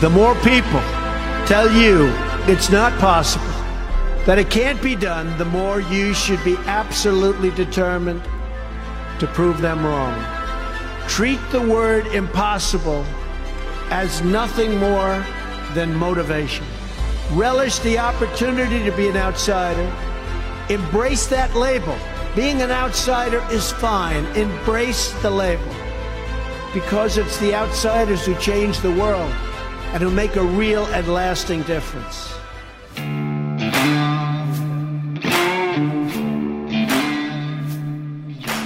The more people tell you it's not possible, that it can't be done, the more you should be absolutely determined to prove them wrong. Treat the word impossible as nothing more than motivation. Relish the opportunity to be an outsider. Embrace that label. Being an outsider is fine. Embrace the label. Because it's the outsiders who change the world and who make a real and lasting difference.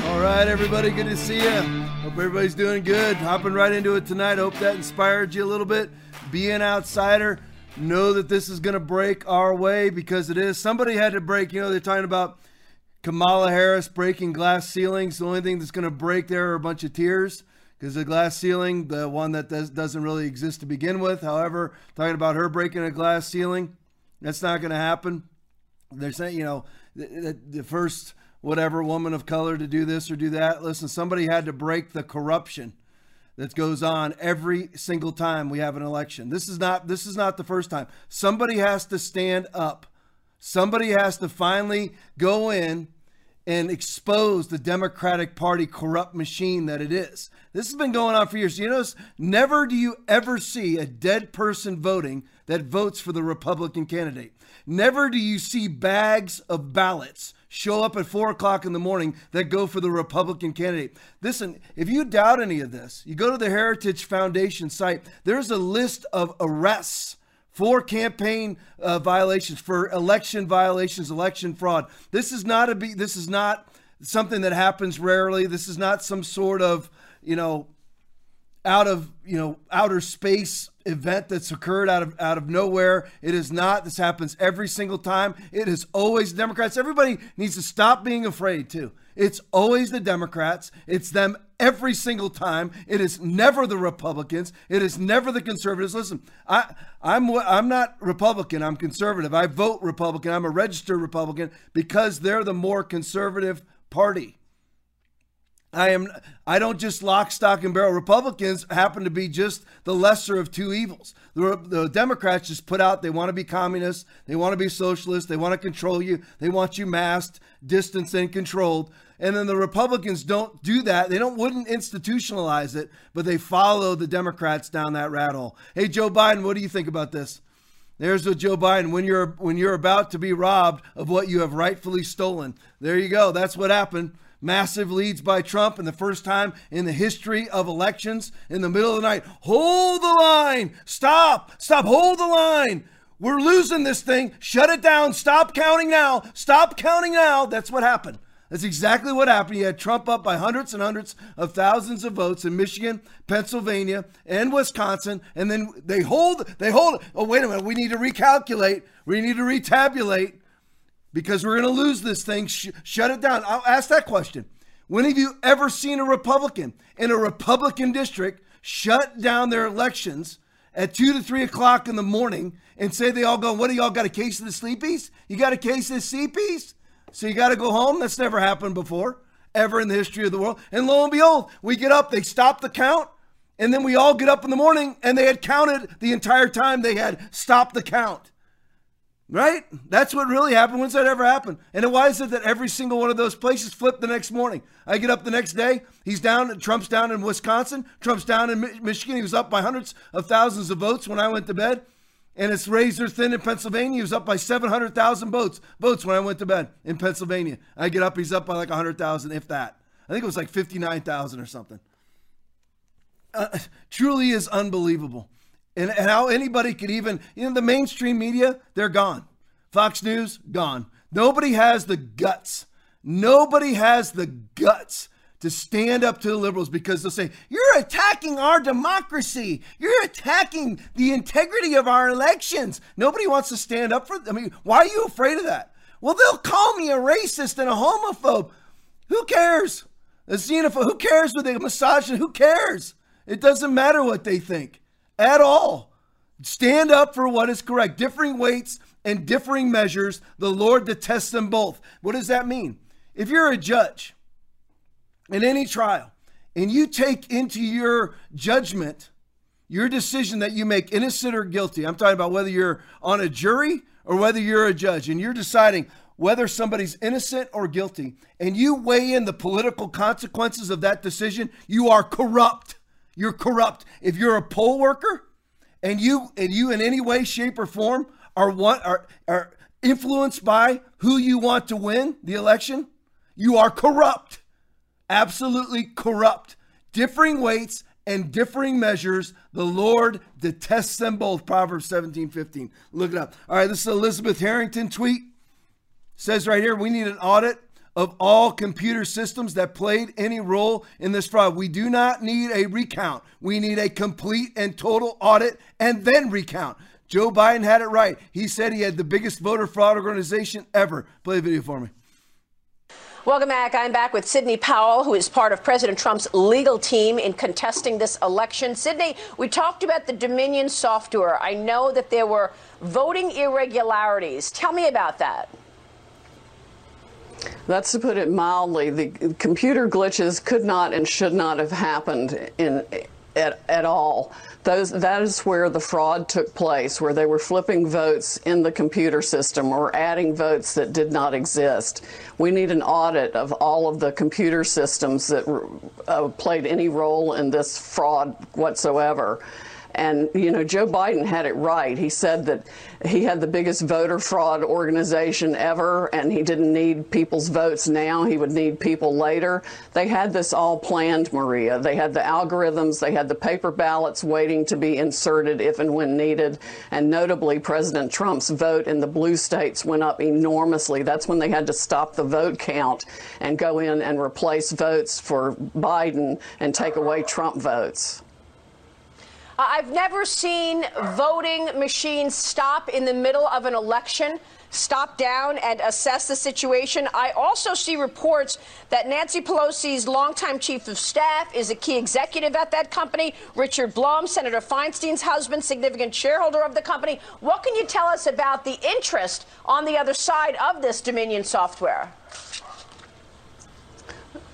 All right, everybody, good to see you. Hope everybody's doing good. Hopping right into it tonight. Hope that inspired you a little bit. Be an outsider. Know that this is going to break our way because it is. Somebody had to break. You know, they're talking about Kamala Harris breaking glass ceilings. The only thing that's going to break there are a bunch of tears because the glass ceiling, the one that does, doesn't really exist to begin with. However, talking about her breaking a glass ceiling, that's not going to happen. They're saying, you know, the, the first whatever woman of color to do this or do that. Listen, somebody had to break the corruption that goes on every single time we have an election. This is not this is not the first time. Somebody has to stand up. Somebody has to finally go in and expose the Democratic Party corrupt machine that it is. This has been going on for years. You notice never do you ever see a dead person voting that votes for the Republican candidate. Never do you see bags of ballots show up at four o'clock in the morning that go for the Republican candidate. Listen, if you doubt any of this, you go to the Heritage Foundation site, there's a list of arrests for campaign uh, violations, for election violations, election fraud. This is not a be, this is not something that happens rarely. This is not some sort of, you know, out of you know outer space event that's occurred out of out of nowhere. It is not. This happens every single time. It is always Democrats. Everybody needs to stop being afraid too. It's always the Democrats. It's them every single time. It is never the Republicans. It is never the conservatives. Listen, I I'm I'm not Republican. I'm conservative. I vote Republican. I'm a registered Republican because they're the more conservative party. I am I don't just lock stock and barrel. Republicans happen to be just the lesser of two evils. The, the Democrats just put out they want to be communists, they want to be socialists, they want to control you, they want you masked, distanced, and controlled. And then the Republicans don't do that. They don't wouldn't institutionalize it, but they follow the Democrats down that rat hole. Hey, Joe Biden, what do you think about this? There's what Joe Biden when you're when you're about to be robbed of what you have rightfully stolen. There you go. That's what happened massive leads by Trump and the first time in the history of elections in the middle of the night. Hold the line. Stop. Stop. Hold the line. We're losing this thing. Shut it down. Stop counting now. Stop counting now. That's what happened. That's exactly what happened. You had Trump up by hundreds and hundreds of thousands of votes in Michigan, Pennsylvania, and Wisconsin, and then they hold, they hold. Oh, wait a minute. We need to recalculate. We need to retabulate because we're going to lose this thing. Sh- shut it down. I'll ask that question. When have you ever seen a Republican in a Republican district shut down their elections at two to three o'clock in the morning and say they all go, What do y'all got a case of the sleepies? You got a case of the sleepies? So you got to go home? That's never happened before, ever in the history of the world. And lo and behold, we get up, they stop the count, and then we all get up in the morning and they had counted the entire time they had stopped the count. Right? That's what really happened. When's that ever happened? And why is it that every single one of those places flipped the next morning? I get up the next day. He's down. Trump's down in Wisconsin. Trump's down in Michigan. He was up by hundreds of thousands of votes when I went to bed. And it's razor thin in Pennsylvania. He was up by 700,000 votes. Votes when I went to bed in Pennsylvania. I get up. He's up by like 100,000, if that. I think it was like 59,000 or something. Uh, truly is unbelievable and, and how anybody could even, you know, the mainstream media, they're gone. Fox News, gone. Nobody has the guts. Nobody has the guts to stand up to the liberals because they'll say, You're attacking our democracy. You're attacking the integrity of our elections. Nobody wants to stand up for I mean, why are you afraid of that? Well, they'll call me a racist and a homophobe. Who cares? A xenophobe. Who cares what they misogynist? Who cares? It doesn't matter what they think at all. Stand up for what is correct. Differing weights and differing measures, the Lord detests them both. What does that mean? If you're a judge in any trial and you take into your judgment your decision that you make, innocent or guilty, I'm talking about whether you're on a jury or whether you're a judge, and you're deciding whether somebody's innocent or guilty, and you weigh in the political consequences of that decision, you are corrupt. You're corrupt. If you're a poll worker and you and you in any way, shape, or form are one are, are influenced by who you want to win the election, you are corrupt. Absolutely corrupt. Differing weights and differing measures. The Lord detests them both. Proverbs 17, 15. Look it up. All right, this is Elizabeth Harrington tweet. Says right here, we need an audit of all computer systems that played any role in this fraud. We do not need a recount. We need a complete and total audit and then recount. Joe Biden had it right. He said he had the biggest voter fraud organization ever. Play the video for me. Welcome back. I'm back with Sidney Powell, who is part of President Trump's legal team in contesting this election. Sidney, we talked about the Dominion software. I know that there were voting irregularities. Tell me about that. That's to put it mildly. The computer glitches could not and should not have happened in at, at all. Those, that is where the fraud took place, where they were flipping votes in the computer system or adding votes that did not exist. We need an audit of all of the computer systems that uh, played any role in this fraud whatsoever. And, you know, Joe Biden had it right. He said that he had the biggest voter fraud organization ever, and he didn't need people's votes now. He would need people later. They had this all planned, Maria. They had the algorithms, they had the paper ballots waiting to be inserted if and when needed. And notably, President Trump's vote in the blue states went up enormously. That's when they had to stop the vote count and go in and replace votes for Biden and take away Trump votes. Uh, I've never seen voting machines stop in the middle of an election, stop down and assess the situation. I also see reports that Nancy Pelosi's longtime chief of staff is a key executive at that company. Richard Blum, Senator Feinstein's husband, significant shareholder of the company. What can you tell us about the interest on the other side of this Dominion software?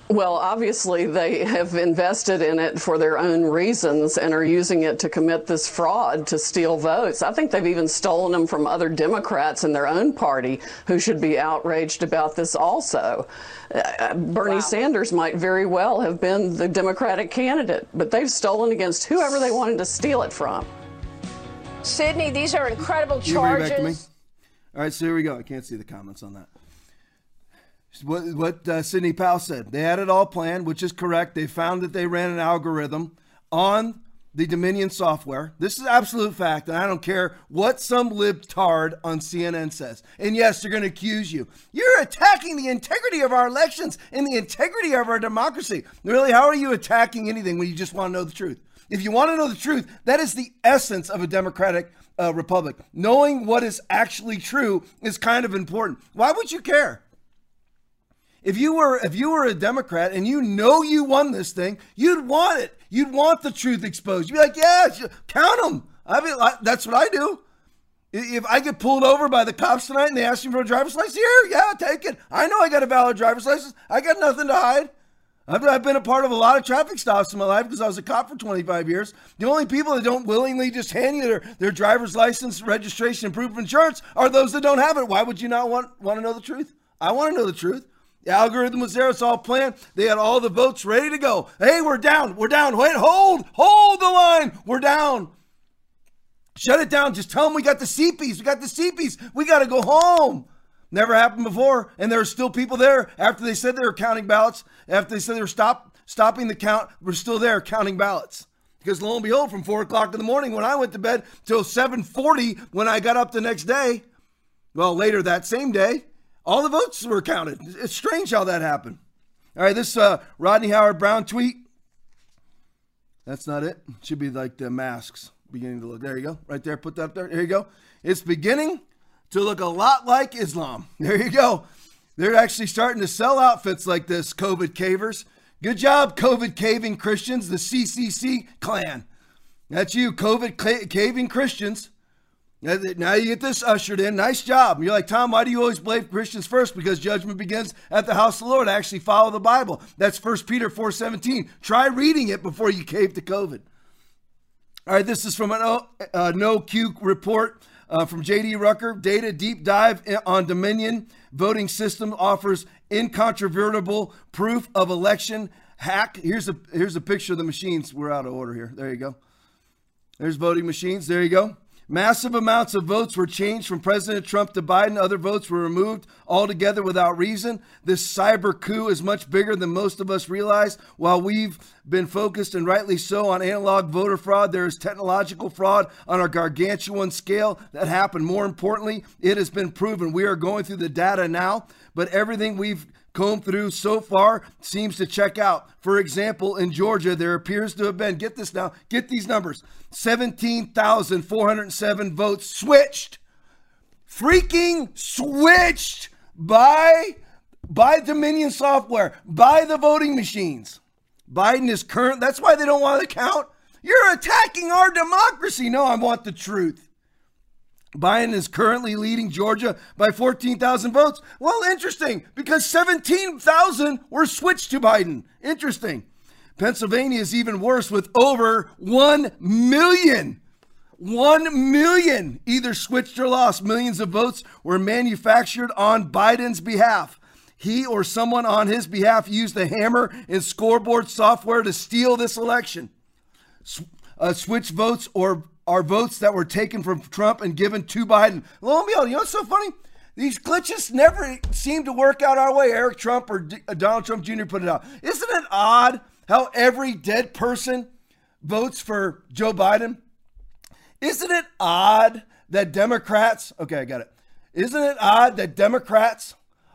Well, obviously, they have invested in it for their own reasons and are using it to commit this fraud to steal votes. I think they've even stolen them from other Democrats in their own party who should be outraged about this also. Uh, Bernie wow. Sanders might very well have been the Democratic candidate, but they've stolen against whoever they wanted to steal it from. Sidney, these are incredible charges. All right, so here we go. I can't see the comments on that what, what uh, Sidney Powell said. They had it all planned, which is correct. They found that they ran an algorithm on the Dominion software. This is absolute fact, and I don't care what some libtard on CNN says. And yes, they're going to accuse you. You're attacking the integrity of our elections and the integrity of our democracy. Really, how are you attacking anything when you just want to know the truth? If you want to know the truth, that is the essence of a democratic uh, republic. Knowing what is actually true is kind of important. Why would you care? If you were if you were a Democrat and you know you won this thing, you'd want it. You'd want the truth exposed. You'd be like, yeah, count them. I mean, that's what I do. If I get pulled over by the cops tonight and they ask me for a driver's license, here, yeah, take it. I know I got a valid driver's license. I got nothing to hide. I've, I've been a part of a lot of traffic stops in my life because I was a cop for 25 years. The only people that don't willingly just hand you their, their driver's license, registration, and proof of insurance are those that don't have it. Why would you not want, want to know the truth? I want to know the truth. The algorithm was there. It's all planned. They had all the votes ready to go. Hey, we're down. We're down. Wait, hold. Hold the line. We're down. Shut it down. Just tell them we got the CPs. We got the CPs. We got to go home. Never happened before. And there are still people there after they said they were counting ballots. After they said they were stop, stopping the count, we're still there counting ballots. Because lo and behold, from 4 o'clock in the morning when I went to bed till 7.40 when I got up the next day, well, later that same day, all the votes were counted. It's strange how that happened. All right, this uh, Rodney Howard-Browne tweet. That's not it. Should be like the masks beginning to look. There you go. Right there. Put that up there. There you go. It's beginning to look a lot like Islam. There you go. They're actually starting to sell outfits like this, COVID cavers. Good job, COVID caving Christians, the CCC clan. That's you, COVID caving Christians. Now you get this ushered in. Nice job. You're like, Tom, why do you always blame Christians first? Because judgment begins at the house of the Lord. I actually follow the Bible. That's 1 Peter 4.17. Try reading it before you cave to COVID. All right, this is from an uh, uh, NOQ Report uh, from JD Rucker. Data deep dive on Dominion voting system offers incontrovertible proof of election hack. Here's a here's a picture of the machines. We're out of order here. There you go. There's voting machines. There you go. Massive amounts of votes were changed from President Trump to Biden. Other votes were removed altogether without reason. This cyber coup is much bigger than most of us realize. While we've been focused, and rightly so, on analog voter fraud, there is technological fraud on a gargantuan scale that happened. More importantly, it has been proven. We are going through the data now, but everything we've combed through so far seems to check out. For example, in Georgia, there appears to have been, get this now, get these numbers 17,407 votes switched, freaking switched by, by Dominion software, by the voting machines. Biden is current, that's why they don't want to count. You're attacking our democracy. No, I want the truth. Biden is currently leading Georgia by 14,000 votes. Well, interesting, because 17,000 were switched to Biden. Interesting. Pennsylvania is even worse with over 1 million. 1 million either switched or lost. Millions of votes were manufactured on Biden's behalf. He or someone on his behalf used the Hammer and Scorecard software to steal this election. Uh, switch votes or are votes that were taken from Trump and given to Biden. Lo and behold, you know what's so funny? These glitches never seem to work out our way. Eric Trump or D- uh, Donald Trump Jr. put it out. Isn't it odd how every dead person votes for Joe Biden? Isn't it odd that Democrats, okay, I got it. Isn't it odd that Democrats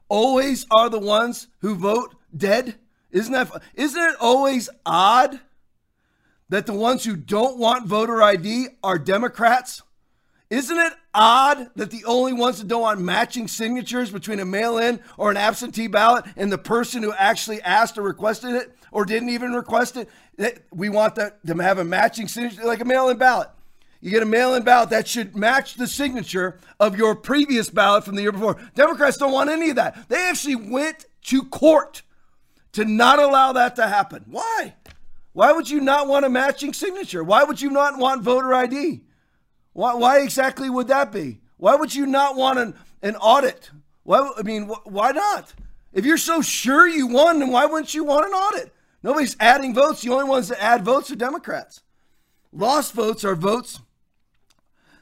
always are the ones who vote dead? Isn't that isn't it always odd that the ones who don't want voter ID are Democrats? Isn't it odd that the only ones that don't want matching signatures between a mail in or an absentee ballot and the person who actually asked or requested it or didn't even request it, we want them to have a matching signature like a mail in ballot? You get a mail in ballot that should match the signature of your previous ballot from the year before. Democrats don't want any of that. They actually went to court to not allow that to happen. Why? Why would you not want a matching signature? Why would you not want voter ID? Why, why exactly would that be? Why would you not want an, an audit? Why, I mean, wh- why not? If you're so sure you won, then why wouldn't you want an audit? Nobody's adding votes. The only ones that add votes are Democrats. Lost votes are votes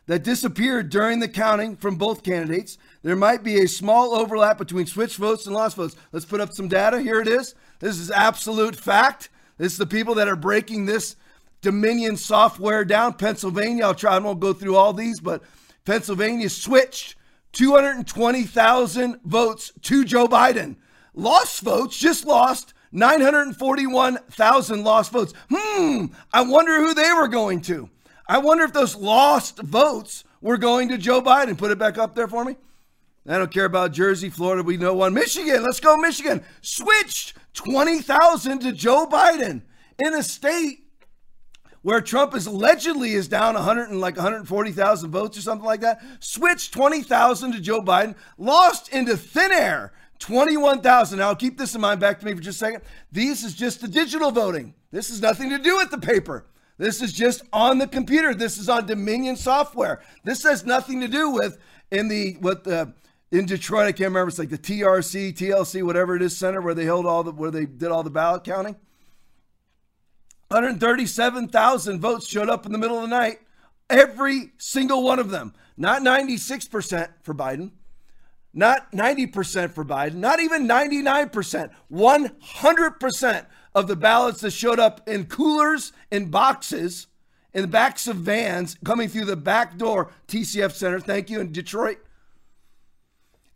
that disappeared during the counting from both candidates. There might be a small overlap between switch votes and lost votes. Let's put up some data. Here it is. This is absolute fact. Is the people that are breaking this Dominion software down. Pennsylvania, I'll try, I won't go through all these, but Pennsylvania switched 220,000 votes to Joe Biden. Lost votes, just lost 941,000 lost votes. Hmm, I wonder who they were going to. I wonder if those lost votes were going to Joe Biden. Put it back up there for me. I don't care about Jersey, Florida. We know one. Michigan, let's go, Michigan. Switched 20,000 to Joe Biden in a state where Trump is allegedly is down 100 and like 140,000 votes or something like that. Switched 20,000 to Joe Biden, lost into thin air 21,000. Now, keep this in mind back to me for just a second. This is just the digital voting. This has nothing to do with the paper. This is just on the computer. This is on Dominion software. This has nothing to do with in the what the in Detroit, I can't remember. It's like the TRC, TLC, whatever it is, center where they held all the where they did all the ballot counting. 137,000 votes showed up in the middle of the night. Every single one of them. Not 96% for Biden, not 90% for Biden, not even 99%. 100% of the ballots that showed up in coolers and boxes in the backs of vans coming through the back door, TCF Center, thank you, in Detroit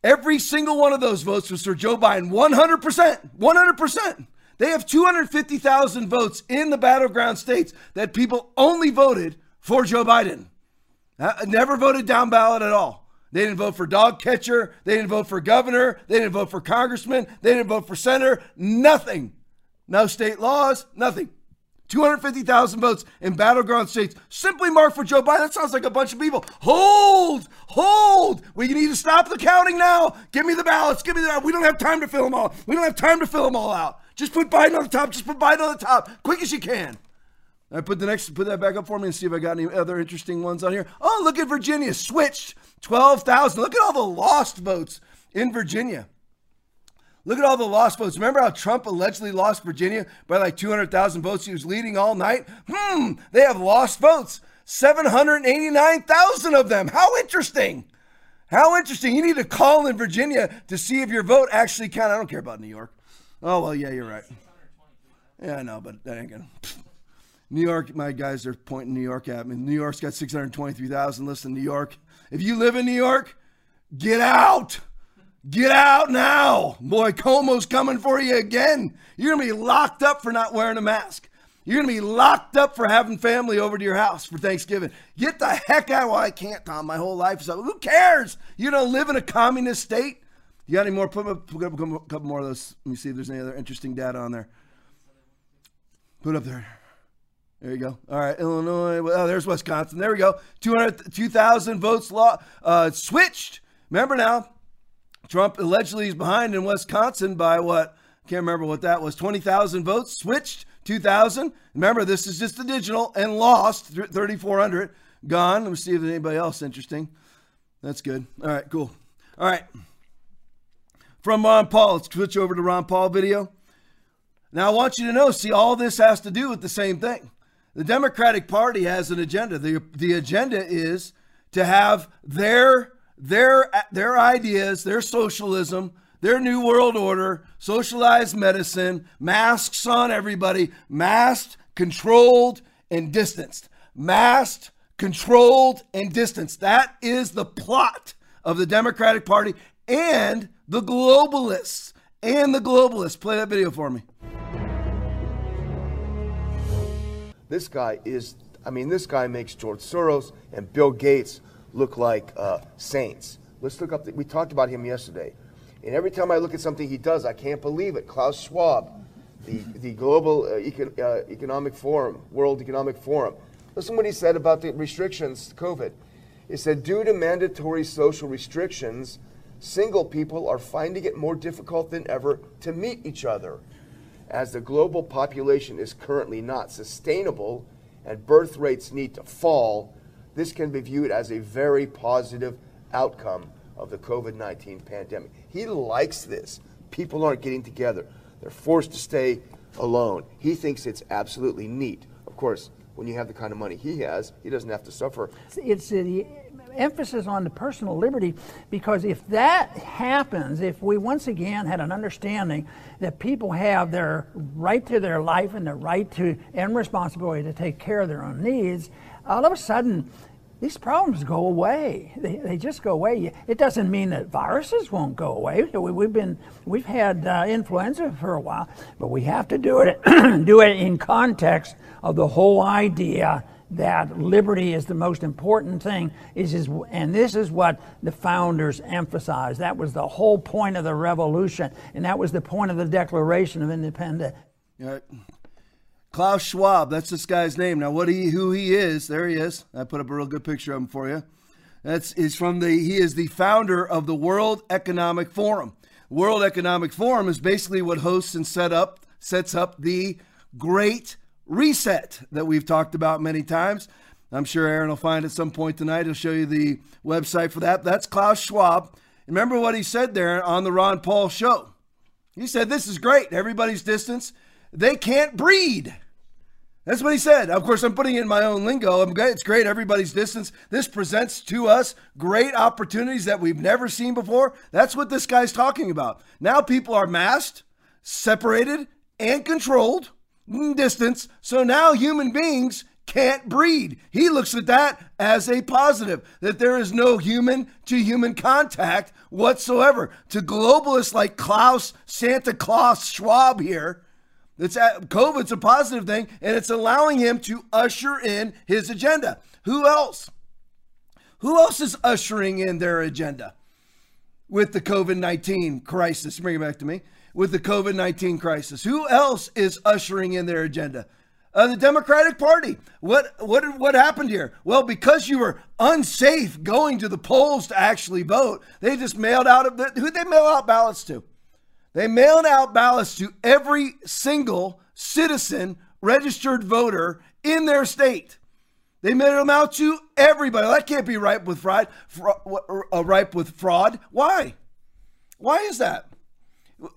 Every single one of those votes was for Joe Biden. 100%. 100%. They have 250,000 votes in the battleground states that people only voted for Joe Biden. Uh, never voted down ballot at all. They didn't vote for dog catcher. They didn't vote for governor. They didn't vote for congressman. They didn't vote for senator. Nothing. No state laws. Nothing. 250,000 votes in battleground states simply marked for Joe Biden. That sounds like a bunch of people. Hold, hold. We need to stop the counting now. Give me the ballots. Give me the. We don't have time to fill them all. We don't have time to fill them all out. Just put Biden on the top. Just put Biden on the top, quick as you can. I put the next, put that back up for me and see if I got any other interesting ones on here. Oh, look at Virginia switched twelve thousand. Look at all the lost votes in Virginia. Look at all the lost votes. Remember how Trump allegedly lost Virginia by like 200,000 votes? He was leading all night. Hmm, they have lost votes. 789,000 of them. How interesting. How interesting. You need to call in Virginia to see if your vote actually counted. I don't care about New York. Oh, well, yeah, you're right. Yeah, I know, but that ain't gonna. New York, my guys are pointing New York at me. New York's got 623,000. Listen, New York, if you live in New York, get out. Get out now. Boy, Cuomo's coming for you again. You're going to be locked up for not wearing a mask. You're going to be locked up for having family over to your house for Thanksgiving. Get the heck out. Well, I can't, Tom. My whole life is up. Who cares? You don't live in a communist state. You got any more? Put up a couple more of those. Let me see if there's any other interesting data on there. Put up there. There you go. All right, Illinois. Oh, there's Wisconsin. There we go. 200, 2,000 votes law, uh, switched. Remember now, Trump allegedly is behind in Wisconsin by what? Can't remember what that was. 20,000 votes switched. 2,000. Remember, this is just the digital and lost 3,400. Gone. Let me see if there's anybody else interesting. That's good. All right, cool. All right. From Ron Paul, let's switch over to Ron Paul video. Now, I want you to know see, all this has to do with the same thing. The Democratic Party has an agenda. The, the agenda is to have their, their, their ideas, their socialism, their new world order, socialized medicine, masks on everybody, masked, controlled, and distanced. Masked, controlled, and distanced. That is the plot of the Democratic Party and the globalists. And the globalists. Play that video for me. This guy is, I mean, this guy makes George Soros and Bill Gates look like uh, saints. Let's look up, the, we talked about him yesterday. And every time I look at something he does, I can't believe it. Klaus Schwab, the, the Global uh, Econ, uh, Economic Forum, World Economic Forum. Listen what he said about the restrictions, COVID. He said, due to mandatory social restrictions, single people are finding it more difficult than ever to meet each other as the global population is currently not sustainable and birth rates need to fall, this can be viewed as a very positive outcome of the COVID 19 pandemic. He likes this. People aren't getting together, they're forced to stay alone. He thinks it's absolutely neat. Of course, when you have the kind of money he has, he doesn't have to suffer. It's the emphasis on the personal liberty because if that happens, if we once again had an understanding that people have their right to their life and their right to and responsibility to take care of their own needs, all of a sudden these problems go away. They, they just go away. It doesn't mean that viruses won't go away. We, have been we've had uh, influenza for a while, but we have to do it do it in context of the whole idea that liberty is the most important thing is, is and this is what the founders emphasized that was the whole point of the revolution and that was the point of the declaration of independence yeah. Klaus schwab that's this guy's name now what he who he is there he is i put up a real good picture of him for you that's is from the he is the founder of the world economic forum world economic forum is basically what hosts and set up sets up the great reset that we've talked about many times. I'm sure Aaron will find at some point tonight. He'll show you the website for that. That's Klaus Schwab. Remember what he said there on the Ron Paul show. He said, This is great. Everybody's distance. They can't breed. That's what he said. Of course, I'm putting in my own lingo. It's great. Everybody's distance. This presents to us great opportunities that we've never seen before. That's what this guy's talking about. Now people are masked, separated, and controlled distance. So now human beings can't breed. He looks at that as a positive, that there is no human to human contact whatsoever. To globalists like Klaus, Santa Claus, Schwab here, it's at, COVID's a positive thing, and it's allowing him to usher in his agenda. Who else? Who else is ushering in their agenda with the COVID 19 crisis? Bring it back to me with the COVID 19 crisis? Who else is ushering in their agenda? Uh, the Democratic Party. What what what happened here? Well, because you were unsafe going to the polls to actually vote, they just mailed out of the who they mail out ballots to. They mailed out ballots to every single citizen registered voter in their state. They mailed them out to everybody. That can't be ripe with fraud. Uh, ripe with fraud. Why? Why is that?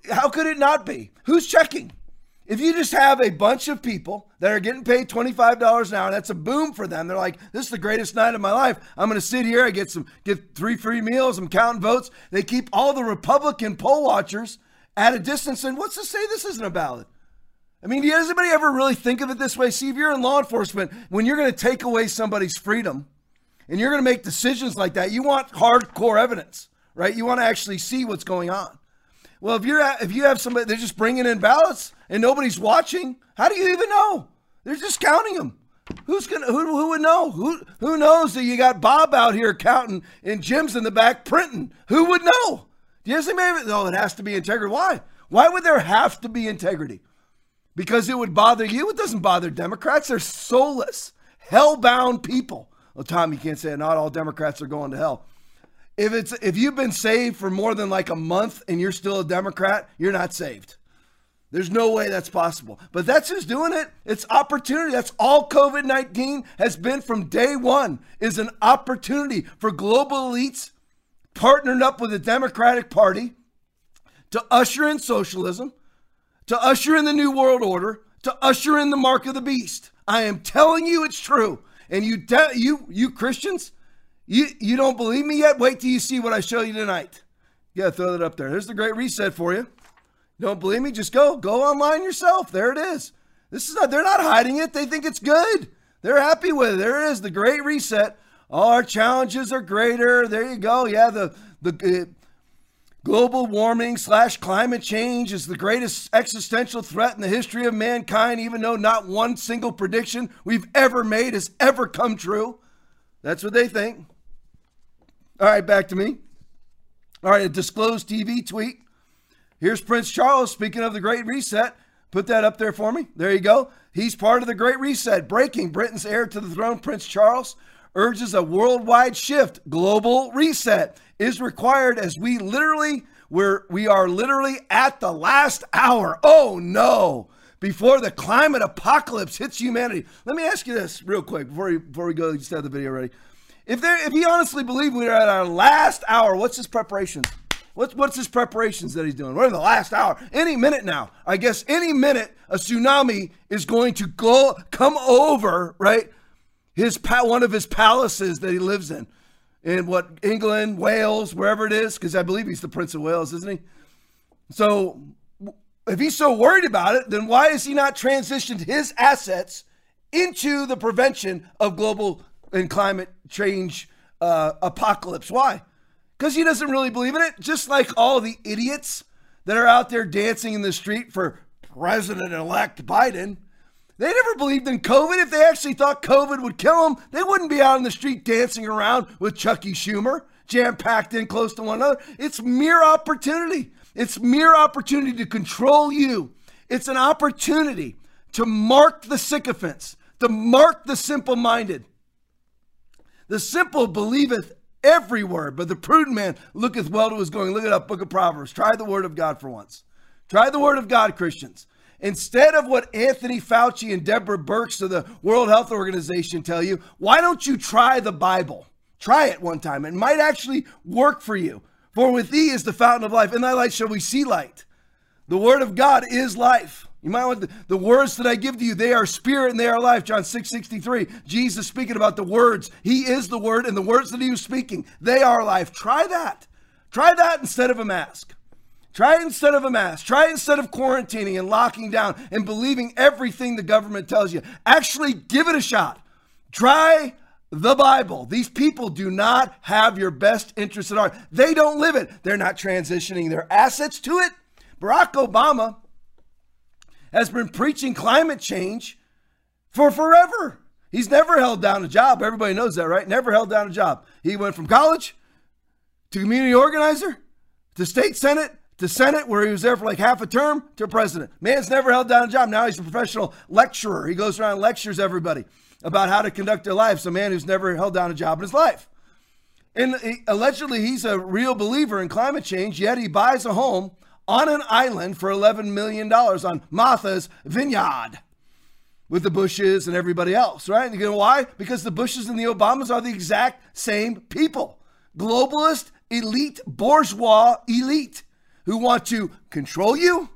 How could it not be? Who's checking? If you just have a bunch of people that are getting paid $25 an hour, that's a boom for them. They're like, this is the greatest night of my life. I'm going to sit here. I get some, get three free meals. I'm counting votes. They keep all the Republican poll watchers at a distance. And what's to say this isn't a ballot? I mean, does anybody ever really think of it this way? See, if you're in law enforcement, when you're going to take away somebody's freedom and you're going to make decisions like that, you want hardcore evidence, right? You want to actually see what's going on. Well, if you're if you have somebody they're just bringing in ballots and nobody's watching, how do you even know? They're just counting them. Who's gonna who, who would know? Who who knows that you got Bob out here counting and Jim's in the back printing? Who would know? Do you see maybe? No, it has to be integrity. Why? Why would there have to be integrity? Because it would bother you. It doesn't bother Democrats. They're soulless, hell-bound people. Well, Tom, you can't say it. not all Democrats are going to hell. If it's if you've been saved for more than like a month and you're still a Democrat, you're not saved. There's no way that's possible. But that's who's doing it. It's opportunity. That's all COVID-19 has been from day one is an opportunity for global elites partnering up with the Democratic Party to usher in socialism, to usher in the New World Order, to usher in the mark of the beast. I am telling you it's true. And you de- you you Christians, you, you don't believe me yet? Wait till you see what I show you tonight. Yeah, throw that up there. There's the great reset for you. Don't believe me? Just go. Go online yourself. There it is. This is not, they're not hiding it. They think it's good. They're happy with it. There it is, the great reset. All our challenges are greater. There you go. Yeah, the, the uh, global warming slash climate change is the greatest existential threat in the history of mankind, even though not one single prediction we've ever made has ever come true. That's what they think. All right, back to me. All right, a disclosed TV tweet. Here's Prince Charles speaking of the Great Reset. Put that up there for me. There you go. He's part of the Great Reset. Breaking Britain's heir to the throne, Prince Charles, urges a worldwide shift. Global reset is required as we literally we're we are literally at the last hour. Oh no. Before the climate apocalypse hits humanity. Let me ask you this real quick before we, before we go. Just have the video ready. If there, if he honestly believed we are at our last hour, what's his preparations? What's what's his preparations that he's doing? We're in the last hour. Any minute now. I guess any minute a tsunami is going to go come over, right? His one of his palaces that he lives in. In what England, Wales, wherever it is, because I believe he's the Prince of Wales, isn't he? So if he's so worried about it, then why has he not transitioned his assets into the prevention of global and climate change uh, apocalypse. Why? Because he doesn't really believe in it. Just like all the idiots that are out there dancing in the street for President elect Biden. They never believed in COVID. If they actually thought COVID would kill them, they wouldn't be out in the street dancing around with Chucky Schumer, jam packed in close to one another. It's mere opportunity. It's mere opportunity to control you. It's an opportunity to mark the sycophants, to mark the simple minded. The simple believeth every word, but the prudent man looketh well to his going. Look it up, book of Proverbs. Try the word of God for once. Try the word of God, Christians. Instead of what Anthony Fauci and Deborah Birx of the World Health Organization tell you, why don't you try the Bible? Try it one time. It might actually work for you. For with thee is the fountain of life. In thy light shall we see light. The word of God is life. You might want the, the, words that I give to you, they are spirit and they are life. John 6 63. Jesus speaking about the words. He is the word, and the words that he was speaking, they are life. Try that. Try that instead of a mask. Try it instead of a mask. Try it instead of quarantining and locking down and believing everything the government tells you. Actually, give it a shot. Try the Bible. These people do not have your best interest at heart. They don't live it. They're not transitioning their assets to it. Barack Obama has been preaching climate change for forever. He's never held down a job. Everybody knows that, right? Never held down a job. He went from college to community organizer to state senate to senate, where he was there for like half a term, to president. Man's never held down a job. Now he's a professional lecturer. He goes around and lectures everybody about how to conduct their lives. A man who's never held down a job in his life. And he, allegedly, he's a real believer in climate change, yet he buys a home on an island for $11 million on Martha's Vineyard. with the Bushes and everybody else, right? You know why? Because the Bushes and the Obamas are the exact same people. Globalist, elite, bourgeois elite who want to control you,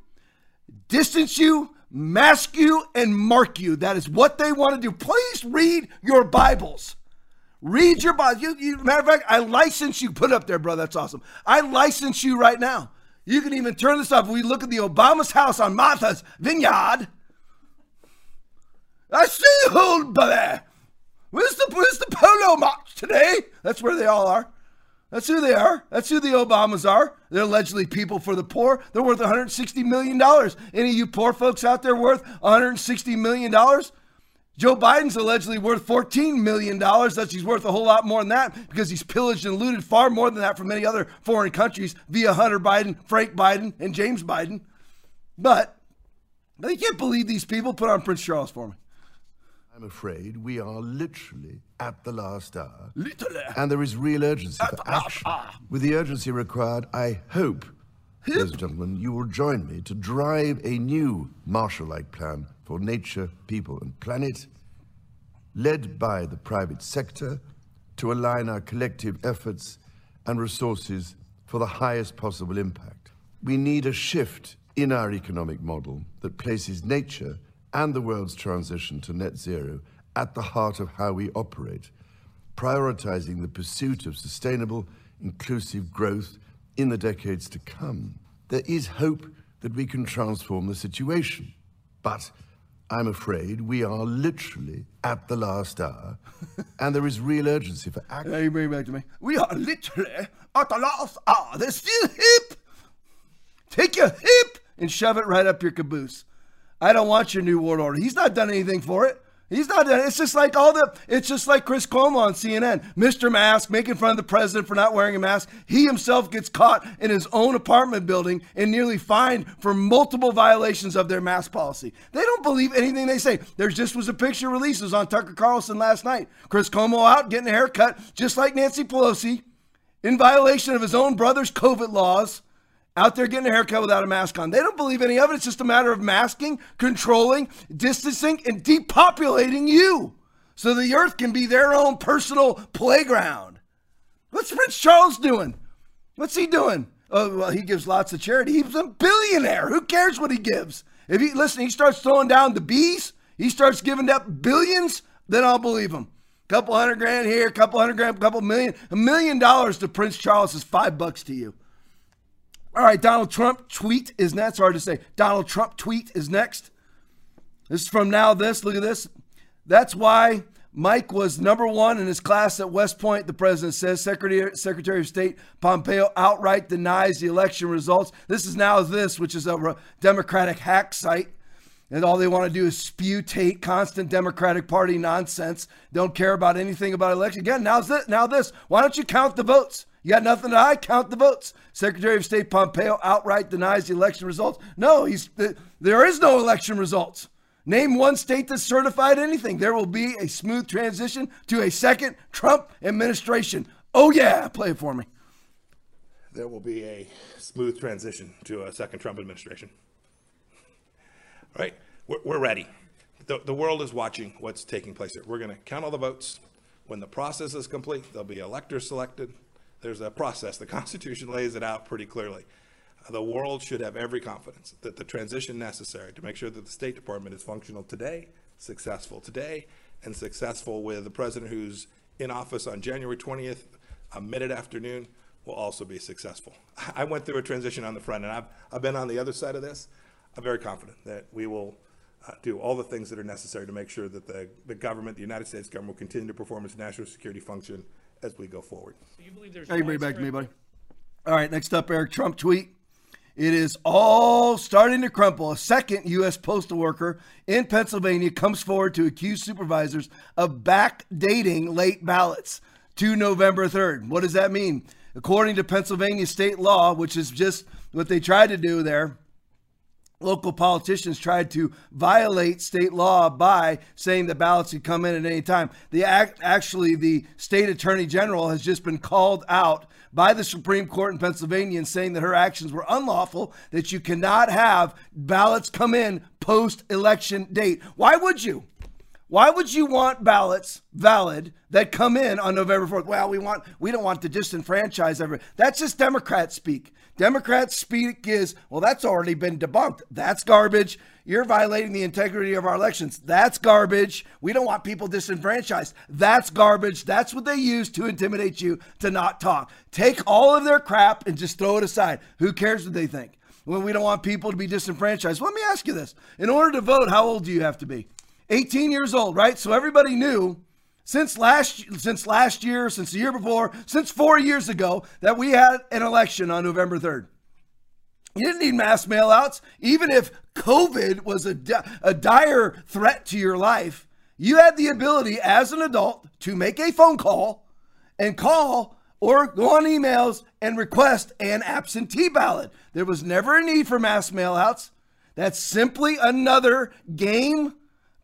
distance you, mask you, and mark you. That is what they want to do. Please read your Bibles. Read your Bible. You, you, matter of fact, I license you. Put up there, bro. That's awesome. I license you right now. You can even turn this off. We look at the Obama's house on Martha's Vineyard. I see you, old buddy. Where's the where's the polo match today? That's where they all are. That's who they are. That's who the Obamas are. They're allegedly people for the poor. They're worth 160 million dollars. Any of you poor folks out there worth 160 million dollars? Joe Biden's allegedly worth $14 million. That's he's worth a whole lot more than that because he's pillaged and looted far more than that from many other foreign countries via Hunter Biden, Frank Biden, and James Biden. But I can't believe these people put on Prince Charles for me. I'm afraid we are literally at the last hour. Literally. And there is real urgency for action. With the urgency required, I hope, ladies and gentlemen, you will join me to drive a new Marshall-like plan for nature, people, and planet, led by the private sector to align our collective efforts and resources for the highest possible impact. We need a shift in our economic model that places nature and the world's transition to net zero at the heart of how we operate, prioritizing the pursuit of sustainable, inclusive growth in the decades to come. There is hope that we can transform the situation, but I'm afraid we are literally at the last hour, and there is real urgency for action. You bring it back to me. We are literally at the last hour. They're still hip. Take your hip and shove it right up your caboose. I don't want your new world order. He's not done anything for it. He's not. It's just like all the. It's just like Chris Cuomo on CNN, Mr. Mask, making fun of the president for not wearing a mask. He himself gets caught in his own apartment building and nearly fined for multiple violations of their mask policy. They don't believe anything they say. There just was a picture releases on Tucker Carlson last night. Chris Cuomo out getting a haircut, just like Nancy Pelosi, in violation of his own brother's COVID laws out there getting a haircut without a mask on. They don't believe any of it. It's just a matter of masking, controlling, distancing, and depopulating you so the earth can be their own personal playground. What's Prince Charles doing? What's he doing? Oh, well, he gives lots of charity. He's a billionaire. Who cares what he gives? If he listen, he starts throwing down the bees, he starts giving up billions, then I'll believe him. Couple hundred grand here, couple hundred grand, a couple million. A million dollars to Prince Charles is five bucks to you. All right, Donald Trump tweet is next. Hard to say. Donald Trump tweet is next. This is from Now This. Look at this. That's why Mike was number one in his class at West Point, the president says. Secretary, Secretary of State Pompeo outright denies the election results. This is Now This, which is a Democratic hack site. And all they want to do is spew Tate, constant Democratic Party nonsense. Don't care about anything about election. Again, now this. Now this. Why don't you count the votes? You got nothing to hide. Count the votes. Secretary of State Pompeo outright denies the election results. No, he's there is no election results. Name one state that certified anything. There will be a smooth transition to a second Trump administration. Oh yeah, play it for me. There will be a smooth transition to a second Trump administration. All right, we're, we're ready. The, the world is watching what's taking place here. We're going to count all the votes. When the process is complete, there'll be electors selected there's a process. The Constitution lays it out pretty clearly. The world should have every confidence that the transition necessary to make sure that the State Department is functional today, successful today, and successful with the president who's in office on January 20th, a minute afternoon, will also be successful. I went through a transition on the front, and I've, I've been on the other side of this. I'm very confident that we will uh, do all the things that are necessary to make sure that the, the government, the United States government, will continue to perform its national security function as we go forward. Do you believe there's hey, bring back to me, buddy. All right, next up, Eric Trump tweet. It is all starting to crumple. A second U.S. postal worker in Pennsylvania comes forward to accuse supervisors of backdating late ballots to November 3rd. What does that mean? According to Pennsylvania state law, which is just what they tried to do there, local politicians tried to violate state law by saying the ballots could come in at any time. The act, actually, the state attorney general has just been called out by the Supreme Court in Pennsylvania and saying that her actions were unlawful, that you cannot have ballots come in post election date. Why would you? Why would you want ballots valid that come in on November 4th? Well, we want we don't want to disenfranchise everyone. That's just Democrat speak. Democrat speak is, well, that's already been debunked. That's garbage. You're violating the integrity of our elections. That's garbage. We don't want people disenfranchised. That's garbage. That's what they use to intimidate you to not talk. Take all of their crap and just throw it aside. Who cares what they think? Well, we don't want people to be disenfranchised. Let me ask you this. In order to vote, how old do you have to be? 18 years old, right? So everybody knew since last since last year, since the year before, since 4 years ago that we had an election on November 3rd. You didn't need mass mailouts even if COVID was a, a dire threat to your life. You had the ability as an adult to make a phone call and call or go on emails and request an absentee ballot. There was never a need for mass mailouts. That's simply another game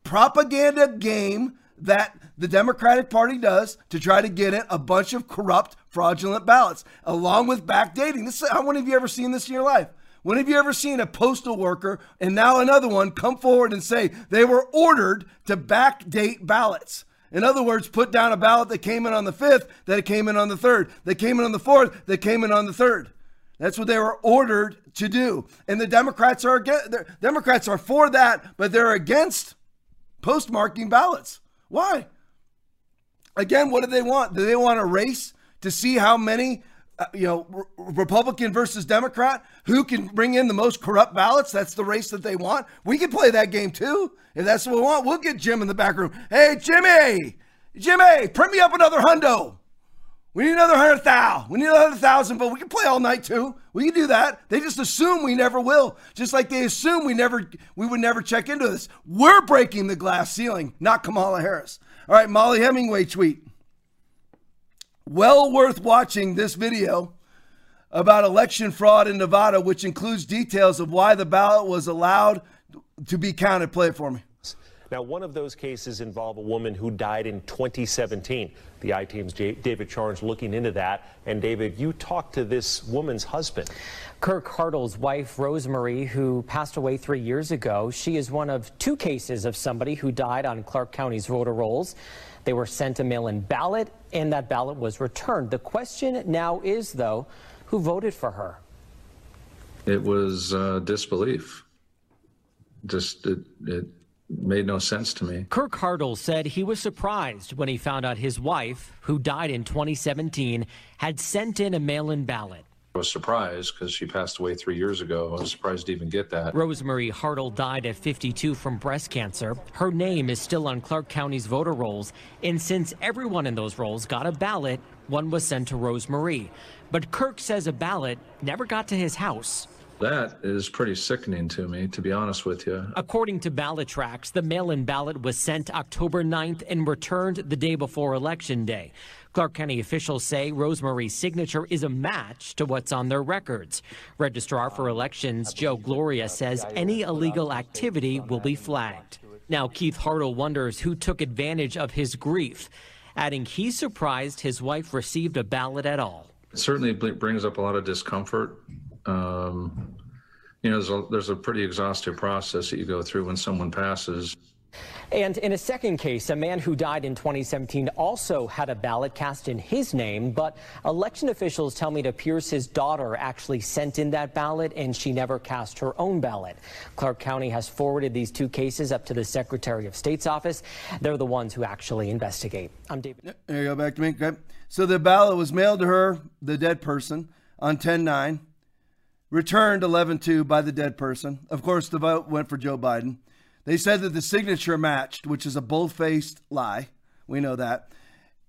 propaganda game that the Democratic Party does to try to get in a bunch of corrupt, fraudulent ballots, along with backdating. This is, how many of you ever seen this in your life? When have you ever seen a postal worker and now another one come forward and say they were ordered to backdate ballots? In other words, put down a ballot that came in on the 5th, that it came in on the 3rd, that came in on the 4th, that came in on the 3rd. That's what they were ordered to do. And the Democrats are against, Democrats are for that, but they're against postmarking ballots. Why? Again, what do they want? Do they want a race to see how many, uh, you know, Republican versus Democrat, who can bring in the most corrupt ballots? That's the race that they want. We can play that game too. If that's what we want, we'll get Jim in the back room. Hey, Jimmy, Jimmy, print me up another hundo. We need another hundred thousand. We need another thousand, but we can play all night too. We can do that. They just assume we never will, just like they assume we never we would never check into this. We're breaking the glass ceiling, not Kamala Harris. All right, Mollie Hemingway tweet. Well worth watching this video about election fraud in Nevada, which includes details of why the ballot was allowed to be counted. Play it for me. Now, one of those cases involved a woman who died in 2017. The I Team's David Charns looking into that. And David, you talked to this woman's husband. Kirk Hartle's wife, Rosemary, who passed away three years ago. She is one of two cases of somebody who died on Clark County's voter rolls. They were sent a mail-in ballot, and that ballot was returned. The question now is, though, who voted for her? It was uh, disbelief. Just it, it made no sense to me. Kirk Hartle said he was surprised when he found out his wife, who died in 2017, had sent in a mail in ballot. I was surprised because she passed away three years ago. I was surprised to even get that. Rosemary Hartle died at 52 from breast cancer. Her name is still on Clark County's voter rolls, and since everyone in those rolls got a ballot, one was sent to Rosemary. But Kirk says a ballot never got to his house. That is pretty sickening to me, to be honest with you. According to BallotTrax, the mail in ballot was sent October 9th and returned the day before Election Day. Clark County officials say Rosemary's signature is a match to what's on their records. Registrar for Elections Joe Gloria says any illegal activity will be flagged. Now, Keith Hartle wonders who took advantage of his grief, adding he's surprised his wife received a ballot at all. It certainly brings up a lot of discomfort um, you know, there's a, there's a pretty exhaustive process that you go through when someone passes. And in a second case, a man who died in 2017 also had a ballot cast in his name, but election officials tell me it appears his daughter actually sent in that ballot and she never cast her own ballot. Clark County has forwarded these two cases up to the Secretary of State's office. They're the ones who actually investigate. I'm David. There you go, back to me. Okay. So the ballot was mailed to her, the dead person, on 10 9 returned 11 2 by the dead person. Of course, the vote went for Joe Biden. They said that the signature matched, which is a bold faced lie. We know that.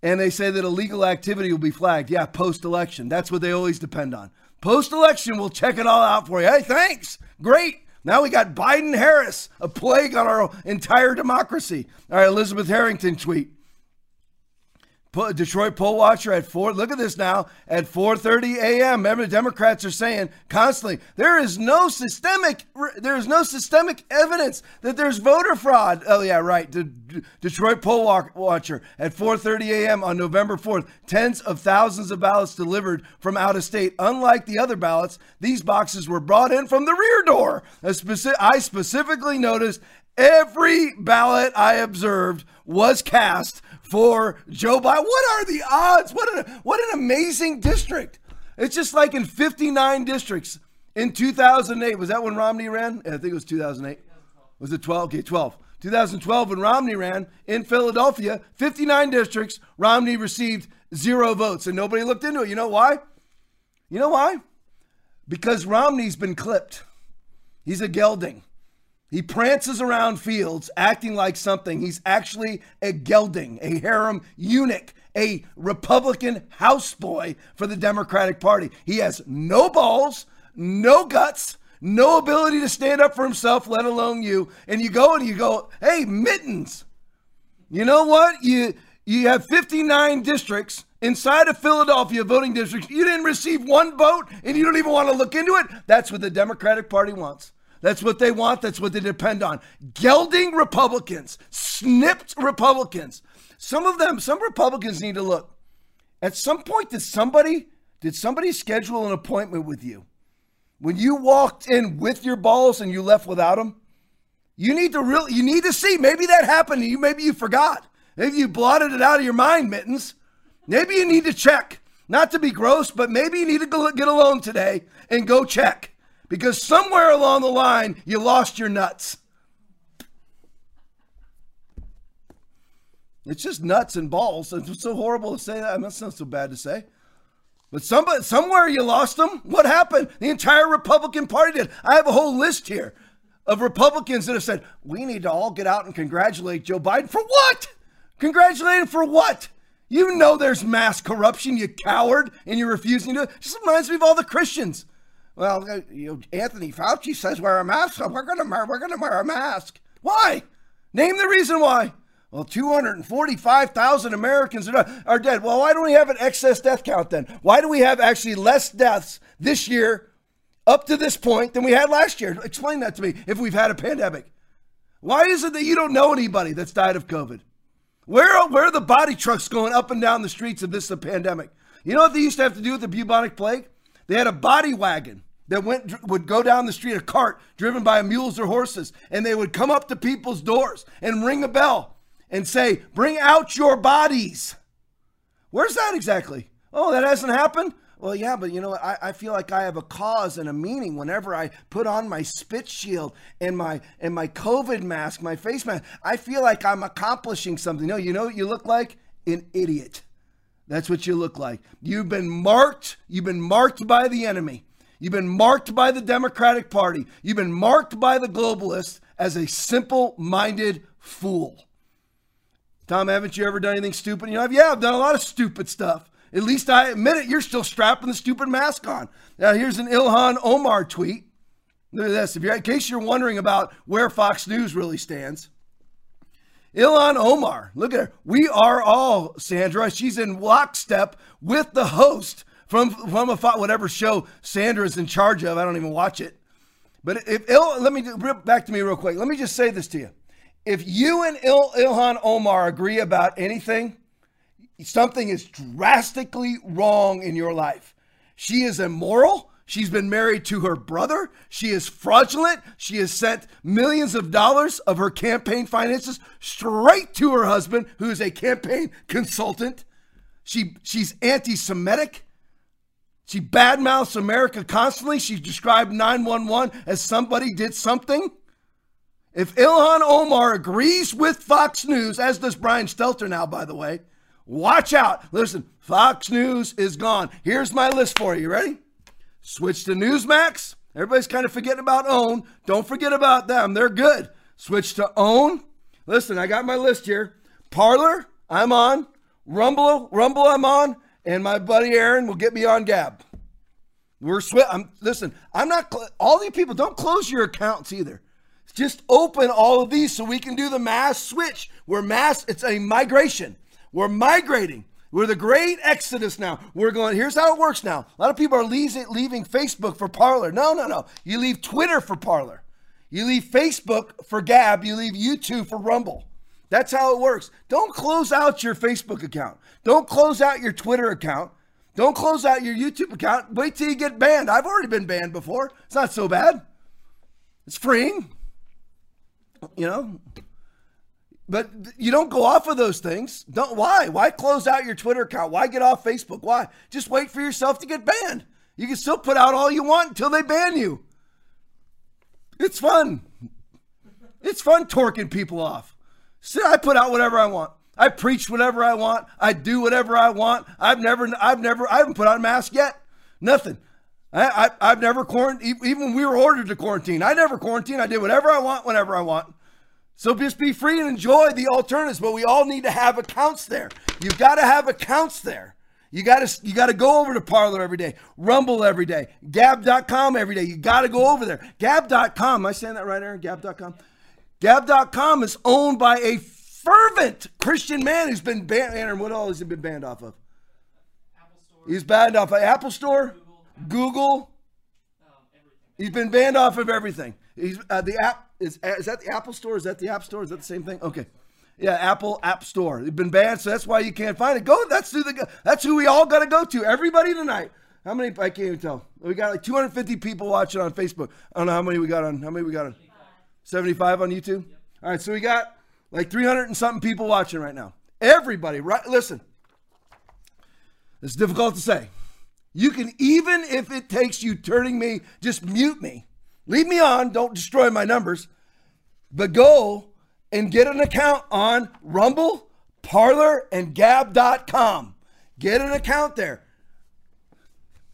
And they say that illegal activity will be flagged. Yeah, post election. That's what they always depend on. Post election, we'll check it all out for you. Hey, thanks. Great. Now we got Biden Harris, a plague on our entire democracy. All right, Elizabeth Harrington tweet. Detroit poll watcher at four. Look at this now at 4:30 a.m. Remember, the Democrats are saying constantly there is no systemic there is no systemic evidence that there's voter fraud. Oh yeah, right. Detroit poll watcher at 4:30 a.m. on November 4th. Tens of thousands of ballots delivered from out of state. Unlike the other ballots, these boxes were brought in from the rear door. I specifically noticed every ballot I observed was cast for Joe Biden. What are the odds? What an, what an amazing district. It's just like in 59 districts in 2008. Was that when Romney ran? I think it was 2008. Was it 12? Okay, 12. 2012 when Romney ran in Philadelphia, 59 districts, Romney received zero votes and nobody looked into it. You know why? You know why? Because Romney's been clipped. He's a gelding. He prances around fields acting like something. He's actually a gelding, a harem eunuch, a Republican houseboy for the Democratic Party. He has no balls, no guts, no ability to stand up for himself, let alone you. And you go and you go, hey, mittens. You know what? You you have 59 districts inside of Philadelphia voting districts. You didn't receive one vote and you don't even want to look into it. That's what the Democratic Party wants. That's what they want. That's what they depend on. Gelding Republicans, snipped Republicans. Some of them, some Republicans need to look. At some point, did somebody did somebody schedule an appointment with you? When you walked in with your balls and you left without them, you need to really you need to see. Maybe that happened you. Maybe you forgot. Maybe you blotted it out of your mind, mittens. Maybe you need to check. Not to be gross, but maybe you need to get alone today and go check because somewhere along the line you lost your nuts. It's just nuts and balls. It's so horrible to say that. That's not so bad to say. But somebody, somewhere you lost them. What happened? The entire Republican Party did. I have a whole list here of Republicans that have said, we need to all get out and congratulate Joe Biden. For what? Congratulate him for what? You know there's mass corruption, you coward, and you're refusing to. It just reminds me of all the Christians well, uh, you Anthony Fauci says wear a mask, so we're gonna we're gonna wear a mask. Why? Name the reason why. Well, 245,000 Americans are, are dead. Well, why don't we have an excess death count then? Why do we have actually less deaths this year up to this point than we had last year? Explain that to me if we've had a pandemic. Why is it that you don't know anybody that's died of COVID? Where, where are the body trucks going up and down the streets of this pandemic? You know what they used to have to do with the bubonic plague? They had a body wagon that went would go down the street, a cart driven by mules or horses, and they would come up to people's doors and ring a bell and say, "Bring out your bodies." Where's that exactly? Oh, that hasn't happened. Well, yeah, but you know? I, I feel like I have a cause and a meaning whenever I put on my spit shield and my and my COVID mask, my face mask. I feel like I'm accomplishing something. No, you know what you look like? An idiot. That's what you look like. You've been marked. You've been marked by the enemy. You've been marked by the Democratic Party. You've been marked by the globalists as a simple minded fool. Tom, haven't you ever done anything stupid? You know, yeah, I've done a lot of stupid stuff. At least I admit it. You're still strapping the stupid mask on. Now, here's an Ilhan Omar tweet. Look at this. If you're, in case you're wondering about where Fox News really stands, Ilhan Omar, look at her. We are all, Sandra. She's in lockstep with the host from from a whatever show Sandra is in charge of. I don't even watch it. But if Il, let me back to me real quick. Let me just say this to you: If you and Il, Ilhan Omar agree about anything, something is drastically wrong in your life. She is immoral. She's been married to her brother. She is fraudulent. She has sent millions of dollars of her campaign finances straight to her husband, who is a campaign consultant. She she's anti-Semitic. She badmouths America constantly. She described 911 as somebody did something. If Ilhan Omar agrees with Fox News, as does Brian Stelter now, by the way, watch out. Listen, Fox News is gone. Here's my list for you. Ready? Switch to Newsmax. Everybody's kind of forgetting about OAN. Don't forget about them. They're good. Switch to OAN. Listen, I got my list here. Parler, I'm on. Rumble, Rumble, I'm on and my buddy Aaron will get me on Gab. We're sweat. I'm listen. I'm not. Cl- all these people don't close your accounts either. Just open all of these so we can do the mass switch. We're mass. It's a migration. We're migrating. We're the great exodus now. We're going, here's how it works now. A lot of people are leaving, leaving Facebook for Parler. No, no, no. You leave Twitter for Parler. You leave Facebook for Gab. You leave YouTube for Rumble. That's how it works. Don't close out your Facebook account. Don't close out your Twitter account. Don't close out your YouTube account. Wait till you get banned. I've already been banned before. It's not so bad. It's freeing. You know, but you don't go off of those things. Don't why? Why close out your Twitter account? Why get off Facebook? Why? Just wait for yourself to get banned. You can still put out all you want until they ban you. It's fun. It's fun torquing people off. So I put out whatever I want. I preach whatever I want. I do whatever I want. I've never, I've never, I haven't put on a mask yet. Nothing. I, I, have never quarantined. Even when we were ordered to quarantine, I never quarantined. I did whatever I want, whenever I want. So just be free and enjoy the alternatives, but we all need to have accounts there. You've got to have accounts there. You got to you got to go over to Parler every day, Rumble every day, Gab.com every day. You got to go over there. Gab.com. Am I saying that right, Aaron? Gab.com. Gab.com is owned by a fervent Christian man who's been banned. Aaron, what all has he been banned off of? He's banned off of Apple Store, Google. Google. He's been banned off of everything. He's uh, the app is is that the Apple Store? Is that the App Store? Is that the same thing? Okay. Yeah, Apple App Store. It's been banned, so that's why you can't find it. Go. That's who the. That's who we all got to go to. Everybody tonight. How many? I can't even tell. We got like 250 people watching on Facebook. I don't know how many we got on. How many we got on? 75 on YouTube. All right, so we got like 300 and something people watching right now. Everybody, right? Listen. It's difficult to say. You can even if it takes you turning me, just mute me Leave me on. Don't destroy my numbers. But go and get an account on Rumble, Parler, and Gab.com. Get an account there.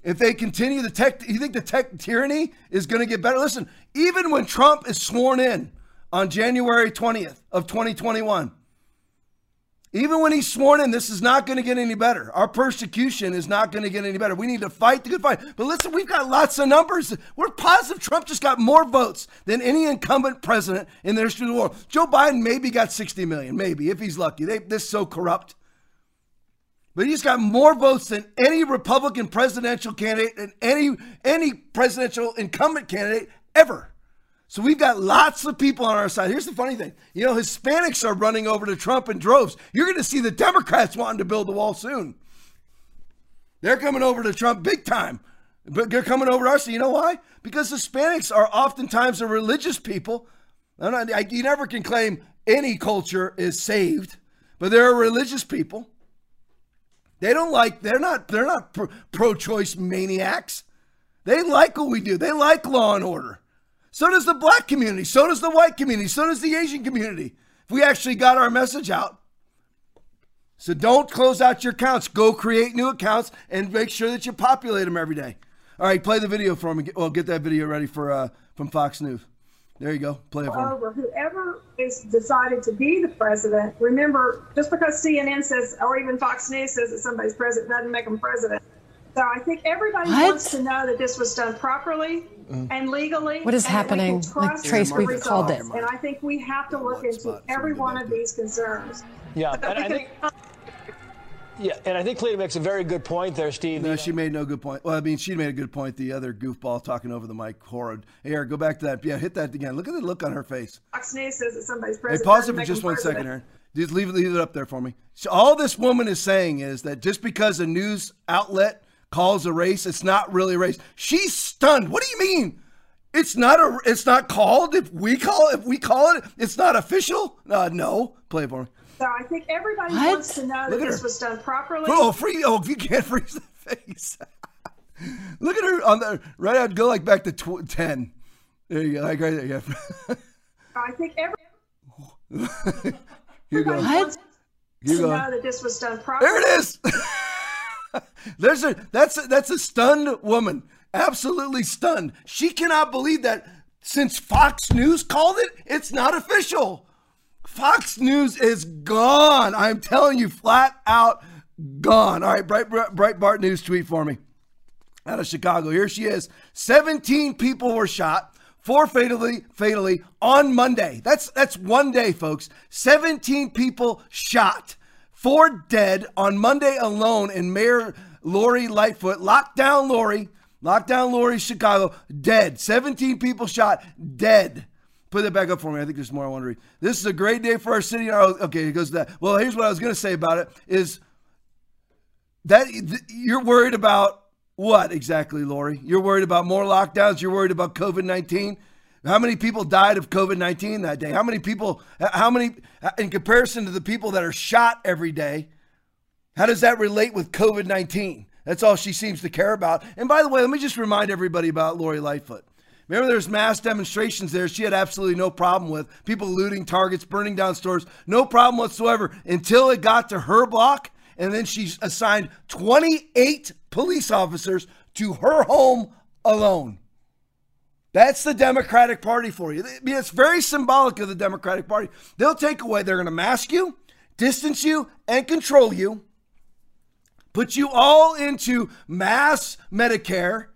If they continue the tech, you think the tech tyranny is going to get better? Listen, even when Trump is sworn in on January 20th of 2021, even when he's sworn in, this is not going to get any better. Our persecution is not going to get any better. We need to fight the good fight. But listen, we've got lots of numbers. We're positive Trump just got more votes than any incumbent president in the history of the world. Joe Biden maybe got 60 million, maybe, if he's lucky. They, this is so corrupt. But he's got more votes than any Republican presidential candidate and any any presidential incumbent candidate ever. So we've got lots of people on our side. Here's the funny thing. You know, Hispanics are running over to Trump in droves. You're going to see the Democrats wanting to build the wall soon. They're coming over to Trump big time. But they're coming over to us. You know why? Because Hispanics are oftentimes a religious people. Not, I, you never can claim any culture is saved, but they're a religious people. They don't like. They're not. They're not pro-choice maniacs. They like what we do. They like law and order. So does the black community. So does the white community. So does the Asian community. If we actually got our message out. So don't close out your accounts. Go create new accounts and make sure that you populate them every day. All right, play the video for me. Well, get that video ready for uh, from Fox News. There you go. Play it for over whoever is decided to be the president. Remember, just because CNN says or even Fox News says that somebody's president doesn't make them president. So I think everybody what? wants to know that this was done properly mm. and legally. What is happening? Like Trace, we've called it. And I think we have to look into every one of these concerns. Yeah, and I think. Yeah, and I think Cleta makes a very good point there, Steve. No, she made no good point. Well, I mean, she made a good point. The other goofball talking over the mic, horrid. Hey, Eric, go back to that. Yeah, hit that again. Look at the look on her face. Fox News says that somebody's president. Hey, pause it for just one second, Aaron. Just leave it, leave it up there for me. So all this woman is saying is that just because a news outlet calls a race, it's not really a race. She's stunned. What do you mean? It's not a. It's not called. If we call if we call it, it's not official. Uh, no, play it for me. So I think everybody what? wants to know Look that this her. was done properly. Oh, free! Oh, if you can't freeze the face. Look at her on the right. I'd go like back to tw- ten. There you go. Like right there. Yeah. I think every. you go. What? You go. know that this was done properly. There it is. There's a that's a, that's a stunned woman, absolutely stunned. She cannot believe that since Fox News called it, it's not official. Fox News is gone. I'm telling you, flat out gone. All right, Bright Breitbart News tweet for me out of Chicago. Here she is. 17 people were shot, four fatally, fatally on Monday. That's that's one day, folks. 17 people shot. Four dead on Monday alone in Mayor Lori Lightfoot. Lockdown Lori. Lockdown Lori, Chicago. Dead. 17 people shot. Dead. Put that back up for me. I think there's more I want to read. This is a great day for our city. Oh, okay, it goes to that. Well, here's what I was going to say about it is that you're worried about what exactly, Lori? You're worried about more lockdowns. You're worried about COVID 19. How many people died of COVID 19 that day? How many people, how many, in comparison to the people that are shot every day, how does that relate with COVID 19? That's all she seems to care about. And by the way, let me just remind everybody about Lori Lightfoot. Remember, there's mass demonstrations there. She had absolutely no problem with people looting targets, burning down stores, no problem whatsoever until it got to her block. And then she assigned 28 police officers to her home alone. That's the Democratic Party for you. I mean, it's very symbolic of the Democratic Party. They'll take away, they're going to mask you, distance you, and control you, put you all into mass Medicare,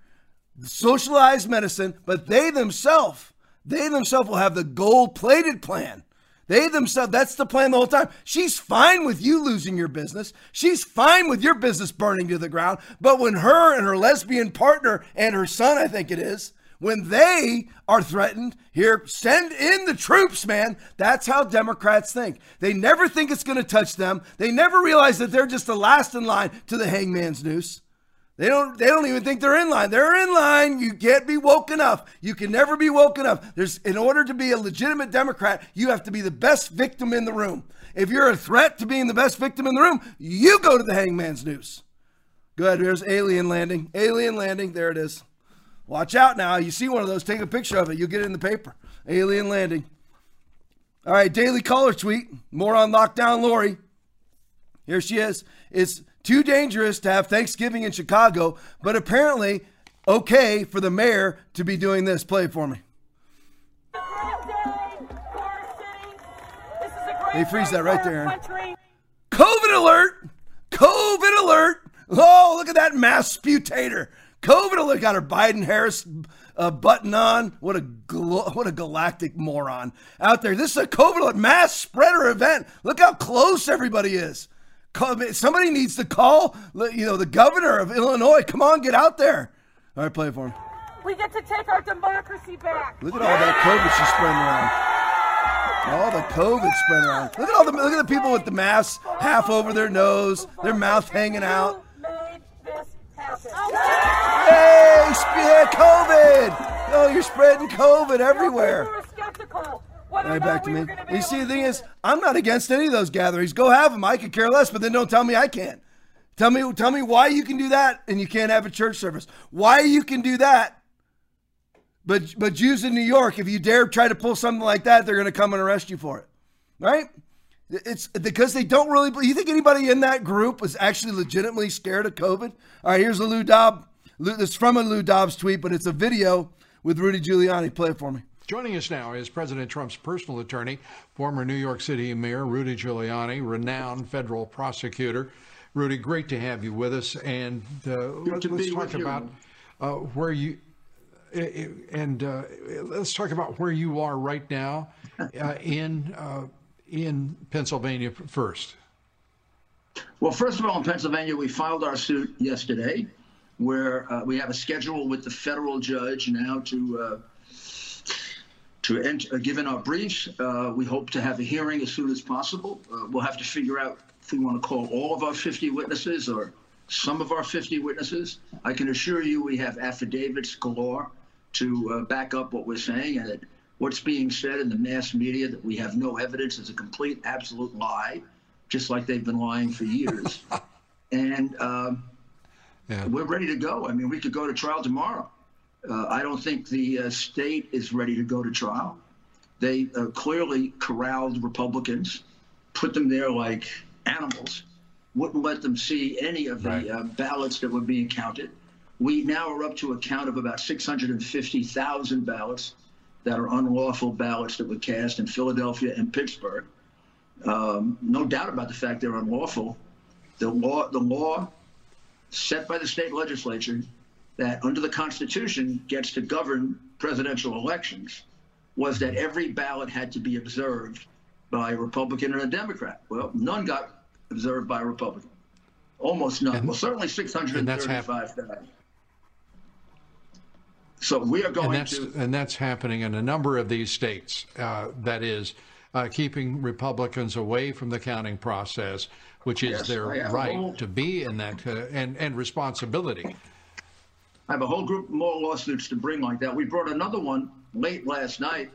socialized medicine, but they themselves, they themselves will have the gold plated plan. They themselves, that's the plan the whole time. She's fine with you losing your business. She's fine with your business burning to the ground. But when her and her lesbian partner and her son, I think it is, when they are threatened, here, send in the troops, man. That's how Democrats think. They never think it's going to touch them. They never realize that they're just the last in line to the hangman's noose. They don't they don't even think they're in line. They're in line. You can't be woke enough. You can never be woke enough. There's in order to be a legitimate Democrat, you have to be the best victim in the room. If you're a threat to being the best victim in the room, you go to the hangman's noose. Go ahead. There's alien landing. Alien landing. There it is. Watch out now. You see one of those, take a picture of it. You'll get it in the paper. Alien landing. All right, Daily Caller tweet. More on lockdown Lori. Here she is. It's too dangerous to have Thanksgiving in Chicago, but apparently okay for the mayor to be doing this. Play it for me. They freeze that right there. COVID alert! COVID alert! Oh, look at that mass sputator. COVID got her Biden Harris uh, button on. What a what a galactic moron out there. This is a COVID mass spreader event. Look how close everybody is. Somebody needs to call, you know, the governor of Illinois. Come on, get out there. All right, play it for him. We get to take our democracy back. Look at all that COVID she's spreading around. All the COVID spreading around. Look at all the look at the people with the masks half over their nose, their mouth hanging out. Hey, spread COVID! Oh, you're spreading COVID everywhere. All right, back to me. You see, the thing is, I'm not against any of those gatherings. Go have them. I could care less, but then don't tell me I can't. Tell me, tell me why you can do that and you can't have a church service. Why you can do that, but but Jews in New York, if you dare try to pull something like that, they're going to come and arrest you for it, right? It's because they don't really. You think anybody in that group was actually legitimately scared of COVID? All right, here's a Lou Dobbs. This is from a Lou Dobbs tweet, but it's a video with Rudy Giuliani. Play it for me. Joining us now is President Trump's personal attorney, former New York City Mayor Rudy Giuliani, renowned federal prosecutor. Rudy, great to have you with us. And uh, let, us talk about uh, where you and uh, let's talk about where you are right now uh, in uh, in Pennsylvania first. Well, first of all, in Pennsylvania, we filed our suit yesterday, where uh, we have a schedule with the federal judge now to to enter, uh, given our briefs, uh, we hope to have a hearing as soon as possible. Uh, we'll have to figure out if we want to call all of our 50 witnesses or some of our 50 witnesses. I can assure you we have affidavits galore to uh, back up what we're saying and that what's being said in the mass media that we have no evidence is a complete, absolute lie, just like they've been lying for years. and um, yeah. we're ready to go. I mean, we could go to trial tomorrow. Uh, I don't think the uh, state is ready to go to trial. They uh, clearly corralled Republicans, put them there like animals, wouldn't let them see any of the right. Uh, ballots that were being counted. We now are up to a count of about 650,000 ballots that are unlawful ballots that were cast in Philadelphia and Pittsburgh. Um, no doubt about the fact they're unlawful. The law, the law set by the state legislature that under the Constitution gets to govern presidential elections was that every ballot had to be observed by a Republican and a Democrat. Well, none got observed by a Republican. Almost none. And- well, certainly and that's hap- 635,000. So we are And going that's, to. and that's happening in a number of these states. Uh, that is, uh, keeping Republicans away from the counting process, which is Yes, their I have a right whole- to be in that, uh, and, and responsibility. I have a whole group more lawsuits to bring like that. We brought another one late last night.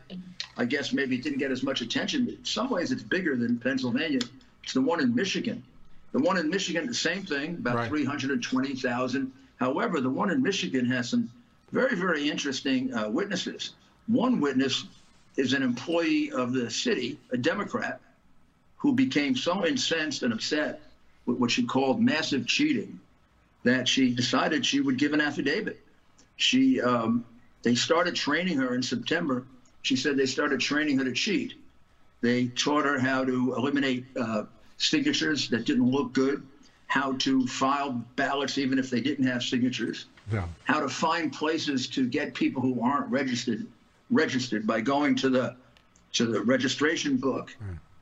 I guess maybe it didn't get as much attention. In some ways, it's bigger than Pennsylvania. It's the one in Michigan. The one in Michigan, the same thing, about Right. 320,000. However, the one in Michigan has some very, very interesting uh, witnesses. One witness is an employee of the city, a Democrat, who became so incensed and upset with what she called massive cheating that she decided she would give an affidavit. She, um, they started training her in September. She said they started training her to cheat. They taught her how to eliminate uh, signatures that didn't look good, how to file ballots even if they didn't have signatures, Yeah. how to find places to get people who aren't registered registered by going to the to the registration book,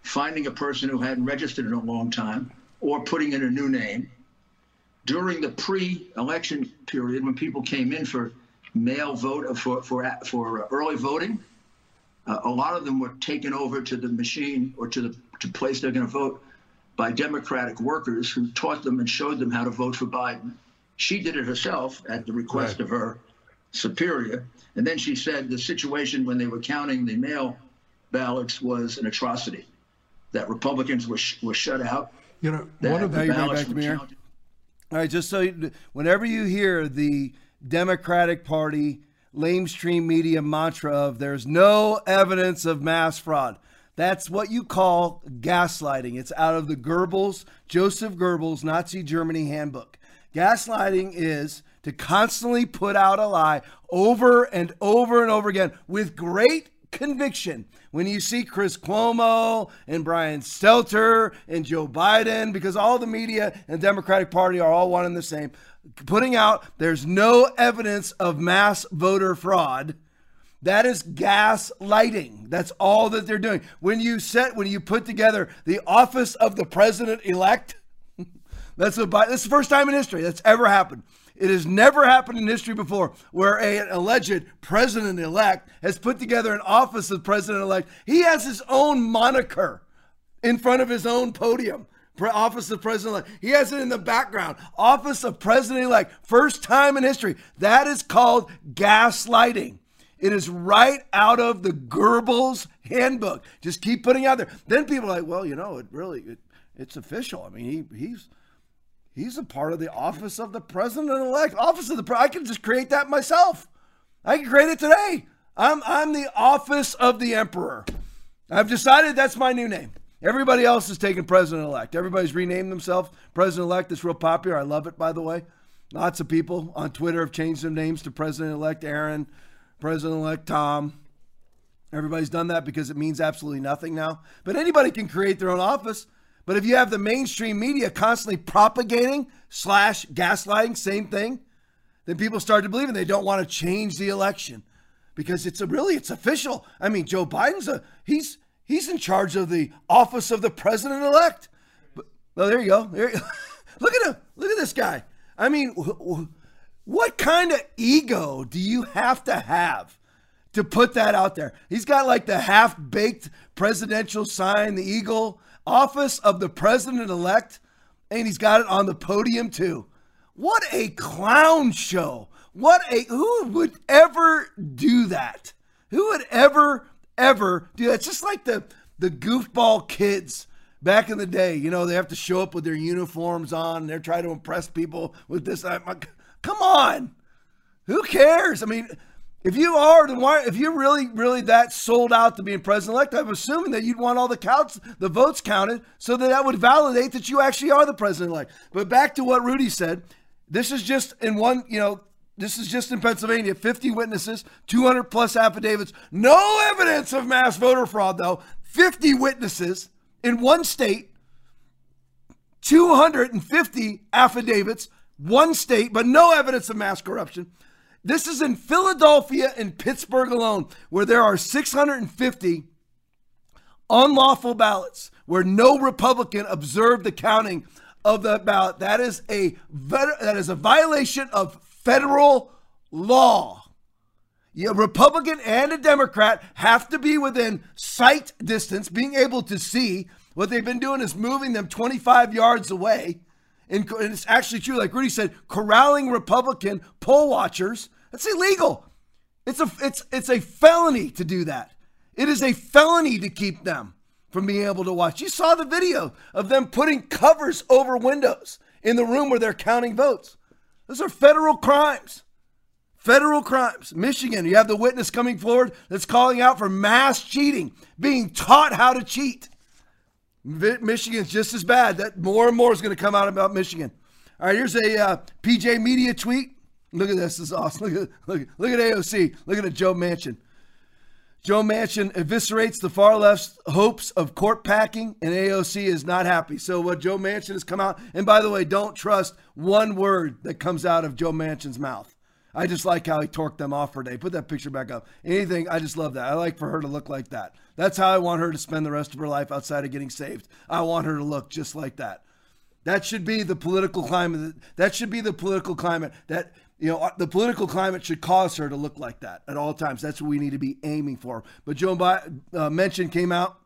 finding a person who hadn't registered in a long time, or putting in a new name. During the pre-election period, when people came in for mail vote for for for early voting, uh, a lot of them were taken over to the machine or to the to place they're going to vote by Democratic workers who taught them and showed them how to vote for Biden. She did it herself at the request Right. of her superior. And then she said the situation when they were counting the mail ballots was an atrocity, that Republicans were, sh- were shut out. You know, one of the ballots back counted. All right, just so you, whenever you hear the Democratic Party lamestream media mantra of there's no evidence of mass fraud, that's what you call gaslighting. It's out of the Goebbels, Joseph Goebbels Nazi Germany handbook. Gaslighting is to constantly put out a lie over and over and over again with great conviction when you see Chris Cuomo and Brian Stelter and Joe Biden, because all the media and Democratic Party are all one and the same, putting out there's no evidence of mass voter fraud. That is gaslighting. That's all that they're doing. When you set, when you put together the office of the president elect, that's what that's the first time in history that's ever happened. It has never happened in history before where a, an alleged president elect has put together an office of president elect. He has his own moniker in front of his own podium. Office of President elect. He has it in the background. Office of President elect. First time in history. That is called gaslighting. It is right out of the Goebbels handbook. Just keep putting out there. Then people are like, well, you know, it really, it, it's official. I mean, he, he's He's a part of the office of the president elect. Office of the pre- I can just create that myself. I can create it today. I'm I'm the office of the emperor. I've decided that's my new name. Everybody else is taking president elect. Everybody's renamed themselves president elect. It's real popular. I love it, by the way. Lots of people on Twitter have changed their names to president elect Aaron, president elect Tom. Everybody's done that because it means absolutely nothing now. But anybody can create their own office. But if you have the mainstream media constantly propagating slash gaslighting, same thing, then people start to believe and they don't want to change the election because it's a really it's official. I mean, Joe Biden's a he's he's in charge of the office of the president elect. Well, there you go. There, you- look at him. Look at this guy. I mean, wh- wh- what kind of ego do you have to have to put that out there? He's got like the half baked presidential sign, the eagle, office of the president elect, and he's got it on the podium too. What a clown show. What a who would ever do that? Who would ever ever do that? It's just like the the goofball kids back in the day. You know, they have to show up with their uniforms on. They're trying to impress people with this. I'm like, Come on. Who cares? I mean, if you are, then why? If you're really, really that sold out to being president elect, I'm assuming that you'd want all the counts, the votes counted, so that that would validate that you actually are the president elect. But back to what Rudy said, this is just in one, you know, this is just in Pennsylvania, 50 witnesses, 200 plus affidavits, no evidence of mass voter fraud though. 50 witnesses in one state, 250 affidavits, one state, but no evidence of mass corruption. This is in Philadelphia and Pittsburgh alone, where there are 650 unlawful ballots where no Republican observed the counting of the ballot. That is a that is a violation of federal law. A Republican and a Democrat have to be within sight distance, being able to see. What they've been doing is moving them 25 yards away. And it's actually true, like Rudy said, corralling Republican poll watchers. That's illegal. It's a it's it's a felony to do that. It is a felony to keep them from being able to watch. You saw the video of them putting covers over windows in the room where they're counting votes. Those are federal crimes. Federal crimes. Michigan, you have the witness coming forward that's calling out for mass cheating, being taught how to cheat. Michigan's just as bad. That more and more is going to come out about Michigan. All right, here's a uh, PJ Media tweet. Look at this. This is awesome. Look at look, look at AOC. Look at Joe Manchin. Joe Manchin eviscerates the far left's hopes of court packing, and AOC is not happy. So, what Joe Manchin has come out, and by the way, don't trust one word that comes out of Joe Manchin's mouth. I just like how he torqued them off for day. Put that picture back up. Anything, I just love that. I like for her to look like that. That's how I want her to spend the rest of her life outside of getting saved. I want her to look just like that. That should be the political climate. That should be the political climate that you know, the political climate should cause her to look like that at all times. That's what we need to be aiming for. But Joe Biden uh, Manchin came out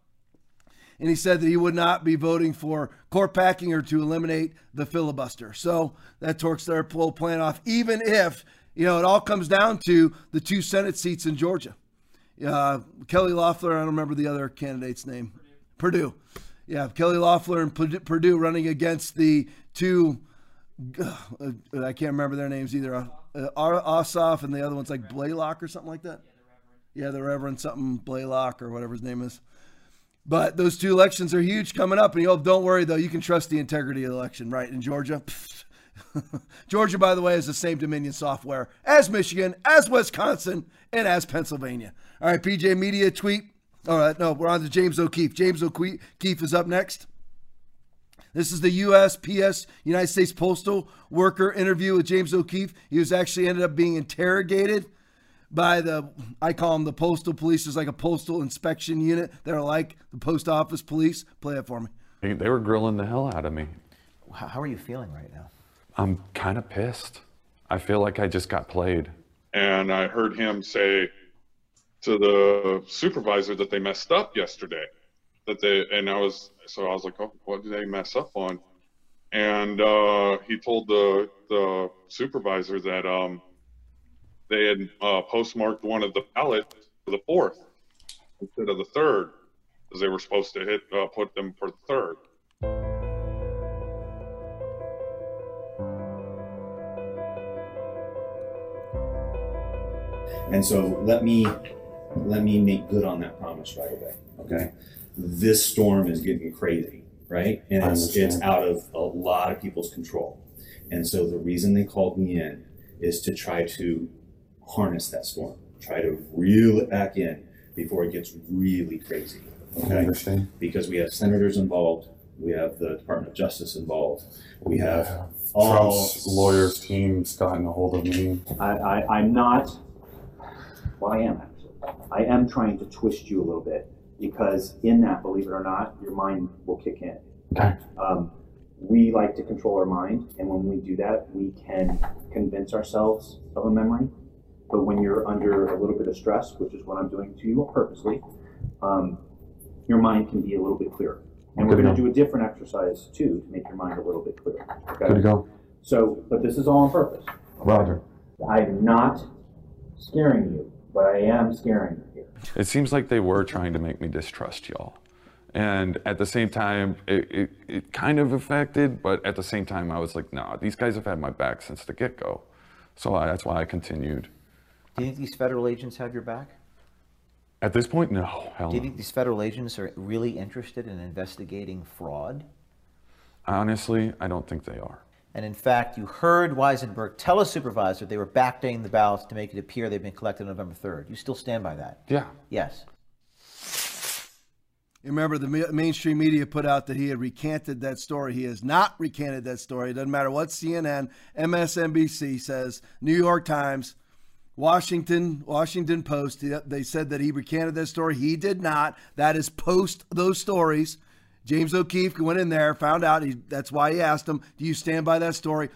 and he said that he would not be voting for court packing or to eliminate the filibuster. So that torques their plan off, even if, you know, it all comes down to the two Senate seats in Georgia. Uh, Kelly Loeffler, I don't remember the other candidate's name. Purdue. Perdue. Yeah, Kelly Loeffler and Perdue running against the two I can't remember their names either. Uh, Ossoff and the other one's like Blaylock or something like that. Yeah, the Reverend something Blaylock or whatever his name is. But those two elections are huge coming up, and you don't worry though. You can trust the integrity of the election, right? In Georgia, Georgia, by the way, is the same Dominion software as Michigan, as Wisconsin, and as Pennsylvania. All right, PJ Media tweet. All right, no, we're on to James O'Keefe. James O'Keefe is up next. This is the USPS, United States Postal Worker interview with James O'Keefe. He was actually ended up being interrogated by the, I call them the postal police. There's like a postal inspection unit that are like the post office police. Play it for me. They were grilling the hell out of me. How are you feeling right now? I'm kind of pissed. I feel like I just got played. And I heard him say to the supervisor that they messed up yesterday. That they, and I was so I was like, oh, what did they mess up on? And uh, he told the the supervisor that um, they had uh, postmarked one of the ballots for the fourth instead of the third, because they were supposed to hit uh, put them for the third. And so let me let me make good on that promise right away. Okay this storm is getting crazy, right? And it's, it's out of a lot of people's control. And so the reason they called me in is to try to harness that storm, try to reel it back in before it gets really crazy. Okay. I understand. Because we have senators involved, we have the Department of Justice involved, we have yeah. all Trump's lawyers team's gotten a hold of me. I, I, I'm not. Well, I am actually. I am trying to twist you a little bit because in that, believe it or not, your mind will kick in. Okay. Um, we like to control our mind, and when we do that, we can convince ourselves of a memory. But when you're under a little bit of stress, which is what I'm doing to you purposely, um, your mind can be a little bit clearer. And we're going to do a different exercise too to make your mind a little bit clearer. Okay? Good to go. So, but this is all on purpose. Roger. I'm not scaring you, but I am scaring you. It seems like they were trying to make me distrust y'all. And at the same time, it, it, it, kind of affected, but at the same time, I was like, nah, these guys have had my back since the get go. So I, that's why I continued. Do you think these federal agents have your back? At this point, no. Hell Do you think these federal agents are really interested in investigating fraud? Honestly, I don't think they are. And in fact, you heard Weisenbach tell a supervisor they were backdating the ballots to make it appear they'd been collected on November 3rd. You still stand by that? Yeah. Yes. You remember the mainstream media put out that he had recanted that story. He has not recanted that story. It doesn't matter what CNN, MSNBC says, New York Times, Washington Washington Post. They said that he recanted that story. He did not. That is post those stories. James O'Keefe went in there, found out. He, that's why he asked him, "Do you stand by that story?"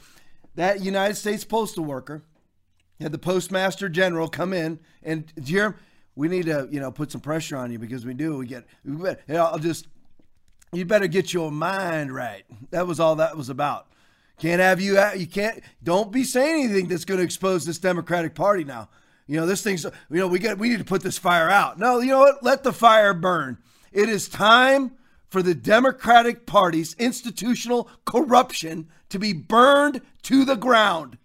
That United States postal worker had the postmaster general come in and Jerem, we need to you know put some pressure on you because we do. We get. We better, you know, I'll just. You better get your mind right. That was all that was about. Can't have you. You can't. Don't be saying anything that's going to expose this Democratic Party now. You know this thing's. You know we get. We need to put this fire out. No, you know what? Let the fire burn. It is time for the Democratic Party's institutional corruption to be burned to the ground.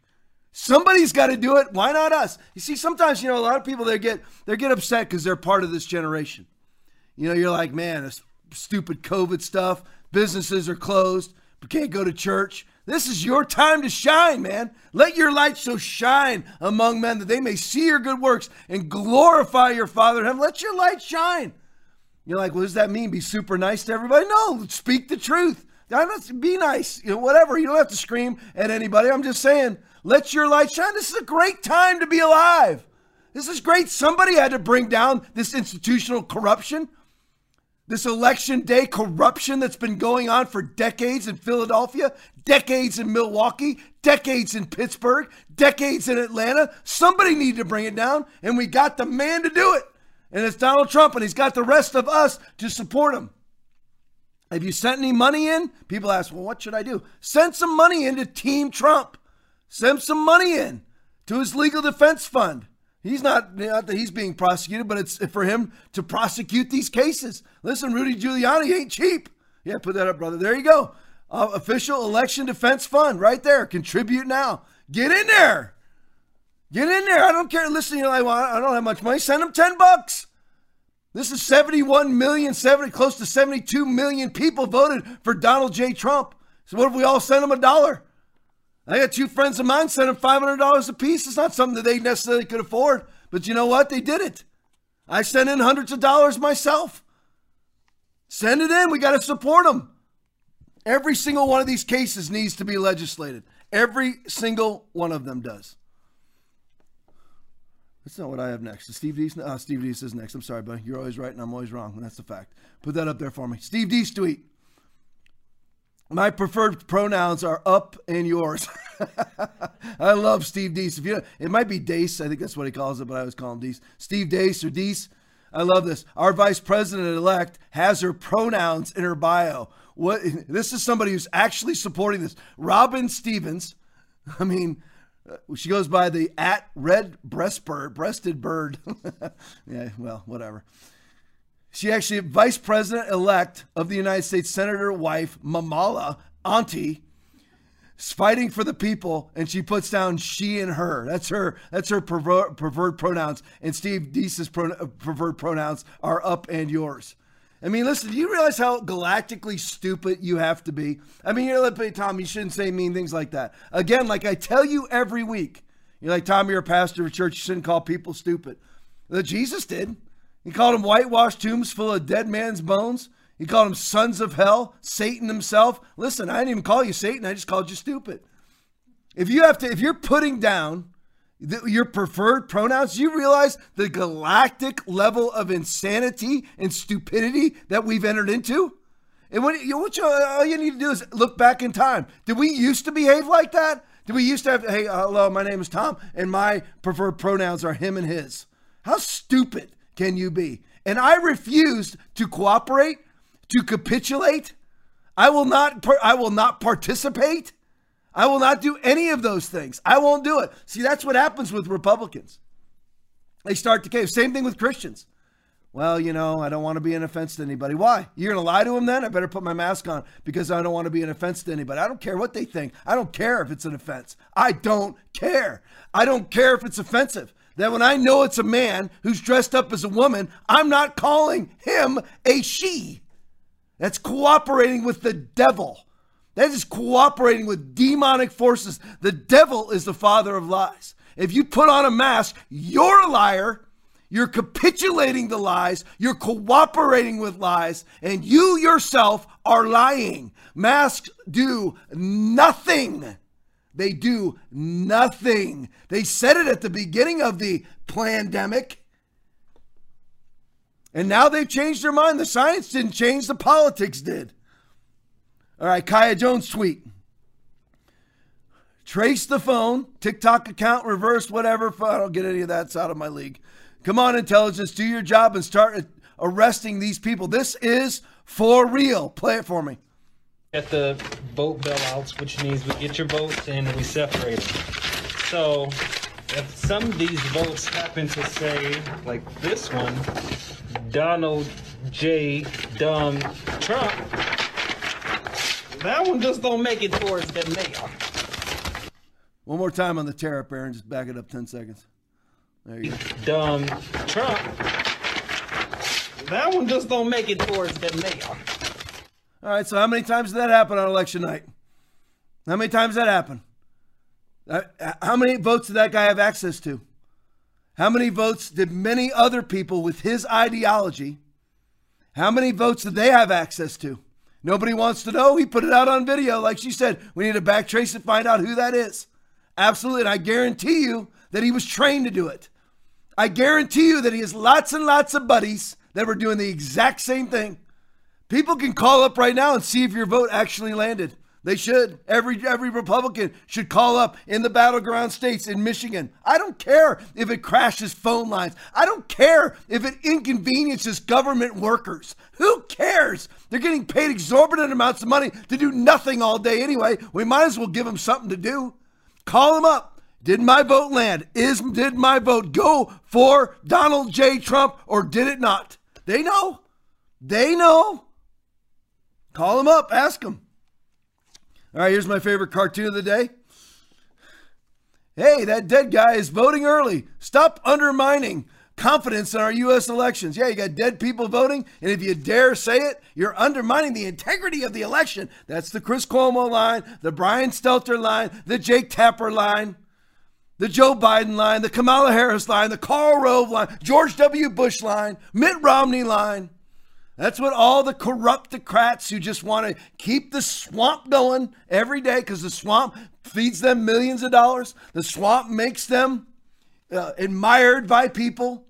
Somebody's got to do it. Why not us? You see, sometimes you know a lot of people they get they get upset because they're part of this generation. You know, you're like, man, this stupid COVID stuff. Businesses are closed. We can't go to church. This is your time to shine, man. Let your light so shine among men that they may see your good works and glorify your Father in heaven. Let your light shine. You're like, what does that mean? Be super nice to everybody? No, speak the truth. I'm not, be nice. You know, whatever. You don't have to scream at anybody. I'm just saying, let your light shine. This is a great time to be alive. This is great. Somebody had to bring down this institutional corruption. This election day corruption that's been going on for decades in Philadelphia, decades in Milwaukee, decades in Pittsburgh, decades in Atlanta. Somebody needed to bring it down, and we got the man to do it. And it's Donald Trump, and he's got the rest of us to support him. Have you sent any money in? People ask, well, what should I do? Send some money into Team Trump. Send some money in to his legal defense fund. He's not, not that he's being prosecuted, but it's for him to prosecute these cases. Listen, Rudy Giuliani ain't cheap. Yeah, put that up, brother. There you go. Uh, official election defense fund right there. Contribute now. Get in there. Get in there. I don't care. Listen, you know, I don't have much money. Send them 10 bucks. This is 71 million, 70, close to 72 million people voted for Donald J. Trump. So what if we all send them a dollar? I got two friends of mine sent them $500 a piece. It's not something that they necessarily could afford, but you know what? They did it. I sent in hundreds of dollars myself. Send it in. We got to support them. Every single one of these cases needs to be legislated. Every single one of them does. That's not what I have next. Steve Deese? Uh, Steve Deese is next. I'm sorry, buddy. You're always right and I'm always wrong. And That's the fact. Put that up there for me. Steve Deese tweet. My preferred pronouns are up and yours. I love Steve Deese. If you, it might be Dace. I think that's what he calls it, but I always call him Deese. Steve Deese or Deese. I love this. Our vice president elect has her pronouns in her bio. What? This is somebody who's actually supporting this. Robin Stevens. I mean, she goes by the at red breastbird, breasted bird. yeah, well, whatever. She actually, vice president elect of the United States, Senator wife, Momala, auntie, is fighting for the people, and she puts down she and her. That's her. That's her pervert, pronouns. And Steve Deese's pro, uh, pronouns are up and yours. I mean, listen, do you realize how galactically stupid you have to be? I mean, you're like, Tom, you shouldn't say mean things like that. Again, like I tell you every week, you're like, Tom, you're a pastor of a church, you shouldn't call people stupid. Well, Jesus did. He called them whitewashed tombs full of dead man's bones. He called them sons of hell, Satan himself. Listen, I didn't even call you Satan. I just called you stupid. If you have to, if you're putting down your preferred pronouns, you realize the galactic level of insanity and stupidity that we've entered into. And what you, what you, all you need to do is look back in time. Did we used to behave like that? Did we used to have, hey, hello, my name is Tom, and my preferred pronouns are him and his? How stupid can you be? And I refused to cooperate, to capitulate. I will not I will not participate. I will not do any of those things. I won't do it. See, that's what happens with Republicans. They start to cave. Same thing with Christians. Well, you know, I don't want to be an offense to anybody. Why? You're going to lie to them then? I better put my mask on because I don't want to be an offense to anybody. I don't care what they think. I don't care if it's an offense. I don't care. I don't care if it's offensive that when I know it's a man who's dressed up as a woman, I'm not calling him a she. That's cooperating with the devil. That is cooperating with demonic forces. The devil is the father of lies. If you put on a mask, you're a liar. You're capitulating the lies. You're cooperating with lies. And you yourself are lying. Masks do nothing They do nothing. They said it at the beginning of the pandemic. And now they've changed their mind. The science didn't change, the politics did. All right, Kaya Jones tweet. Trace the phone, TikTok account, reverse, whatever. I don't get any of that. It's out of my league. Come on, intelligence, do your job and start arresting these people. This is for real. Play it for me. At the boat bailouts, which means we get your boats and we separate them. So if some of these votes happen to say, like this one, Donald J. Dumb Trump, that one just don't make it towards the mayor. One more time on the tariff, Aaron. Just back it up 10 seconds. There you go. Dumb Trump. That one just don't make it towards the mayor. All right, so how many times did that happen on election night? How many times did that happen? Uh, how many votes did that guy have access to? How many votes did many other people with his ideology, how many votes did they have access to? Nobody wants to know. He put it out on video. Like she said, we need to backtrace and find out who that is. Absolutely. And I guarantee you that he was trained to do it. I guarantee you that he has lots and lots of buddies that were doing the exact same thing. People can call up right now and see if your vote actually landed. They should. Every every Republican should call up in the battleground states in Michigan. I don't care if it crashes phone lines. I don't care if it inconveniences government workers. Who cares? They're getting paid exorbitant amounts of money to do nothing all day anyway. We might as well give them something to do. Call them up. Did my vote land? Is did my vote go for Donald J. Trump or did it not? They know. They know. Call them up. Ask them. All right, here's my favorite cartoon of the day. Hey, that dead guy is voting early. Stop undermining confidence in our U.S. elections. Yeah, you got dead people voting, and if you dare say it, you're undermining the integrity of the election. That's the Chris Cuomo line, the Brian Stelter line, the Jake Tapper line, the Joe Biden line, the Kamala Harris line, the Karl Rove line, George W. Bush line, Mitt Romney line. That's what all the corruptocrats who just want to keep the swamp going every day because the swamp feeds them millions of dollars. The swamp makes them uh, admired by people.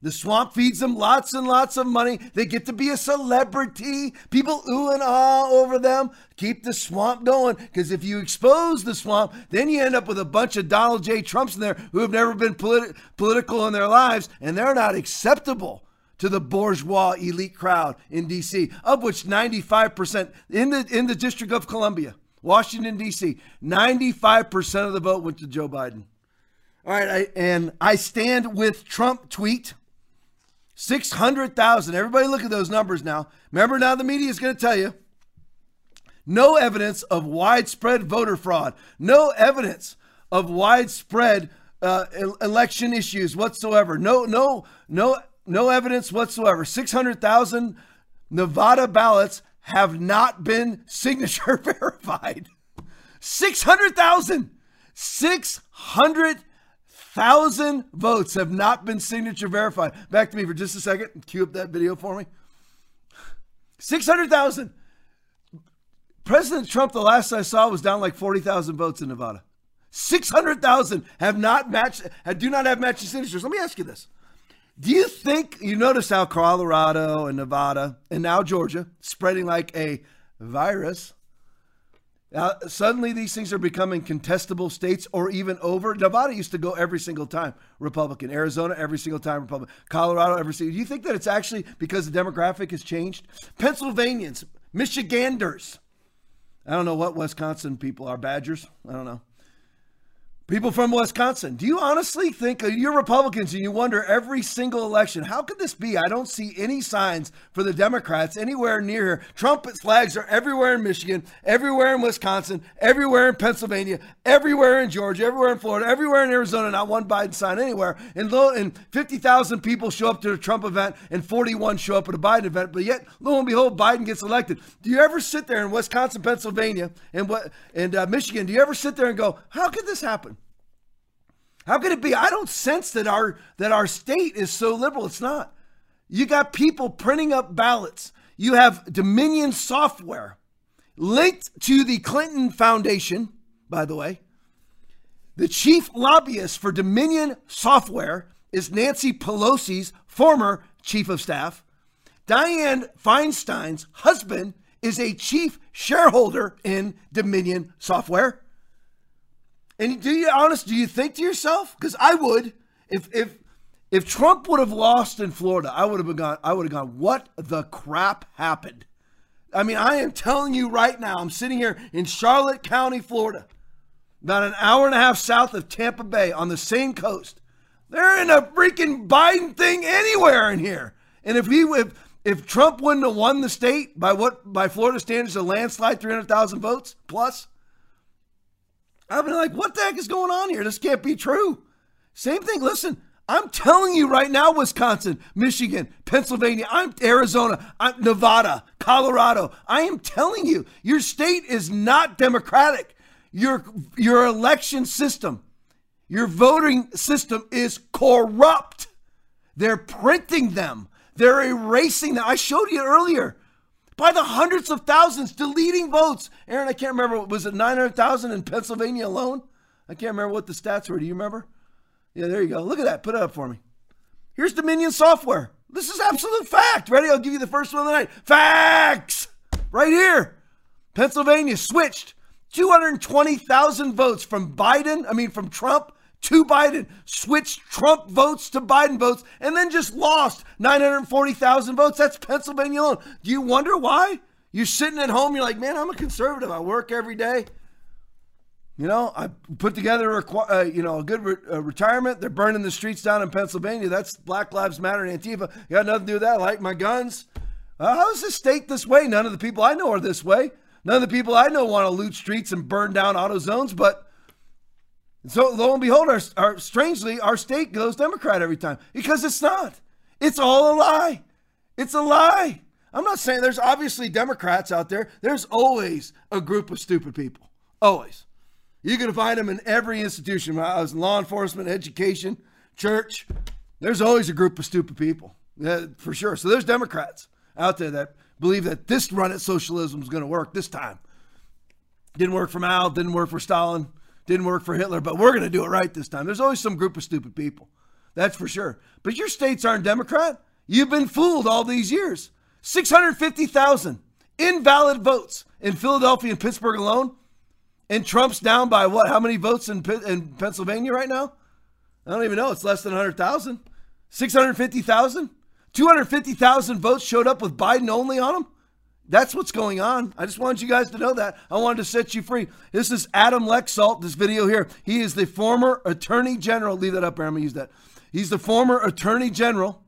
The swamp feeds them lots and lots of money. They get to be a celebrity. People ooh and ah over them. Keep the swamp going. Because if you expose the swamp, then you end up with a bunch of Donald J. Trumps in there who have never been politi- political in their lives, and they're not acceptable to the bourgeois elite crowd in D.C., of which 95% in the in the District of Columbia, Washington D.C., 95% of the vote went to Joe Biden. All right, I, and I stand with Trump tweet. 600,000. Everybody look at those numbers now. Remember now the media is going to tell you no evidence of widespread voter fraud. No evidence of widespread uh, election issues whatsoever. No no no no evidence whatsoever. 600,000 Nevada ballots have not been signature verified. 600,000. 600,000 votes have not been signature verified. Back to me for just a second. Cue up that video for me. 600,000. President Trump, the last I saw, was down like 40,000 votes in Nevada. 600,000 have not matched, do not have matching signatures. Let me ask you this. Do you think you notice how Colorado and Nevada and now Georgia spreading like a virus? Now, suddenly these things are becoming contestable states or even over. Nevada used to go every single time Republican. Arizona every single time Republican. Colorado every single. Do you think that it's actually because the demographic has changed? Pennsylvanians, Michiganders. I don't know what Wisconsin people are. Badgers. I don't know. People from Wisconsin, do you honestly think uh, you're Republicans and you wonder every single election, how could this be? I don't see any signs for the Democrats anywhere near here. Trump flags are everywhere in Michigan, everywhere in Wisconsin, everywhere in Pennsylvania, everywhere in Georgia, everywhere in Florida, everywhere in Arizona, not one Biden sign anywhere. And, lo, and 50,000 people show up to a Trump event and 41 show up at a Biden event. But yet, lo and behold, Biden gets elected. Do you ever sit there in Wisconsin, Pennsylvania, and, what, and uh, Michigan, do you ever sit there and go, how could this happen? How could it be? I don't sense that our that our state is so liberal. It's not. You got people printing up ballots. You have Dominion software linked to the Clinton Foundation, by the way. The chief lobbyist for Dominion Software is Nancy Pelosi's former chief of staff. Dianne Feinstein's husband is a chief shareholder in Dominion Software. And do you honest, do you think to yourself? Because I would, if if if Trump would have lost in Florida, I would have gone, I would have gone, what the crap happened? I mean, I am telling you right now, I'm sitting here in Charlotte County, Florida, about an hour and a half south of Tampa Bay on the same coast. They're in a freaking Biden thing anywhere in here. And if he if if Trump wouldn't have won the state by what by Florida standards a landslide, three hundred thousand votes plus, I'd be like, what the heck is going on here? This can't be true. Same thing. Listen, I'm telling you right now, Wisconsin, Michigan, Pennsylvania, I'm Arizona, I'm Nevada, Colorado. I am telling you, your state is not democratic. Your your election system, your voting system is corrupt. They're printing them. They're erasing them. I showed you earlier. By the hundreds of thousands, deleting votes. Aaron, I can't remember. Was it 900,000 in Pennsylvania alone? I can't remember what the stats were. Do you remember? Yeah, there you go. Look at that. Put it up for me. Here's Dominion software. This is absolute fact. Ready? I'll give you the first one of the night. Facts! Right here. Pennsylvania switched 220,000 votes from Biden, I mean, from Trump to Biden, switched Trump votes to Biden votes, and then just lost 940,000 votes. That's Pennsylvania alone. Do you wonder why? You're sitting at home, you're like, man, I'm a conservative. I work every day. You know, I put together a uh, you know a good re- uh, retirement. They're burning the streets down in Pennsylvania. That's Black Lives Matter and Antifa. You got nothing to do with that. I like my guns. Uh, how is this state this way? None of the people I know are this way. None of the people I know want to loot streets and burn down auto zones. But so lo and behold, our, our strangely our state goes Democrat every time because it's not. It's all a lie. It's a lie. I'm not saying there's obviously Democrats out there. There's always a group of stupid people. Always. You can find them in every institution. I was in law enforcement, education, church. There's always a group of stupid people, yeah, for sure. So there's Democrats out there that believe that this run at socialism is going to work this time. Didn't work for Mao, didn't work for Stalin, didn't work for Hitler, but we're going to do it right this time. There's always some group of stupid people. That's for sure. But your states aren't Democrat. You've been fooled all these years. 650,000 invalid votes in Philadelphia and Pittsburgh alone and Trump's down by what? How many votes in, in Pennsylvania right now? I don't even know. It's less than 100,000. 650,000? 250,000 votes showed up with Biden only on them? That's what's going on. I just wanted you guys to know that. I wanted to set you free. This is Adam Laxalt, this video here. He is the former Attorney General. Leave that up, Aaron. I'm going to use that. He's the former Attorney General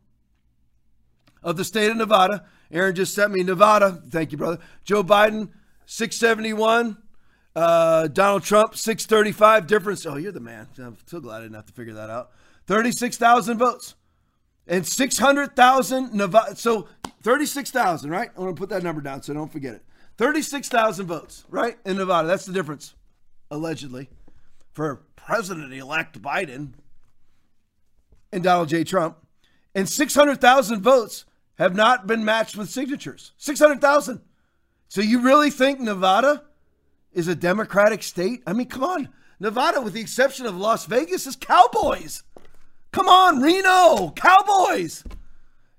of the state of Nevada. Aaron just sent me Nevada. Thank you, brother. Joe Biden, 671. Uh, Donald Trump, 635 difference. Oh, you're the man. I'm so glad I didn't have to figure that out. 36,000 votes and 600,000 Nevada. So 36,000, right? I'm going to put that number down so don't forget it. 36,000 votes, right? In Nevada. That's the difference, allegedly, for President elect Biden and Donald J. Trump. And 600,000 votes have not been matched with signatures. 600,000. So you really think Nevada is a Democratic state? I mean, come on. Nevada, with the exception of Las Vegas, is cowboys. Come on, Reno, cowboys.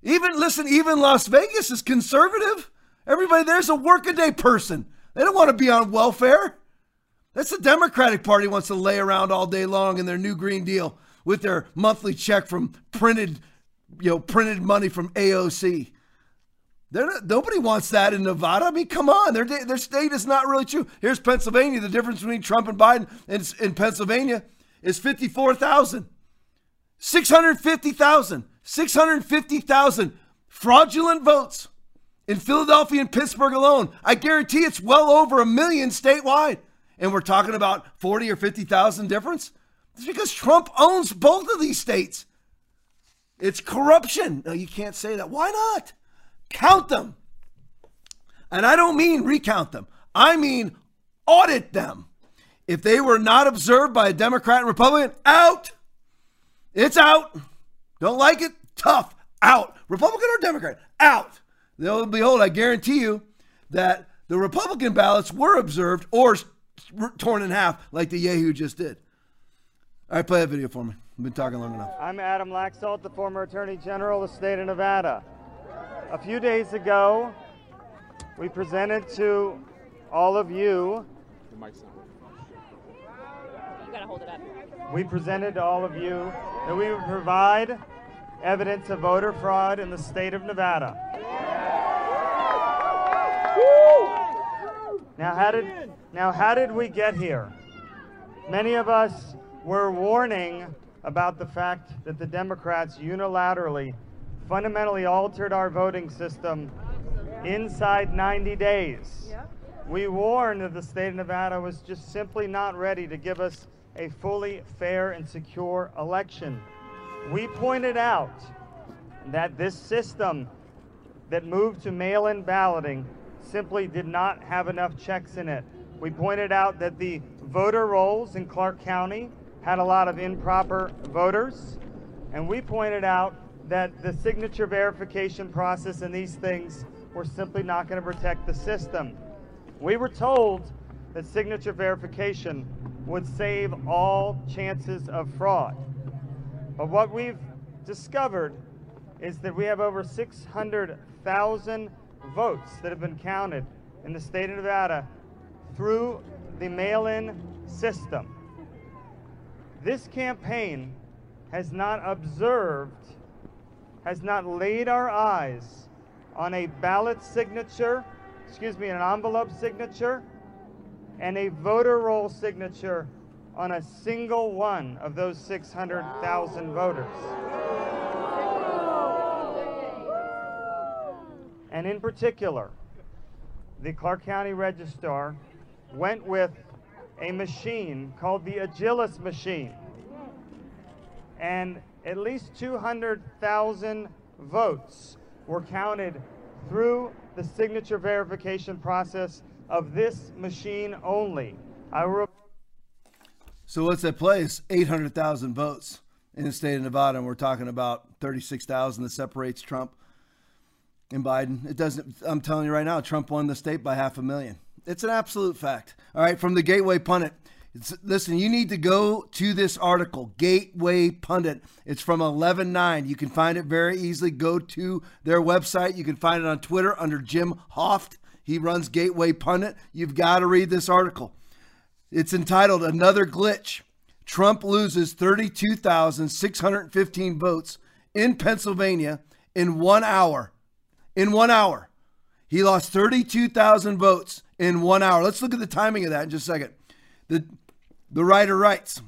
Even, listen, even Las Vegas is conservative. Everybody there's a workaday person. They don't want to be on welfare. That's the Democratic Party wants to lay around all day long in their new Green Deal with their monthly check from printed, you know, printed money from AOC. Not, nobody wants that in Nevada. I mean, come on, their their state is not really true. Here's Pennsylvania. The difference between Trump and Biden in, in Pennsylvania is 54,000. 650,000. 650,000 fraudulent votes in Philadelphia and Pittsburgh alone. I guarantee it's well over a million statewide. And we're talking about 40 or 50,000 difference. It's because Trump owns both of these states. It's corruption. No, you can't say that. Why not? count them. And I don't mean recount them, I mean audit them. If they were not observed by a Democrat and Republican, out. It's out. Don't like it? Tough. Out. Republican or Democrat? Out. They'll behold, I guarantee you that the Republican ballots were observed or torn in half like the Yahoo just did. All right, play that video for me. I've been talking long enough. I'm Adam Laxalt, the former Attorney General of the state of Nevada. A few days ago, we presented to all of you. The mic. You gotta hold it up. We presented to all of you that we would provide evidence of voter fraud in the state of Nevada. Now, how did now how did we get here? Many of us were warning about the fact that the Democrats unilaterally, fundamentally altered our voting system inside 90 days. We warned that the state of Nevada was just simply not ready to give us a fully fair and secure election. We pointed out that this system that moved to mail in balloting simply did not have enough checks in it. We pointed out that the voter rolls in Clark County had a lot of improper voters, and we pointed out that the signature verification process and these things were simply not going to protect the system. We were told that signature verification would save all chances of fraud. But what we've discovered is that we have over 600,000 votes that have been counted in the state of Nevada through the mail in system. This campaign has not observed, has not laid our eyes on a ballot signature, excuse me, an envelope signature, and a voter roll signature on a single one of those 600,000 voters. And in particular, the Clark County Registrar went with a machine called the Agilis machine. And at least 200,000 votes were counted through the signature verification process of this machine only. I will So what's that place? 800,000 votes in the state of Nevada, and we're talking about 36,000 that separates Trump and Biden. It doesn't, I'm telling you right now, Trump won the state by half a million. It's an absolute fact. All right, from the Gateway Pundit. Listen, you need to go to this article, Gateway Pundit. It's from 11.9. You can find it very easily. Go to their website. You can find it on Twitter under Jim Hoft. He runs Gateway Pundit. You've got to read this article. It's entitled Another Glitch. Trump loses 32,615 votes in Pennsylvania in one hour. In one hour. He lost 32,000 votes in one hour. Let's look at the timing of that in just a second. The, the writer writes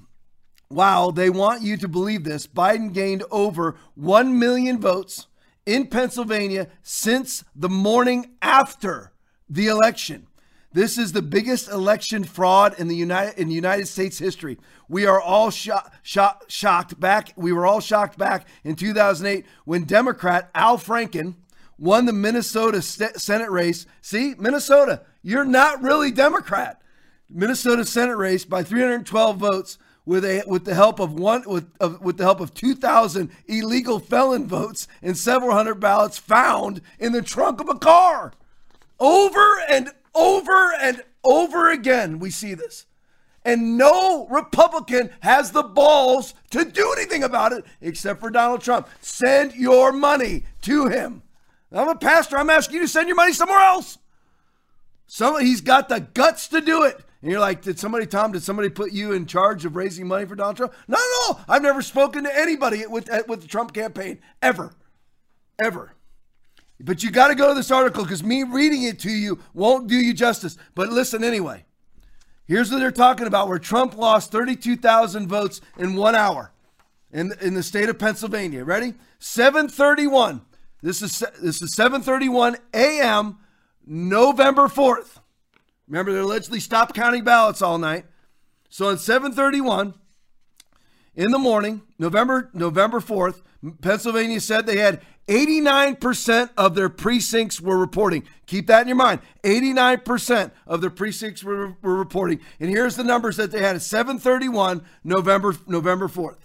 Wow, they want you to believe this. Biden gained over 1 million votes in Pennsylvania since the morning after the election. This is the biggest election fraud in the United in United States history. We are all shocked, shocked, shocked back. We were all shocked back in 2008 when Democrat Al Franken won the Minnesota Senate race. See, Minnesota, you're not really Democrat. Minnesota Senate race by 312 votes with a with the help of one with of, with the help of 2,000 illegal felon votes and several hundred ballots found in the trunk of a car. Over and over and over again, we see this. And no Republican has the balls to do anything about it except for Donald Trump. Send your money to him. I'm a pastor. I'm asking you to send your money somewhere else. Some, he's got the guts to do it. And you're like, did somebody, Tom, did somebody put you in charge of raising money for Donald Trump? No, no. I've never spoken to anybody with, with the Trump campaign, ever. Ever. But you got to go to this article because me reading it to you won't do you justice. But listen anyway. Here's what they're talking about where Trump lost 32,000 votes in one hour in, in the state of Pennsylvania. Ready? 731. This is this is 7:31 a.m. November 4th. Remember, they allegedly stopped counting ballots all night. So at 7:31 in the morning, November November 4th, Pennsylvania said they had 89% of their precincts were reporting. Keep that in your mind. 89% of their precincts were, were reporting. And here's the numbers that they had at 7:31 November November 4th.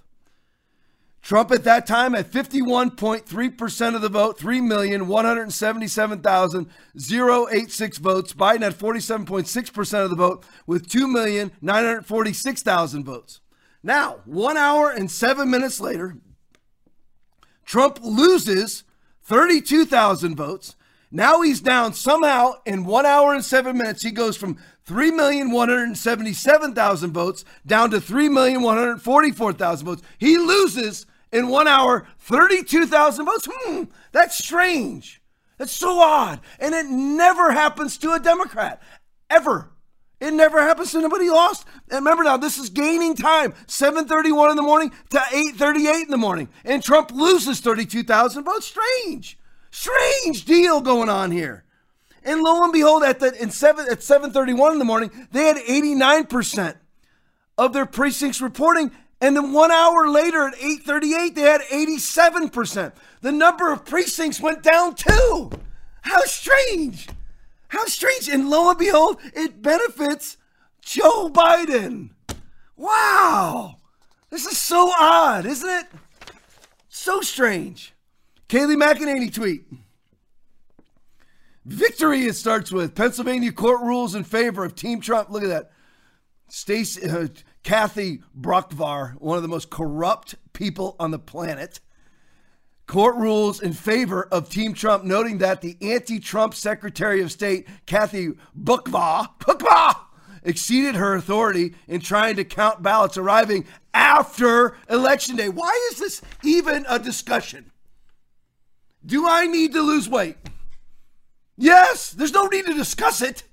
Trump at that time had 51.3% of the vote, 3,177,086 votes. Biden had 47.6% of the vote with 2,946,000 votes. Now, one hour and seven minutes later, Trump loses 32,000 votes. Now he's down somehow in one hour and seven minutes. He goes from 3,177,000 votes down to 3,144,000 votes. He loses in one hour 32,000 votes. Hmm, that's strange. That's so odd. And it never happens to a Democrat, ever. It never happens to anybody lost. And remember now, this is gaining time. 7:31 in the morning to 8:38 in the morning, and Trump loses 32,000 votes. Strange, strange deal going on here. And lo and behold, at the in seven at 7:31 in the morning, they had 89 percent of their precincts reporting, and then one hour later at 8:38, they had 87 percent. The number of precincts went down too. How strange! How strange. And lo and behold, it benefits Joe Biden. Wow. This is so odd, isn't it? So strange. Kayleigh McEnany tweet. Victory, it starts with. Pennsylvania court rules in favor of Team Trump. Look at that. Stacey, uh, Kathy Boockvar, one of the most corrupt people on the planet. Court rules in favor of Team Trump, noting that the anti Trump Secretary of State, Kathy Boockvar, exceeded her authority in trying to count ballots arriving after Election Day. Why is this even a discussion? Do I need to lose weight? Yes, there's no need to discuss it.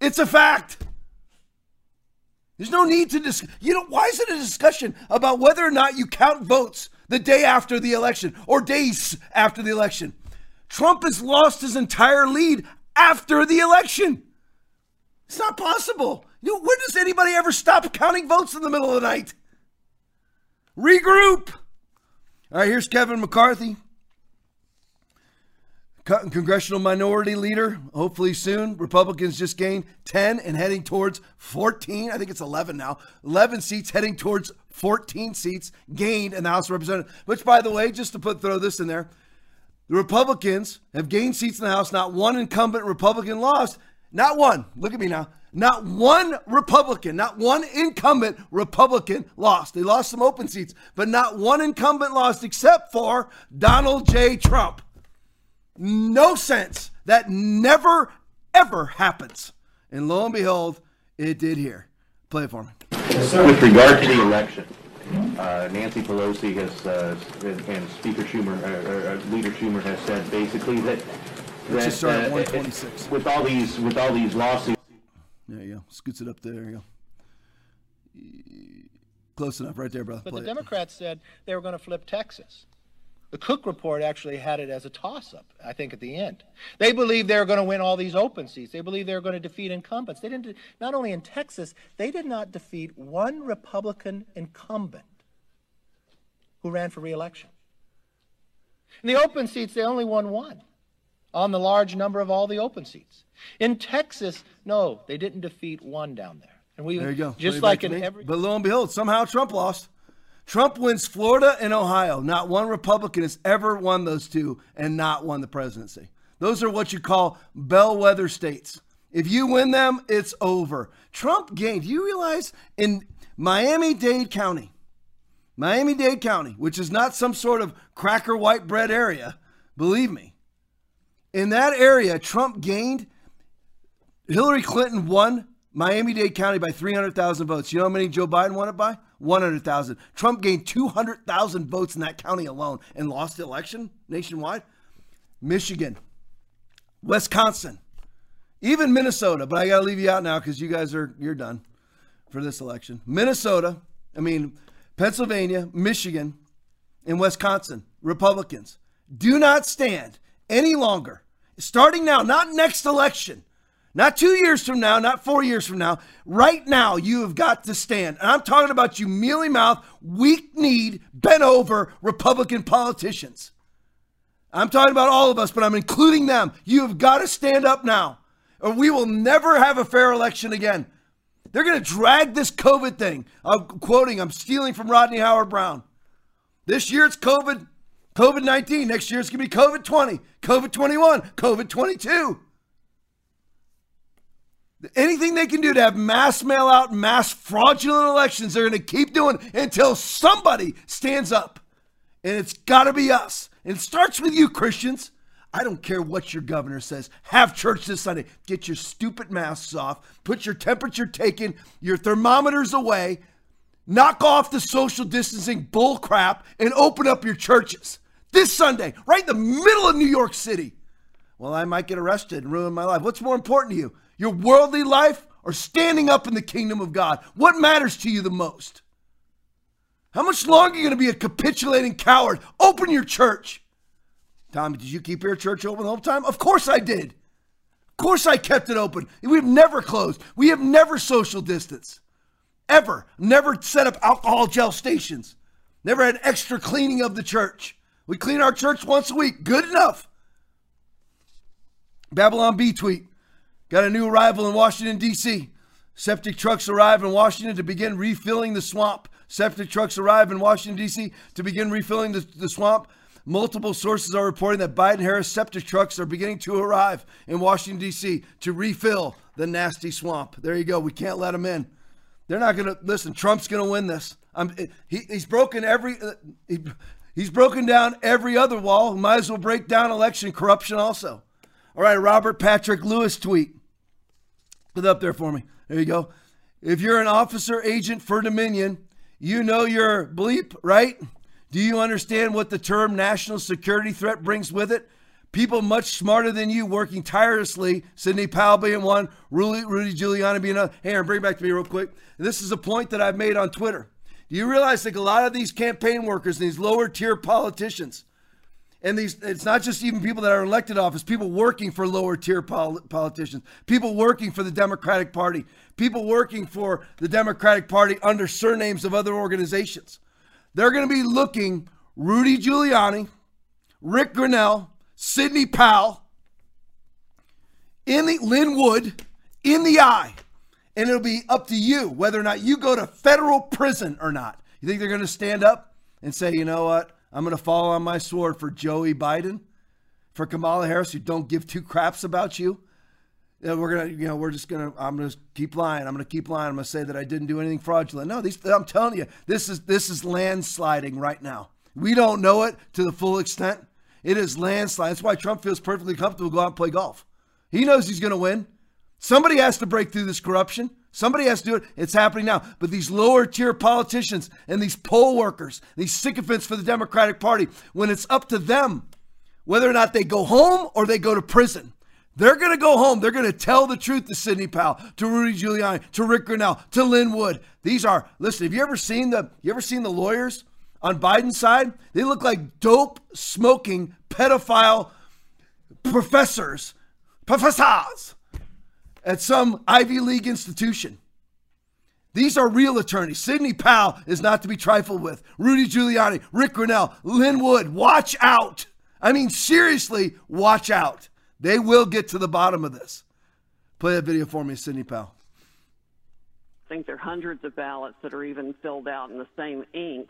It's a fact. There's no need to discuss. You know, why is it a discussion about whether or not you count votes the day after the election or days after the election? Trump has lost his entire lead after the election. It's not possible. You know, when does anybody ever stop counting votes in the middle of the night? Regroup. All right, here's Kevin McCarthy. Congressional minority leader, hopefully soon. Republicans just gained 10 and heading towards 14. I think it's 11 now. 11 seats heading towards 14 seats gained in the House of Representatives. Which, by the way, just to put throw this in there, the Republicans have gained seats in the House. Not one incumbent Republican lost. Not one. Look at me now. Not one Republican, not one incumbent Republican lost. They lost some open seats, but not one incumbent lost except for Donald J. Trump. No sense. That never, ever happens. And lo and behold, it did here. Play it for me. With regard to the election, uh, Nancy Pelosi has, uh, and Speaker Schumer, uh, uh, Leader Schumer has said basically that, that start uh, with all these with all these lawsuits. There you go. Scoots it up there. There you go. Close enough, right there, brother. But Play the it. Democrats said they were going to flip Texas. The Cook report actually had it as a toss up, I think, at the end. They believed they were going to win all these open seats. They believed they were going to defeat incumbents. They didn't, not only in Texas, they did not defeat one Republican incumbent who ran for reelection. In the open seats, they only won one on the large number of all the open seats. In Texas, no, they didn't defeat one down there. And we There you go. just Play like in me. every But lo and behold, somehow Trump lost. Trump wins Florida and Ohio. Not one Republican has ever won those two and not won the presidency. Those are what you call bellwether states. If you win them, it's over. Trump gained. Do you realize in Miami Dade County, Miami Dade County, which is not some sort of cracker white bread area, believe me, in that area, Trump gained. Hillary Clinton won Miami Dade County by 300,000 votes. You know how many Joe Biden won it by? 100,000. Trump gained 200,000 votes in that county alone and lost the election nationwide. Michigan, Wisconsin, even Minnesota, but I got to leave you out now because you guys are you're done for this election. Minnesota, I mean Pennsylvania, Michigan, and Wisconsin, Republicans do not stand any longer. Starting now, not next election, not two years from now, not four years from now. Right now, you have got to stand. And I'm talking about you mealy mouth, weak kneed, bent over Republican politicians. I'm talking about all of us, but I'm including them. You have got to stand up now, or we will never have a fair election again. They're going to drag this COVID thing. I'm quoting, I'm stealing from Rodney Howard-Browne. This year it's COVID, COVID 19. Next year it's going to be COVID 20, COVID 21, COVID 22. Anything they can do to have mass mail out, mass fraudulent elections, they're going to keep doing until somebody stands up. And it's got to be us. And it starts with you, Christians. I don't care what your governor says. Have church this Sunday. Get your stupid masks off. Put your temperature taken, your thermometers away. Knock off the social distancing bull crap and open up your churches this Sunday, right in the middle of New York City. Well, I might get arrested and ruin my life. What's more important to you? Your worldly life or standing up in the kingdom of God? What matters to you the most? How much longer are you going to be a capitulating coward? Open your church. Tommy, did you keep your church open the whole time? Of course I did. Of course I kept it open. We've never closed. We have never social distance. Ever. Never set up alcohol gel stations. Never had extra cleaning of the church. We clean our church once a week. Good enough. Babylon Bee tweet. Got a new arrival in Washington, D.C. Septic trucks arrive in Washington to begin refilling the swamp. Septic trucks arrive in Washington, D.C. to begin refilling the, the swamp. Multiple sources are reporting that Biden Harris septic trucks are beginning to arrive in Washington, D.C. to refill the nasty swamp. There you go. We can't let them in. They're not going to listen. Trump's going to win this. He, he's broken every. Uh, he, he's broken down every other wall. Might as well break down election corruption also. All right, Robert Patrick Lewis tweet. It up there for me. There you go. If you're an officer agent for Dominion, you know your bleep, right? Do you understand what the term national security threat brings with it? People much smarter than you working tirelessly, Sidney Powell being one, Rudy, Rudy Giuliani being another. Hey, bring back to me real quick. This is a point that I've made on Twitter. Do you realize like a lot of these campaign workers, these lower tier politicians, and these it's not just even people that are elected office, people working for lower tier pol- politicians, people working for the Democratic Party, people working for the Democratic Party under surnames of other organizations. They're going to be looking Rudy Giuliani, Rick Grenell Sidney Powell, in the Lin Wood, in the eye. And it'll be up to you whether or not you go to federal prison or not. You think they're going to stand up and say, you know what? I'm going to fall on my sword for Joey Biden, for Kamala Harris, who don't give two craps about you. We're gonna, you know, we're just gonna. I'm gonna keep lying. I'm gonna keep lying. I'm gonna say that I didn't do anything fraudulent. No, these. I'm telling you, this is this is landsliding right now. We don't know it to the full extent. It is landslide. That's why Trump feels perfectly comfortable to go out and play golf. He knows he's gonna win. Somebody has to break through this corruption. Somebody has to do it. It's happening now. But these lower tier politicians and these poll workers, these sycophants for the Democratic Party, when it's up to them whether or not they go home or they go to prison, they're going to go home. They're going to tell the truth to Sidney Powell, to Rudy Giuliani, to Rick Grenell, to Lin Wood. These are listen. Have you ever seen the you ever seen the lawyers on Biden's side? They look like dope smoking pedophile professors, professors at some Ivy League institution. These are real attorneys. Sidney Powell is not to be trifled with. Rudy Giuliani, Rick Grenell, Lin Wood, watch out. I mean, seriously, watch out. They will get to the bottom of this. Play that video for me, Sidney Powell. I think there are hundreds of ballots that are even filled out in the same ink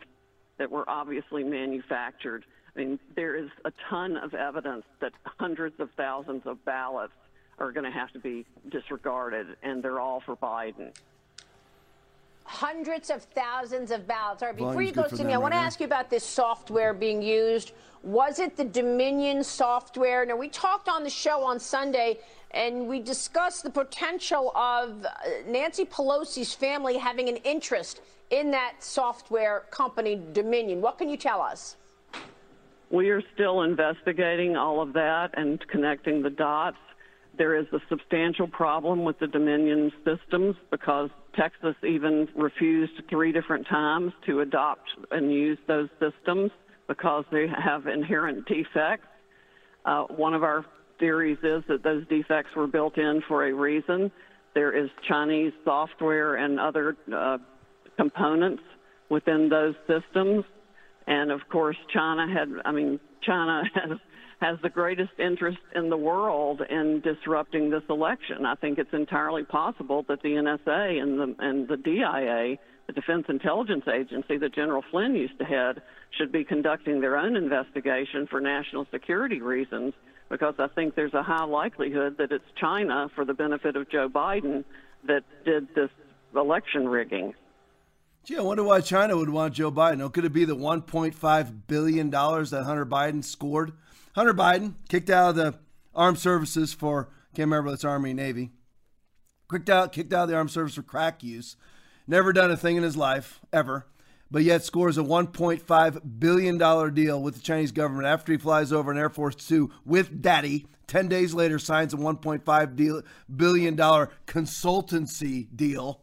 that were obviously manufactured. I mean, there is a ton of evidence that hundreds of thousands of ballots are going to have to be disregarded, and they're all for Biden. Hundreds of thousands of ballots. All right, before Volume's you go, good for I want to ask you about this software being used. Was it the Dominion software? Now, we talked on the show on Sunday and we discussed the potential of uh, Nancy Pelosi's family having an interest in that software company, Dominion. What can you tell us? We are still investigating all of that and connecting the dots. There is a substantial problem with the Dominion systems because Texas even refused three different times to adopt and use those systems because they have inherent defects. Uh, one of our theories is that those defects were built in for a reason. There is Chinese software and other uh, components within those systems. And of course, China had, I mean, China has, has the greatest interest in the world in disrupting this election. I think it's entirely possible that the NSA and the, and the DIA the Defense Intelligence Agency that General Flynn used to head should be conducting their own investigation for national security reasons because I think there's a high likelihood that it's China, for the benefit of Joe Biden, that did this election rigging. Gee, I wonder why China would want Joe Biden. Oh, could it be the $1.5 billion that Hunter Biden scored? Hunter Biden kicked out of the armed services for, can't remember it's Army Navy, kicked out, kicked out of the armed service for crack use. Never done a thing in his life, ever but yet scores a $1.5 billion deal with the Chinese government after he flies over an Air Force Two with Daddy. 10 days later, signs a $1.5 billion consultancy deal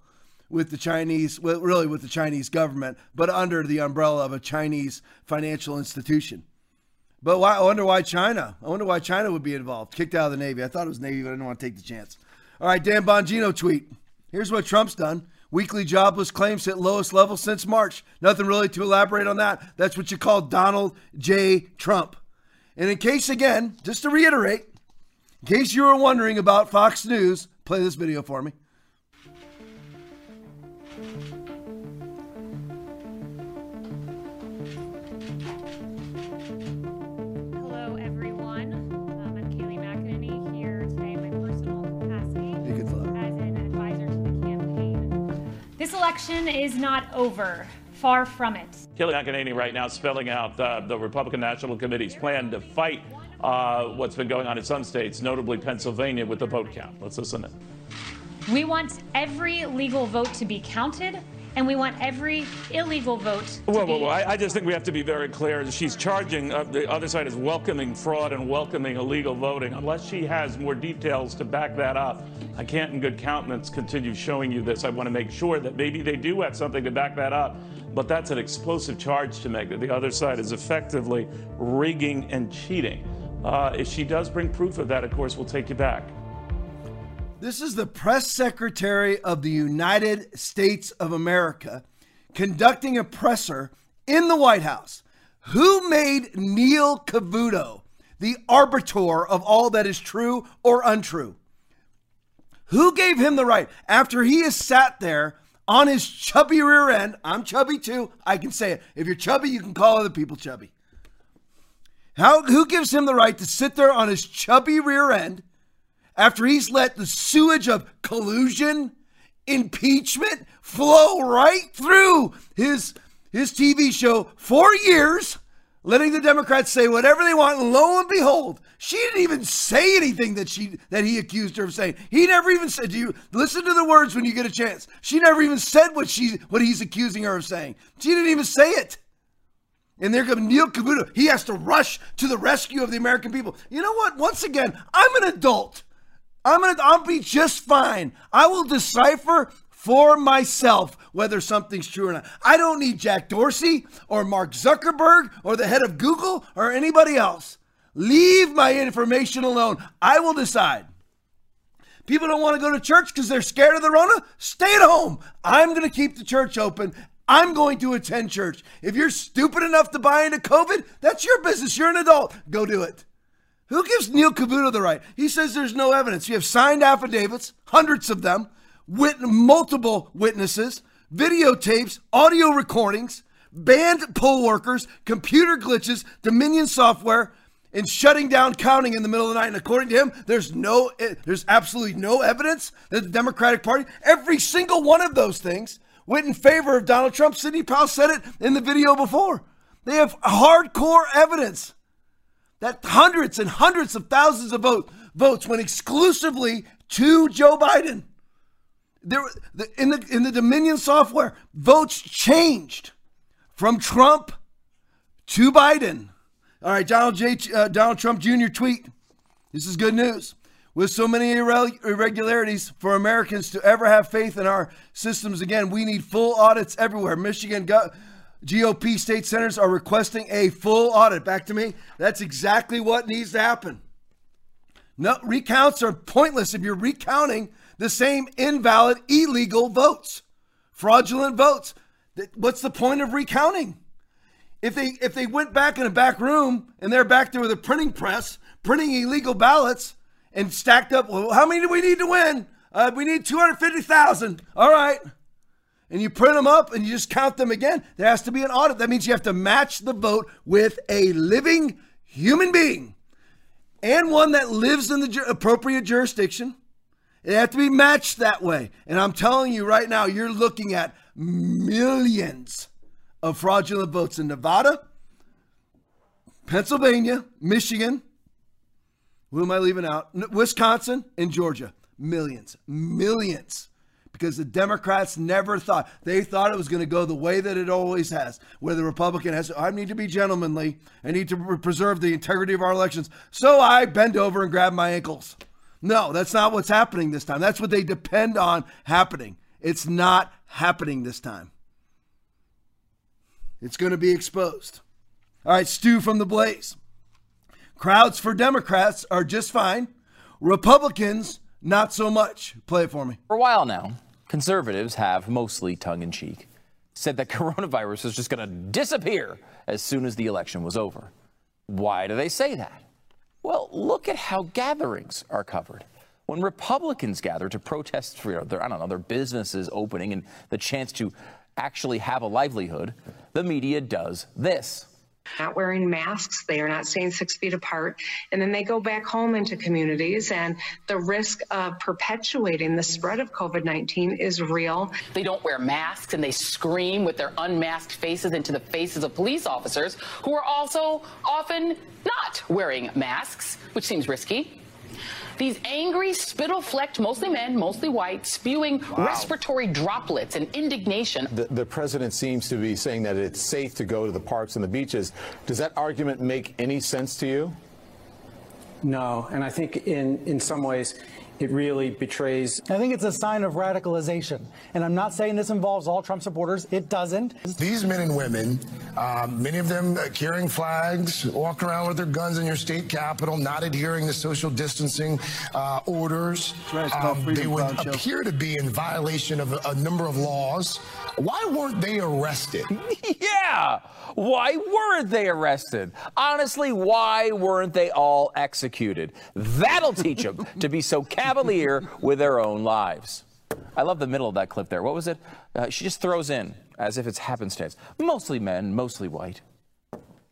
with the Chinese, really with the Chinese government, but under the umbrella of a Chinese financial institution. But why, I wonder why China. I wonder why China would be involved. Kicked out of the Navy. I thought it was Navy, but I didn't want to take the chance. All right, Dan Bongino tweet. Here's what Trump's done. Weekly jobless claims hit lowest level since March. Nothing really to elaborate on that. That's what you call Donald J. Trump. And in case, again, just to reiterate, in case you were wondering about Fox News, play this video for me. This election is not over. Far from it. Kayleigh McEnany right now spelling out uh, the Republican National Committee's plan to fight uh, what's been going on in some states, notably Pennsylvania, with the vote count. Let's listen in. We want every legal vote to be counted and we want every illegal vote. Well, well, well, I, I, just think we have to be very clear. She's charging, uh, the other side is welcoming fraud and welcoming illegal voting. Unless she has more details to back that up, I can't in good countenance continue showing you this. I want to make sure that maybe they do have something to back that up. But that's an explosive charge to make that the other side is effectively rigging and cheating. Uh, if she does bring proof of that, of course, we'll take you back. This is the press secretary of the United States of America conducting a presser in the White House. Who made Neil Cavuto the arbiter of all that is true or untrue? Who gave him the right after he has sat there on his chubby rear end? I'm chubby too. I can say it. If you're chubby, you can call other people chubby. How, who gives him the right to sit there on his chubby rear end after he's let the sewage of collusion, impeachment flow right through his his TV show for years, letting the Democrats say whatever they want. Lo and behold, she didn't even say anything that she that he accused her of saying. He never even said. Do you listen to the words when you get a chance? She never even said what she what he's accusing her of saying. She didn't even say it. And there comes Neil Cavuto. He has to rush to the rescue of the American people. You know what? Once again, I'm an adult. I'm gonna I'll be just fine. I will decipher for myself whether something's true or not. I don't need Jack Dorsey or Mark Zuckerberg or the head of Google or anybody else. Leave my information alone. I will decide. People don't want to go to church because they're scared of the Rona. Stay at home. I'm going to keep the church open. I'm going to attend church. If you're stupid enough to buy into COVID, that's your business. You're an adult. Go do it. Who gives Neil Cavuto the right? He says there's no evidence. You have signed affidavits, hundreds of them, with multiple witnesses, videotapes, audio recordings, banned poll workers, computer glitches, Dominion software, and shutting down counting in the middle of the night. And according to him, there's no, eh, there's absolutely no evidence that the Democratic Party, every single one of those things, went in favor of Donald Trump. Sidney Powell said it in the video before. They have hardcore evidence that hundreds and hundreds of thousands of vote, votes went exclusively to Joe Biden. There, the, in the in the Dominion software, votes changed from Trump to Biden. All right, Donald J. Uh, Donald Trump Jr. tweet. This is good news. With so many irregularities for Americans to ever have faith in our systems again, we need full audits everywhere. Michigan GOP state senators are requesting a full audit. Back to me. That's exactly what needs to happen. No, recounts are pointless if you're recounting the same invalid, illegal votes, fraudulent votes. What's the point of recounting? If they if they went back in a back room and they're back there with a printing press, printing illegal ballots and stacked up, well, how many do we need to win? Uh, we need 250,000. All right. and you print them up and you just count them again, there has to be an audit. That means you have to match the vote with a living human being and one that lives in the ju- appropriate jurisdiction. It has to be matched that way. And I'm telling you right now, you're looking at millions of fraudulent votes in Nevada, Pennsylvania, Michigan. Who am I leaving out? Wisconsin and Georgia. Millions, millions. Because the Democrats never thought, they thought it was going to go the way that it always has, where the Republican has, I need to be gentlemanly. I need to preserve the integrity of our elections. So I bend over and grab my ankles. No, that's not what's happening this time. That's what they depend on happening. It's not happening this time. It's going to be exposed. All right, Stu from the Blaze. Crowds for Democrats are just fine. Republicans, not so much. Play it for me. For a while now, conservatives have, mostly tongue in cheek, said that coronavirus is just going to disappear as soon as the election was over. Why do they say that? Well, look at how gatherings are covered. When Republicans gather to protest for their, I don't know, their businesses opening and the chance to actually have a livelihood, the media does this. Not wearing masks. They are not staying six feet apart. And then they go back home into communities, and the risk of perpetuating the spread of COVID 19 is real. They don't wear masks and they scream with their unmasked faces into the faces of police officers who are also often not wearing masks, which seems risky. These angry, spittle flecked, mostly men, mostly white, spewing respiratory droplets and indignation. The, the president seems to be saying that it's safe to go to the parks and the beaches. Does that argument make any sense to you? No, and I think in, in some ways it really betrays. I think it's a sign of radicalization. And I'm not saying this involves all Trump supporters. It doesn't. These men and women, um, many of them uh, carrying flags, walking around with their guns in your state capitol, not adhering to social distancing uh, orders. right, Um, they would appear to be in violation of a, a number of laws. Why weren't they arrested? yeah! Why weren't they arrested? Honestly, why weren't they all executed? That'll teach them to be so cavalier with their own lives. I love the middle of that clip there. What was it? Uh, she just throws in, as if it's happenstance. Mostly men, mostly white.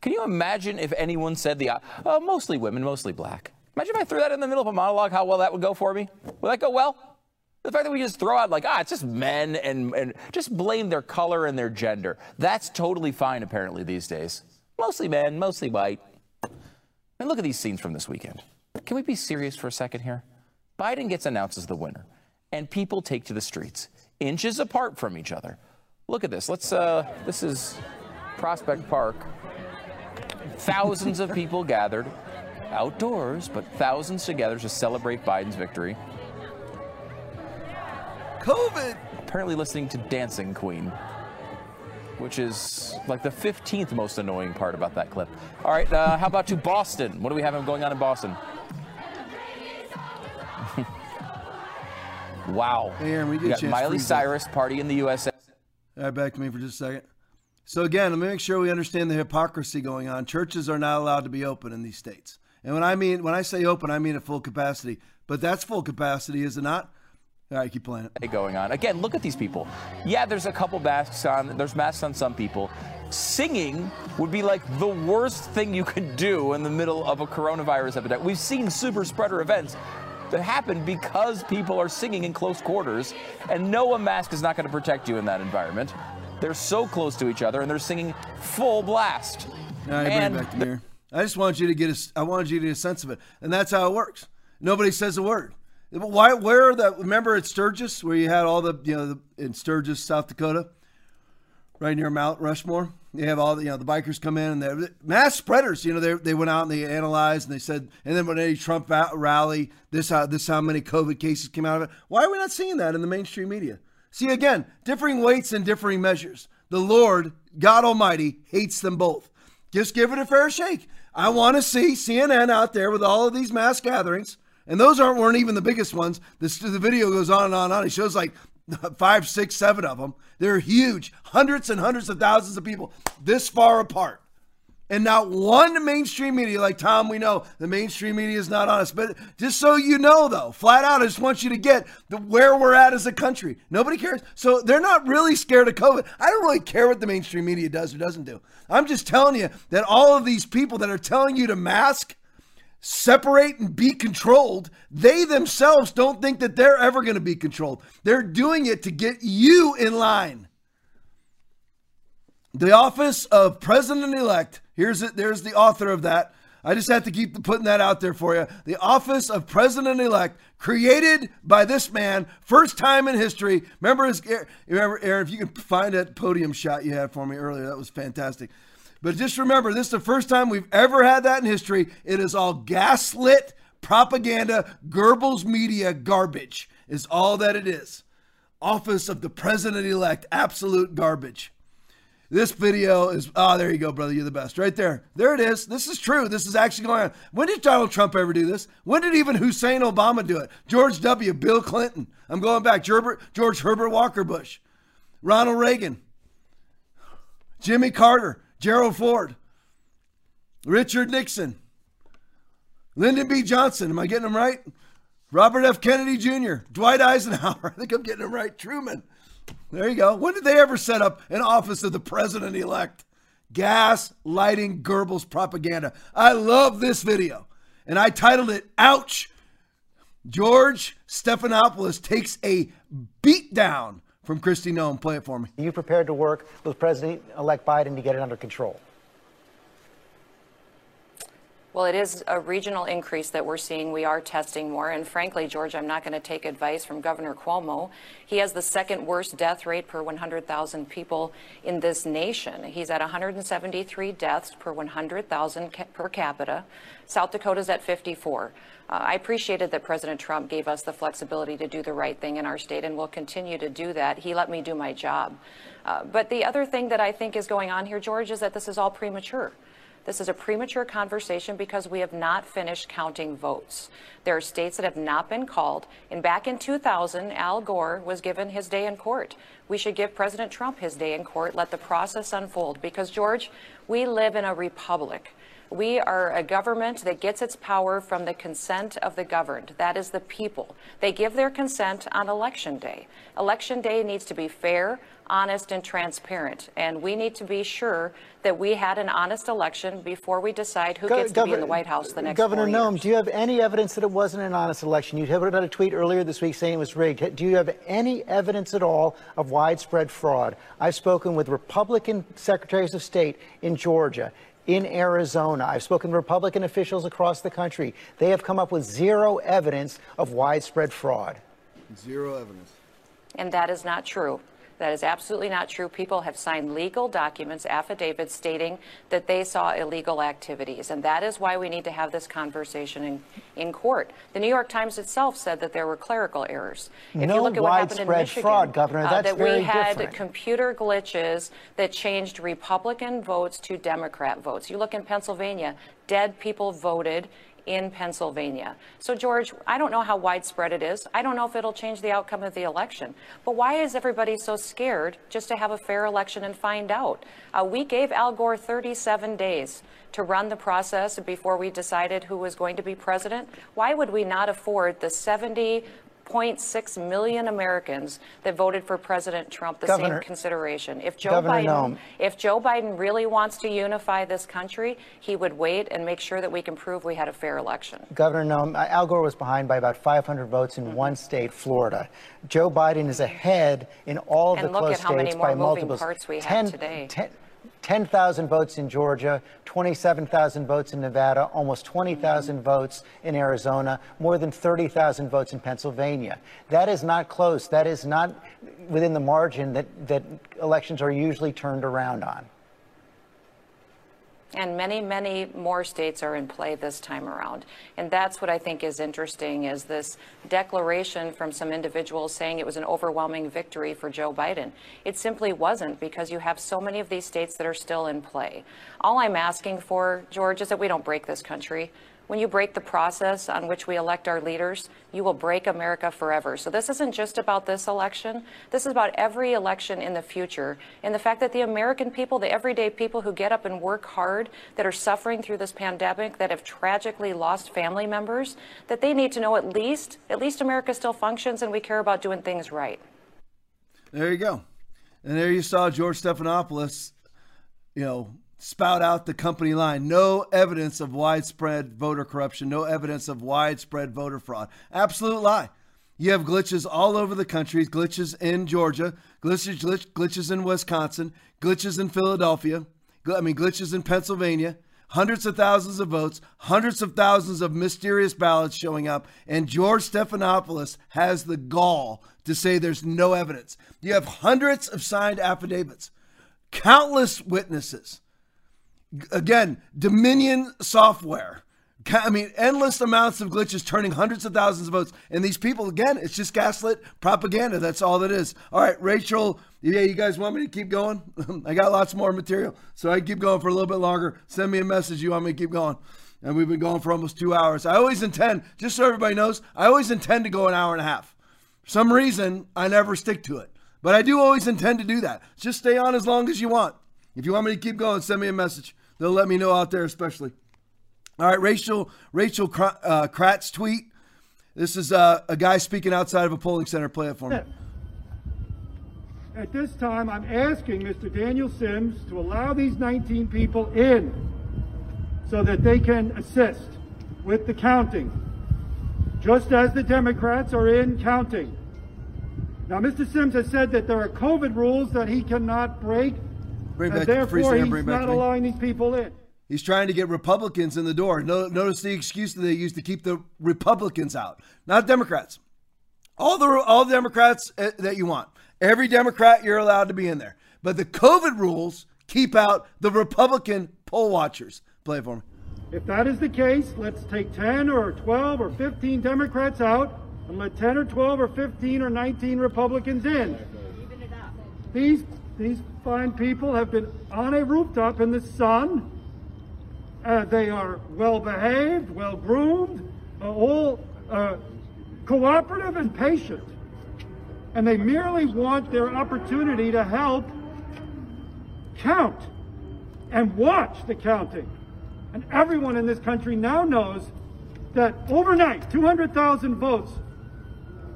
Can you imagine if anyone said the, uh, uh, mostly women, mostly black? Imagine if I threw that in the middle of a monologue, how well that would go for me. Would that go well? The fact that we just throw out like, ah, it's just men and, and just blame their color and their gender. That's totally fine, apparently, these days. Mostly men, mostly white. And look at these scenes from this weekend. Can we be serious for a second here? Biden gets announced as the winner, and people take to the streets, inches apart from each other. Look at this. Let's, uh, this is Prospect Park. Thousands of people gathered outdoors, but thousands together to celebrate Biden's victory. COVID. Apparently listening to Dancing Queen, which is like the 15th most annoying part about that clip. All right, uh, how about to Boston? What do we have going on in Boston? wow. Hey, Aaron, we did You got Miley freeze that. Cyrus party in the USA. All right, back to me for just a second. So again, let me make sure we understand the hypocrisy going on. Churches are not allowed to be open in these states. And when I mean when I say open, I mean at full capacity. But that's full capacity, is it not? All right, keep playing it. going on. Again, look at these people. Yeah, there's a couple masks on. There's masks on some people. Singing would be like the worst thing you could do in the middle of a coronavirus epidemic. We've seen super spreader events that happen because people are singing in close quarters, and no, a mask is not going to protect you in that environment. They're so close to each other, and they're singing full blast. All right, And it back to. I just want you to get a, I wanted you to get a sense of it, and that's how it works. Nobody says a word. Why? Where are the? Remember at Sturgis, where you had all the, you know, the, in Sturgis, South Dakota, right near Mount Rushmore. They have all the, you know, the bikers come in and they're mass spreaders. You know, they, they went out and they analyzed and they said, and then when any Trump rally, this how this how many COVID cases came out of it. Why are we not seeing that in the mainstream media? See again, differing weights and differing measures. The Lord, God Almighty, hates them both. Just give it a fair shake. I want to see CNN out there with all of these mass gatherings, and those aren't weren't even the biggest ones. This the video goes on and on and on. It shows like five, six, seven of them. They're huge, hundreds and hundreds of thousands of people this far apart. And not one mainstream media, like Tom, we know the mainstream media is not honest. But just so you know, though, flat out, I just want you to get the, where we're at as a country. Nobody cares. So they're not really scared of COVID. I don't really care what the mainstream media does or doesn't do. I'm just telling you that all of these people that are telling you to mask, separate, and be controlled, they themselves don't think that they're ever going to be controlled. They're doing it to get you in line. The office of president elect. Here's it. There's the author of that. I just have to keep putting that out there for you. The office of president elect, created by this man, first time in history. Remember his. Remember Aaron, if you can find that podium shot you had for me earlier, that was fantastic. But just remember, this is the first time we've ever had that in history. It is all gaslit propaganda, Goebbels media garbage. Is all that it is. Office of the president elect, absolute garbage. This video is, oh, there you go, brother. You're the best. Right there. There it is. This is true. This is actually going on. When did Donald Trump ever do this? When did even Hussein Obama do it? George W., Bill Clinton. I'm going back. George, George Herbert Walker Bush, Ronald Reagan, Jimmy Carter, Gerald Ford, Richard Nixon, Lyndon B. Johnson. Am I getting them right? Robert F. Kennedy Jr., Dwight Eisenhower. I think I'm getting them right. Truman. There you go. When did they ever set up an office of the president elect? Gas lighting Goebbels propaganda. I love this video. And I titled it, Ouch. George Stephanopoulos takes a beat down from Kristi Noem. Play it for me. Are you prepared to work with President elect Biden to get it under control? Well, it is a regional increase that we're seeing. We are testing more. And frankly, George, I'm not going to take advice from Governor Cuomo. He has the second worst death rate per 100,000 people in this nation. He's at 173 deaths per 100,000 ca- per capita. South Dakota's at 54. Uh, I appreciated that President Trump gave us the flexibility to do the right thing in our state, and will continue to do that. He let me do my job. Uh, but the other thing that I think is going on here, George, is that this is all premature. This is a premature conversation because we have not finished counting votes. There are states that have not been called. And back in 2000, Al Gore was given his day in court. We should give President Trump his day in court, let the process unfold. Because, George, we live in a republic. We are a government that gets its power from the consent of the governed. That is the people. They give their consent on election day. Election day needs to be fair, honest, and transparent. And we need to be sure that we had an honest election before we decide who Go- gets to be in the White House the next Governor. Noem, do you have any evidence that it wasn't an honest election? You put out a tweet earlier this week saying it was rigged. Do you have any evidence at all of widespread fraud? I've spoken with Republican secretaries of state in Georgia. In Arizona. I've spoken to Republican officials across the country. They have come up with zero evidence of widespread fraud. Zero evidence. And that is not true. That is absolutely not true. People have signed legal documents, affidavits stating that they saw illegal activities. And that is why we need to have this conversation in, in court. The New York Times itself said that there were clerical errors. If No you look at what happened in widespread Michigan, fraud, Governor. that's uh, That's that very we had different. computer glitches that changed Republican votes to Democrat votes. You look in Pennsylvania, dead people voted in Pennsylvania. So, George, I don't know how widespread it is. I don't know if it'll change the outcome of the election. But why is everybody so scared just to have a fair election and find out? Uh, we gave Al Gore 37 days to run the process before we decided who was going to be president. Why would we not afford the 70 0.6 million Americans that voted for President Trump the Governor- same consideration. If Joe Governor Biden if Joe Biden really wants to unify this country, he would wait and make sure that we can prove we had a fair election. Governor Noem, uh, Al Gore was behind by about 500 votes in one state, Florida. Joe Biden is ahead in all of And the look close at how many states more by moving parts we have today. 10 10,000 votes in Georgia, 27,000 votes in Nevada, almost 20,000 votes in Arizona, more than 30,000 votes in Pennsylvania. That is not close. That is not within the margin that, that elections are usually turned around on. And many, many more states are in play this time around. And that's what I think is interesting is this declaration from some individuals saying it was an overwhelming victory for Joe Biden. It simply wasn't because you have so many of these states that are still in play. All I'm asking for, George, is that we don't break this country. When you break the process on which we elect our leaders, you will break America forever. So this isn't just about this election. This is about every election in the future. And the fact that the American people, the everyday people who get up and work hard, that are suffering through this pandemic, that have tragically lost family members, that they need to know at least, at least America still functions and we care about doing things right. There you go. And there you saw George Stephanopoulos, you know, spout out the company line. No evidence of widespread voter corruption, no evidence of widespread voter fraud. Absolute lie. You have glitches all over the country, glitches in Georgia, glitches, glitch, glitches in Wisconsin, glitches in Philadelphia, I mean, glitches in Pennsylvania, hundreds of thousands of votes, hundreds of thousands of mysterious ballots showing up, and George Stephanopoulos has the gall to say there's no evidence. You have hundreds of signed affidavits, countless witnesses. Again, Dominion software. I mean, endless amounts of glitches turning hundreds of thousands of votes. And these people, again, it's just gaslit propaganda. That's all that is. All right, Rachel, yeah, you guys want me to keep going? I got lots more material, so I keep going for a little bit longer. Send me a message. You want me to keep going? And we've been going for almost two hours. I always intend, just so everybody knows, I always intend to go an hour and a half. For some reason, I never stick to it. But I do always intend to do that. Just stay on as long as you want. If you want me to keep going, send me a message. They'll let me know out there, especially. All right, Rachel Rachel uh, Kratz tweet. This is uh, a guy speaking outside of a polling center. Play it for me. At this time, I'm asking Mr. Daniel Sims to allow these 19 people in so that they can assist with the counting, just as the Democrats are in counting. Now, Mr. Sims has said that there are COVID rules that he cannot break, Bring and back, therefore Freeze, he's bring back not allowing these people in. He's trying to get Republicans in the door. No, notice the excuse that they use to keep the Republicans out, not Democrats. All the all the Democrats uh, that you want. Every Democrat you're allowed to be in there. But the COVID rules keep out the Republican poll watchers. Play it for me. If that is the case, let's take 10 or 12 or 15 Democrats out and let 10 or 12 or 15 or 19 Republicans in. These, these fine people have been on a rooftop in the sun. Uh, they are well behaved, well groomed, uh, all uh, cooperative and patient. And they merely want their opportunity to help count and watch the counting. And everyone in this country now knows that overnight, 200,000 votes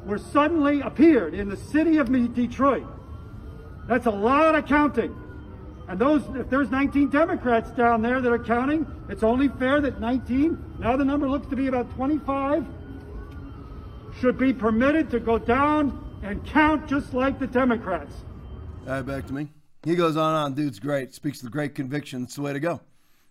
were suddenly appeared in the city of Detroit. That's a lot of counting. And those, if there's 19 Democrats down there that are counting, it's only fair that 19, now the number looks to be about 25, should be permitted to go down and count just like the Democrats. All right, back to me. He goes on on. Dude's great. Speaks with great conviction. It's the way to go.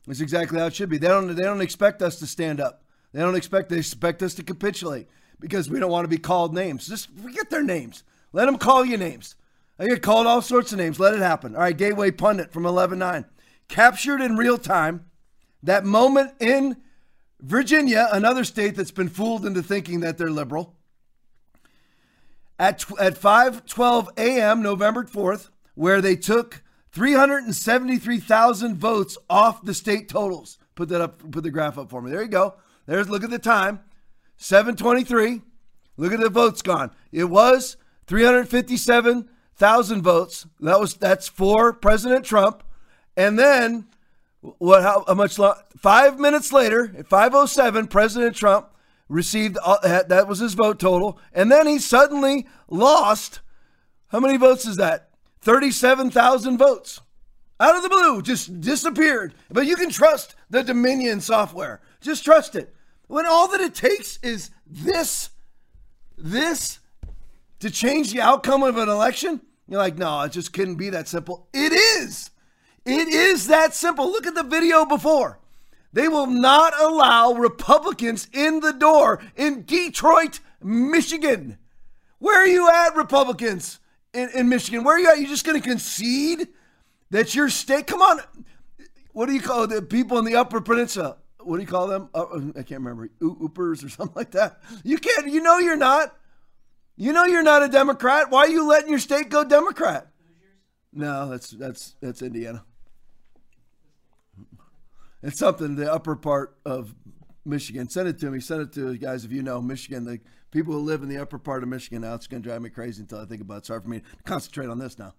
It's exactly how it should be. They don't. They don't expect us to stand up. They don't expect. They expect us to capitulate because we don't want to be called names. Just forget their names. Let them call you names. I get called all sorts of names. Let it happen. All right, Gateway Pundit from 11.9. Captured in real time that moment in Virginia, another state that's been fooled into thinking that they're liberal. At, tw- at 5.12 a.m., November 4th, where they took 373,000 votes off the state totals. Put that up, put the graph up for me. There you go. There's, look at the time. 723. Look at the votes gone. It was 357,000 votes. That was that's for President Trump. And then what how, how much 5 minutes later, at 507 President Trump received that was his vote total and then he suddenly lost how many votes is that? 37,000 votes. Out of the blue, just disappeared. But you can trust the Dominion software. Just trust it. When all that it takes is this, this to change the outcome of an election, you're like, no, it just couldn't be that simple. It is. It is that simple. Look at the video before. They will not allow Republicans in the door in Detroit, Michigan. Where are you at, Republicans in, in Michigan? Where are you at? You're just going to concede that your state? Come on. What do you call the people in the Upper Peninsula? What do you call them? Uh, I can't remember. Oopers or something like that. You can't. You know you're not. You know you're not a Democrat. Why are you letting your state go Democrat? No, that's that's that's Indiana. It's something the upper part of Michigan. Send it to me. Send it to you guys if you know Michigan. The people who live in the upper part of Michigan now, it's going to drive me crazy until I think about it. It's hard for me to concentrate on this now.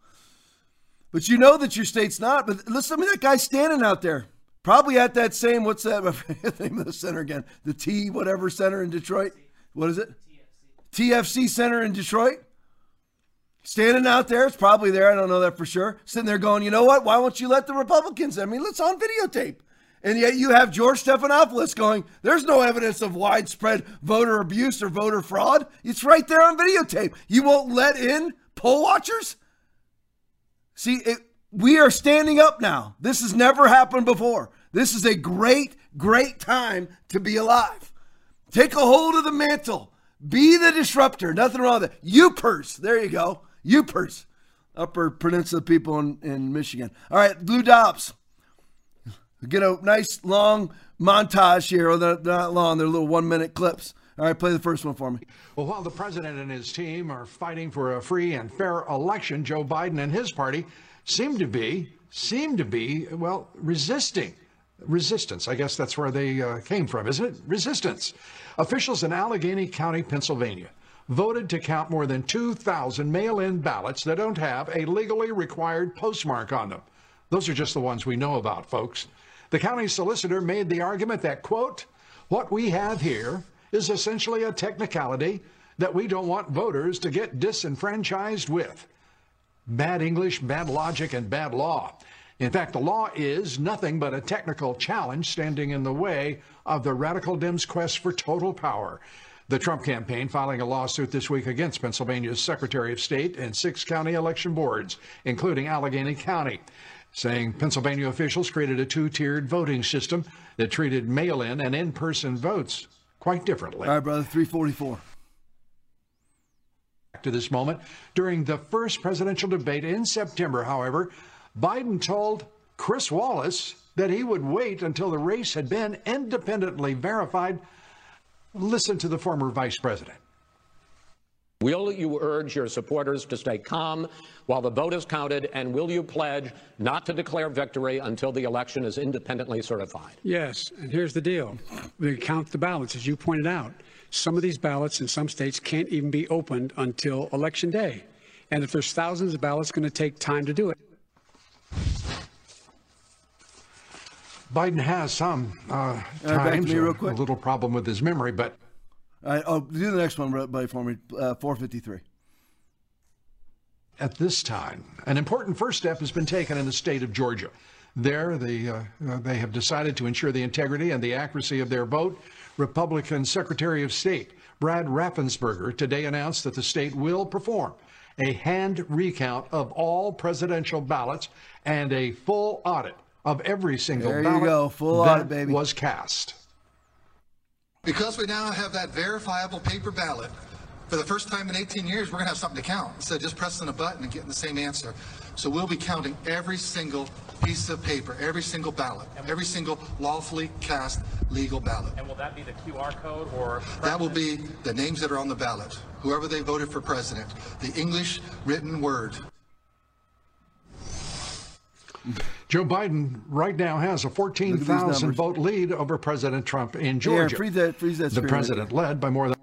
But you know that your state's not. But listen, I mean, that guy standing out there, probably at that same, what's that name of the center again? The T whatever center in Detroit. What is it? TFC Center in Detroit. Standing out there, it's probably there. I don't know that for sure. Sitting there going, you know what? Why won't you let the Republicans? I mean, let's on videotape. And yet you have George Stephanopoulos going, there's no evidence of widespread voter abuse or voter fraud. It's right there on videotape. You won't let in poll watchers? See, it, we are standing up now. This has never happened before. This is a great, great time to be alive. Take a hold of the mantle. Be the disruptor. Nothing wrong with it. Youpers. There you go. Youpers. Upper Peninsula people in, in Michigan. All right, Blue Dops. Get a nice long montage here. Or they're not long, they're little one minute clips. All right, play the first one for me. Well, while the president and his team are fighting for a free and fair election, Joe Biden and his party seem to be, seem to be, well, resisting. Resistance. I guess that's where they uh, came from, isn't it? Resistance. Officials in Allegheny County, Pennsylvania, voted to count more than 2,000 mail in ballots that don't have a legally required postmark on them. Those are just the ones we know about, folks. The county solicitor made the argument that, quote, what we have here is essentially a technicality that we don't want voters to get disenfranchised with. Bad English, bad logic, and bad law. In fact, the law is nothing but a technical challenge standing in the way of the radical Dems' quest for total power. The Trump campaign filing a lawsuit this week against Pennsylvania's Secretary of State and six county election boards, including Allegheny County, saying Pennsylvania officials created a two tiered voting system that treated mail in and in person votes quite differently. All right, brother, 344. Back to this moment. During the first presidential debate in September, however, Biden told Chris Wallace that he would wait until the race had been independently verified. Listen to the former vice president. Will you urge your supporters to stay calm while the vote is counted, and will you pledge not to declare victory until the election is independently certified? Yes, and here's the deal. We count the ballots, as you pointed out. Some of these ballots in some states can't even be opened until Election Day. And if there's thousands of ballots, it's going to take time to do it. Biden has some uh, times a, a little problem with his memory, but All right, oh, do the next one, buddy, for me. Uh, 453. at this time, an important first step has been taken in the state of Georgia. There, they, uh, uh, they have decided to ensure the integrity and the accuracy of their vote. Republican Secretary of State Brad Raffensperger today announced that the state will perform a hand recount of all presidential ballots and a full audit of every single There you ballot go, full that audit, baby. was cast. Because we now have that verifiable paper ballot, for the first time in 18 years, we're going to have something to count instead of just pressing a button and getting the same answer. So we'll be counting every single piece of paper, every single ballot, every single lawfully cast legal ballot. And will that be the QR code or? That will be the names that are on the ballot, whoever they voted for president, the English written word. Joe Biden right now has a 14,000 vote lead over President Trump in Here, Georgia. freeze that, freeze that the screen right president led by more than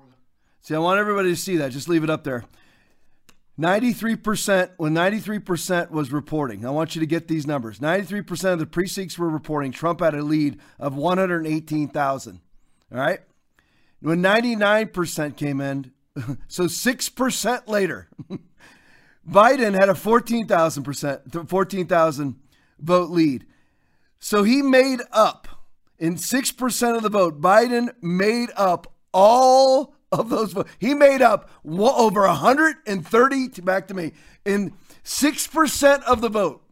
See, I want everybody to see that. Just leave it up there. 93%, when 93% was reporting, I want you to get these numbers. 93% of the precincts were reporting Trump had a lead of 118,000. All right? When 99% came in, so 6% later, Biden had a 14,000%, 14,000 vote lead. So he made up in 6% of the vote. Biden made up all of those votes. He made up over 130, back to me, in 6% of the vote.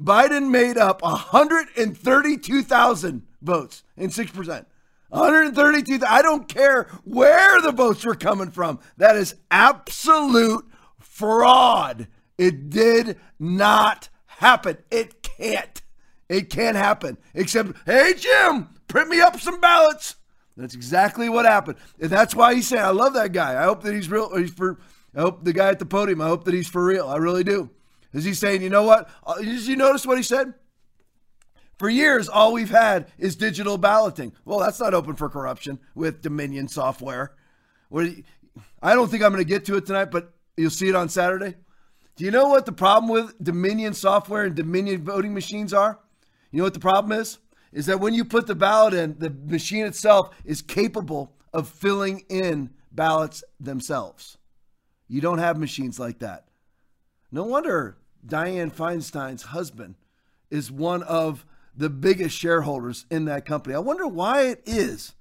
Biden made up 132,000 votes in 6%. 132. I don't care where the votes were coming from. That is absolute fraud. It did not happen. It can't. It can't happen. Except, hey, Jim, print me up some ballots. That's exactly what happened. And that's why he's saying, I love that guy. I hope that he's real. He's for, I hope the guy at the podium, I hope that he's for real. I really do. Is he saying, you know what? Uh, Did you notice what he said? For years, all we've had is digital balloting. Well, that's not open for corruption with Dominion software. I don't think I'm going to get to it tonight, but you'll see it on Saturday. Do you know what the problem with Dominion software and Dominion voting machines are? You know what the problem is? Is that when you put the ballot in, the machine itself is capable of filling in ballots themselves. You don't have machines like that. No wonder Dianne Feinstein's husband is one of the biggest shareholders in that company. I wonder why it is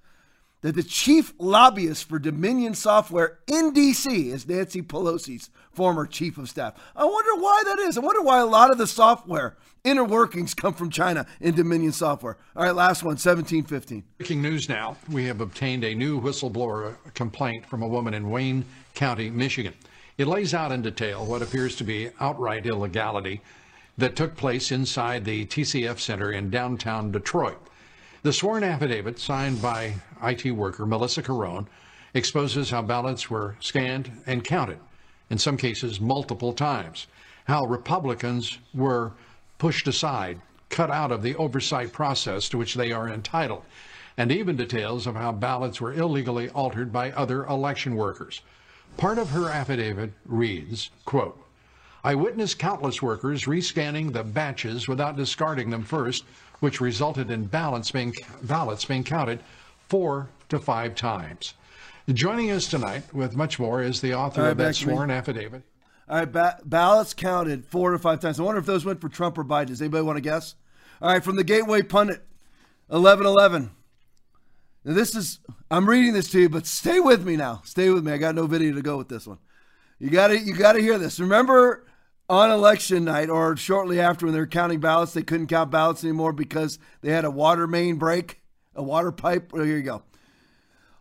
that the chief lobbyist for Dominion Software in DC is Nancy Pelosi's former chief of staff. I wonder why that is. I wonder why a lot of the software inner workings come from China in Dominion Software. All right, last one, 1715. Breaking news now. We have obtained a new whistleblower complaint from a woman in Wayne County, Michigan. It lays out in detail what appears to be outright illegality that took place inside the TCF Center in downtown Detroit. The sworn affidavit signed by IT worker Melissa Carone exposes how ballots were scanned and counted, in some cases multiple times, how Republicans were pushed aside, cut out of the oversight process to which they are entitled, and even details of how ballots were illegally altered by other election workers. Part of her affidavit reads, quote, I witnessed countless workers rescanning the batches without discarding them first, which resulted in ballots being, ballots being counted four to five times. Joining us tonight with much more is the author right, of that sworn affidavit. All right, ba- ballots counted four to five times. I wonder if those went for Trump or Biden. Does anybody want to guess? All right, from the Gateway Pundit, 1111. Now, this is, I'm reading this to you, but stay with me now. Stay with me. I got no video to go with this one. You got to, you got to hear this. Remember on election night or shortly after when they were counting ballots, they couldn't count ballots anymore because they had a water main break, a water pipe. Well, here you go.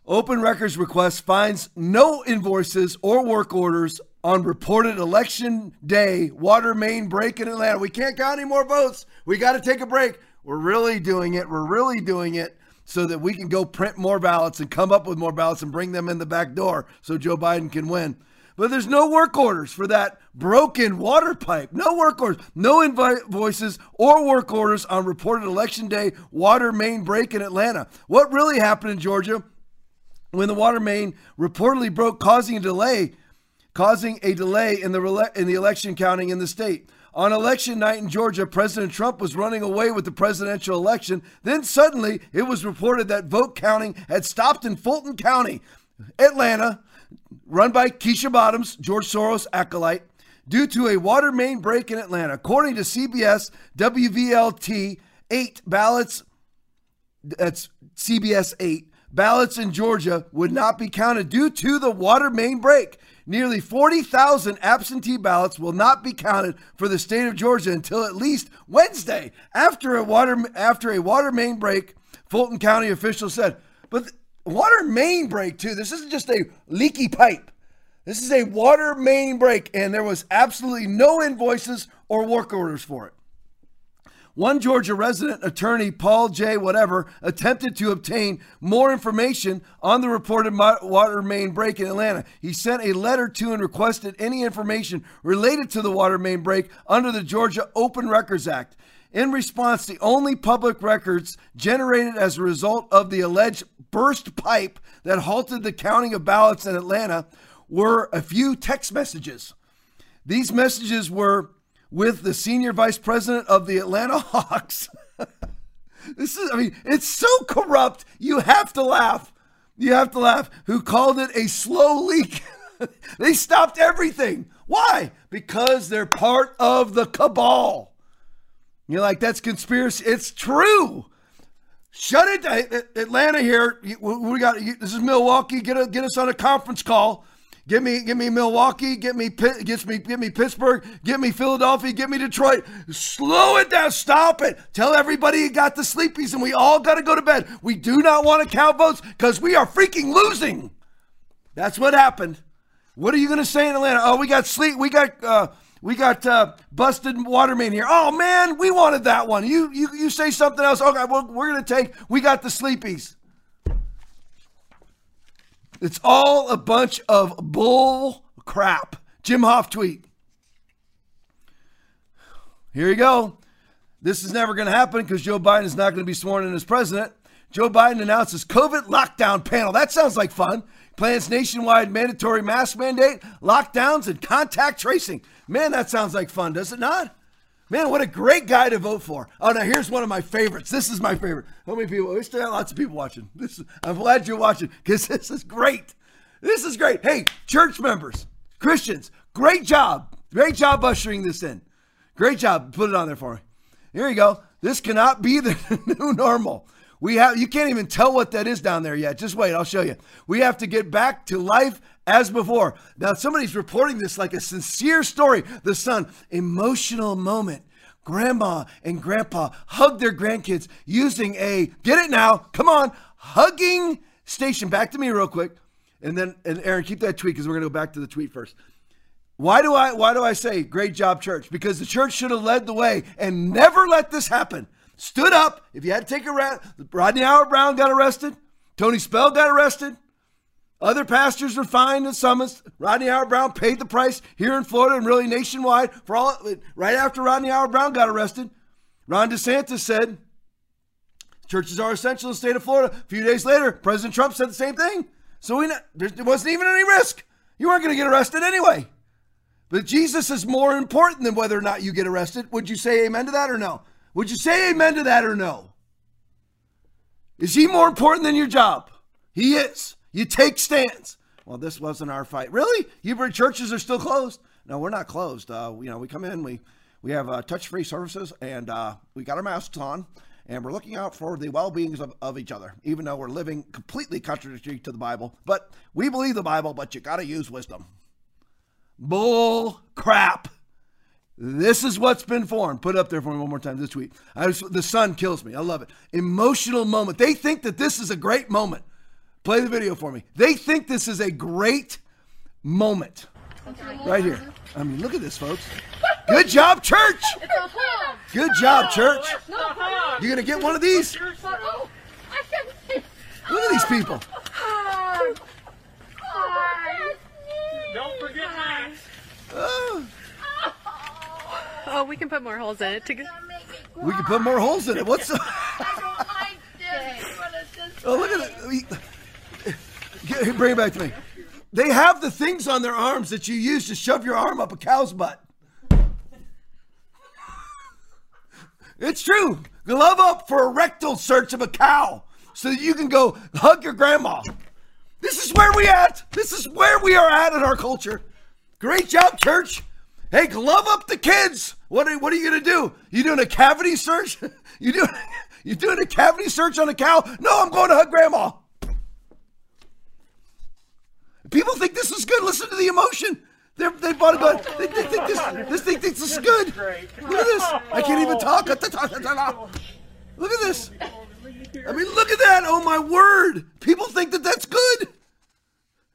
Open Records request finds no invoices or work orders on reported election day water main break in Atlanta. We can't count any more votes. We got to take a break. We're really doing it. We're really doing it so that we can go print more ballots and come up with more ballots and bring them in the back door so Joe Biden can win. But there's no work orders for that broken water pipe. No work orders, no invoices or work orders on reported election day water main break in Atlanta. What really happened in Georgia when the water main reportedly broke, causing a delay, causing a delay in the in the election counting in the state? On election night in Georgia, President Trump was running away with the presidential election. Then suddenly it was reported that vote counting had stopped in Fulton County, Atlanta, run by Keisha Bottoms, George Soros acolyte, due to a water main break in Atlanta. According to CBS WVLT 8 ballots, that's CBS 8, ballots in Georgia would not be counted due to the water main break. Nearly 40,000 absentee ballots will not be counted for the state of Georgia until at least Wednesday after a water after a water main break, Fulton County officials said. But water main break too. This isn't just a leaky pipe. This is a water main break and there was absolutely no invoices or work orders for it. One Georgia resident attorney, Paul J. Whatever, attempted to obtain more information on the reported water main break in Atlanta. He sent a letter to and requested any information related to the water main break under the Georgia Open Records Act. In response, the only public records generated as a result of the alleged burst pipe that halted the counting of ballots in Atlanta were a few text messages. These messages were with the senior vice president of the Atlanta Hawks. this is, I mean, it's so corrupt. You have to laugh. You have to laugh. Who called it a slow leak? they stopped everything. Why? Because they're part of the cabal. You're like, that's conspiracy. It's true. Shut it, Atlanta here. We got this is Milwaukee. Get a, get us on a conference call. Give me, give me Milwaukee. Get me, get me, get me Pittsburgh. Get me Philadelphia. Get me Detroit. Slow it down. Stop it. Tell everybody you got the sleepies, and we all got to go to bed. We do not want to count votes because we are freaking losing. That's what happened. What are you going to say in Atlanta? Oh, we got sleep. We got. Uh, we got uh, busted water main here. Oh man, we wanted that one. You you you say something else. Okay, well we're gonna take. We got the sleepies. It's all a bunch of bull crap. Jim Hoft tweet. Here you go. This is never going to happen because Joe Biden is not going to be sworn in as president. Joe Biden announces COVID lockdown panel. That sounds like fun. Plans nationwide mandatory mask mandate, lockdowns, and contact tracing. Man, that sounds like fun, does it not? Man, what a great guy to vote for. Oh, now here's one of my favorites. This is my favorite. How many people? We still have lots of people watching. This is, I'm glad you're watching because this is great. This is great. Hey, church members, Christians, great job. Great job ushering this in. Great job. Put it on there for me. Here you go. This cannot be the new normal. We have you can't even tell what that is down there yet. Just wait, I'll show you. We have to get back to life as before. Now somebody's reporting this like a sincere story. The son, emotional moment. Grandma and grandpa hug their grandkids using a get it now, come on, hugging station. Back to me real quick. And then and Aaron, keep that tweet because we're gonna go back to the tweet first. Why do I why do I say great job, church? Because the church should have led the way and never let this happen. Stood up. If you had to take a rat, Rodney Howard-Browne got arrested. Tony Spell got arrested. Other pastors were fined and summoned. Rodney Howard-Browne paid the price here in Florida and really nationwide for all. Right after Rodney Howard-Browne got arrested, Ron DeSantis said churches are essential in the state of Florida. A few days later, President Trump said the same thing. So we, there wasn't even any risk. You weren't going to get arrested anyway. But Jesus is more important than whether or not you get arrested. Would you say amen to that or no? Would you say amen to that or no? Is he more important than your job? He is. You take stands. Well, this wasn't our fight. Really? You churches are still closed? No, we're not closed. Uh, you know, we come in, we we have uh, touch-free services, and uh, we got our masks on, and we're looking out for the well-beings of, of each other, even though we're living completely contradictory to the Bible. But we believe the Bible, but you got to use wisdom. Bull crap. This is what's been formed. Put it up there for me one more time this tweet. I just, the sun kills me. I love it. Emotional moment. They think that this is a great moment. Play the video for me. They think this is a great moment. Right here. I mean, look at this, folks. Good job, church. Good job, church. You're gonna get one of these? Look at these people. Don't forget Max. Oh. We can put more holes in it. To... We can put more holes in it. What's the... Oh, look at it. Bring it back to me. They have the things on their arms that you use to shove your arm up a cow's butt. It's true. Glove up for a rectal search of a cow so that you can go hug your grandma. This is where we at. This is where we are at in our culture. Great job, church. Hey, glove up the kids. What are, what are you gonna do? You doing a cavity search? you doing you doing a cavity search on a cow? No, I'm going to hug grandma. People think this is good. Listen to the emotion. They're, they bought a gun. They, they think this this thing thinks this is good. Look at this. I can't even talk. Look at this. I mean, look at that. Oh my word. People think that that's good.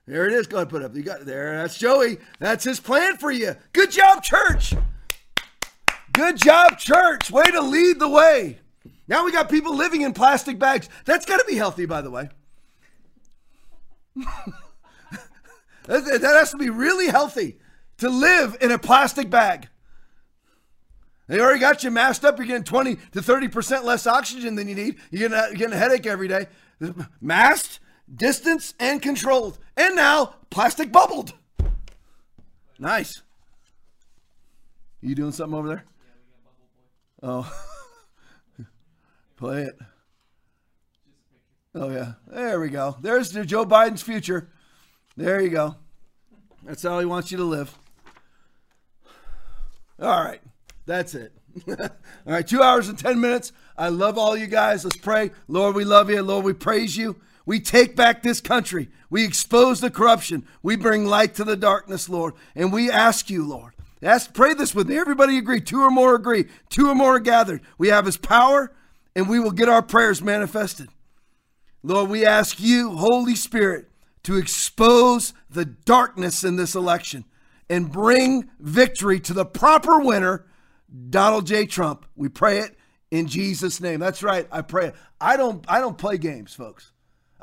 There it is. Go ahead, put up. You got there. That's Joey. That's his plan for you. Good job, church. Good job, church. Way to lead the way. Now we got people living in plastic bags. That's got to be healthy, by the way. that has to be really healthy to live in a plastic bag. They already got you masked up. You're getting 20 to 30% less oxygen than you need. You're getting, a, you're getting a headache every day. Masked, distance, and controlled. And now plastic bubbled. Nice. You doing something over there? Oh. Play it. Oh, yeah. There we go. There's Joe Biden's future. There you go. That's how he wants you to live. All right. That's it. all right. Two hours and 10 minutes. I love all you guys. Let's pray. Lord, we love you. Lord, we praise you. We take back this country. We expose the corruption. We bring light to the darkness, Lord. And we ask you, Lord, ask, pray this with me. Everybody agree. Two or more agree. Two or more are gathered. We have his power and we will get our prayers manifested. Lord, we ask you, Holy Spirit, to expose the darkness in this election and bring victory to the proper winner, Donald J. Trump. We pray it in Jesus' name. That's right. I pray it. I don't I don't play games, folks.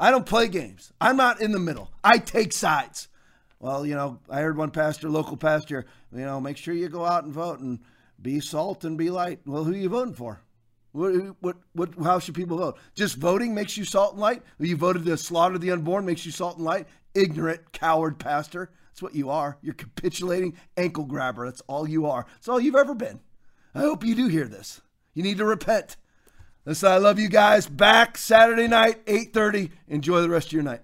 I don't play games. I'm not in the middle. I take sides. Well, you know, I heard one pastor, local pastor, you know, make sure you go out and vote and be salt and be light. Well, who are you voting for? What, what, what, how should people vote? Just voting makes you salt and light? You voted to slaughter the unborn makes you salt and light? Ignorant, coward pastor. That's what you are. You're capitulating ankle grabber. That's all you are. That's all you've ever been. I hope you do hear this. You need to repent. Listen, I love you guys. Back Saturday night, 8.30. Enjoy the rest of your night.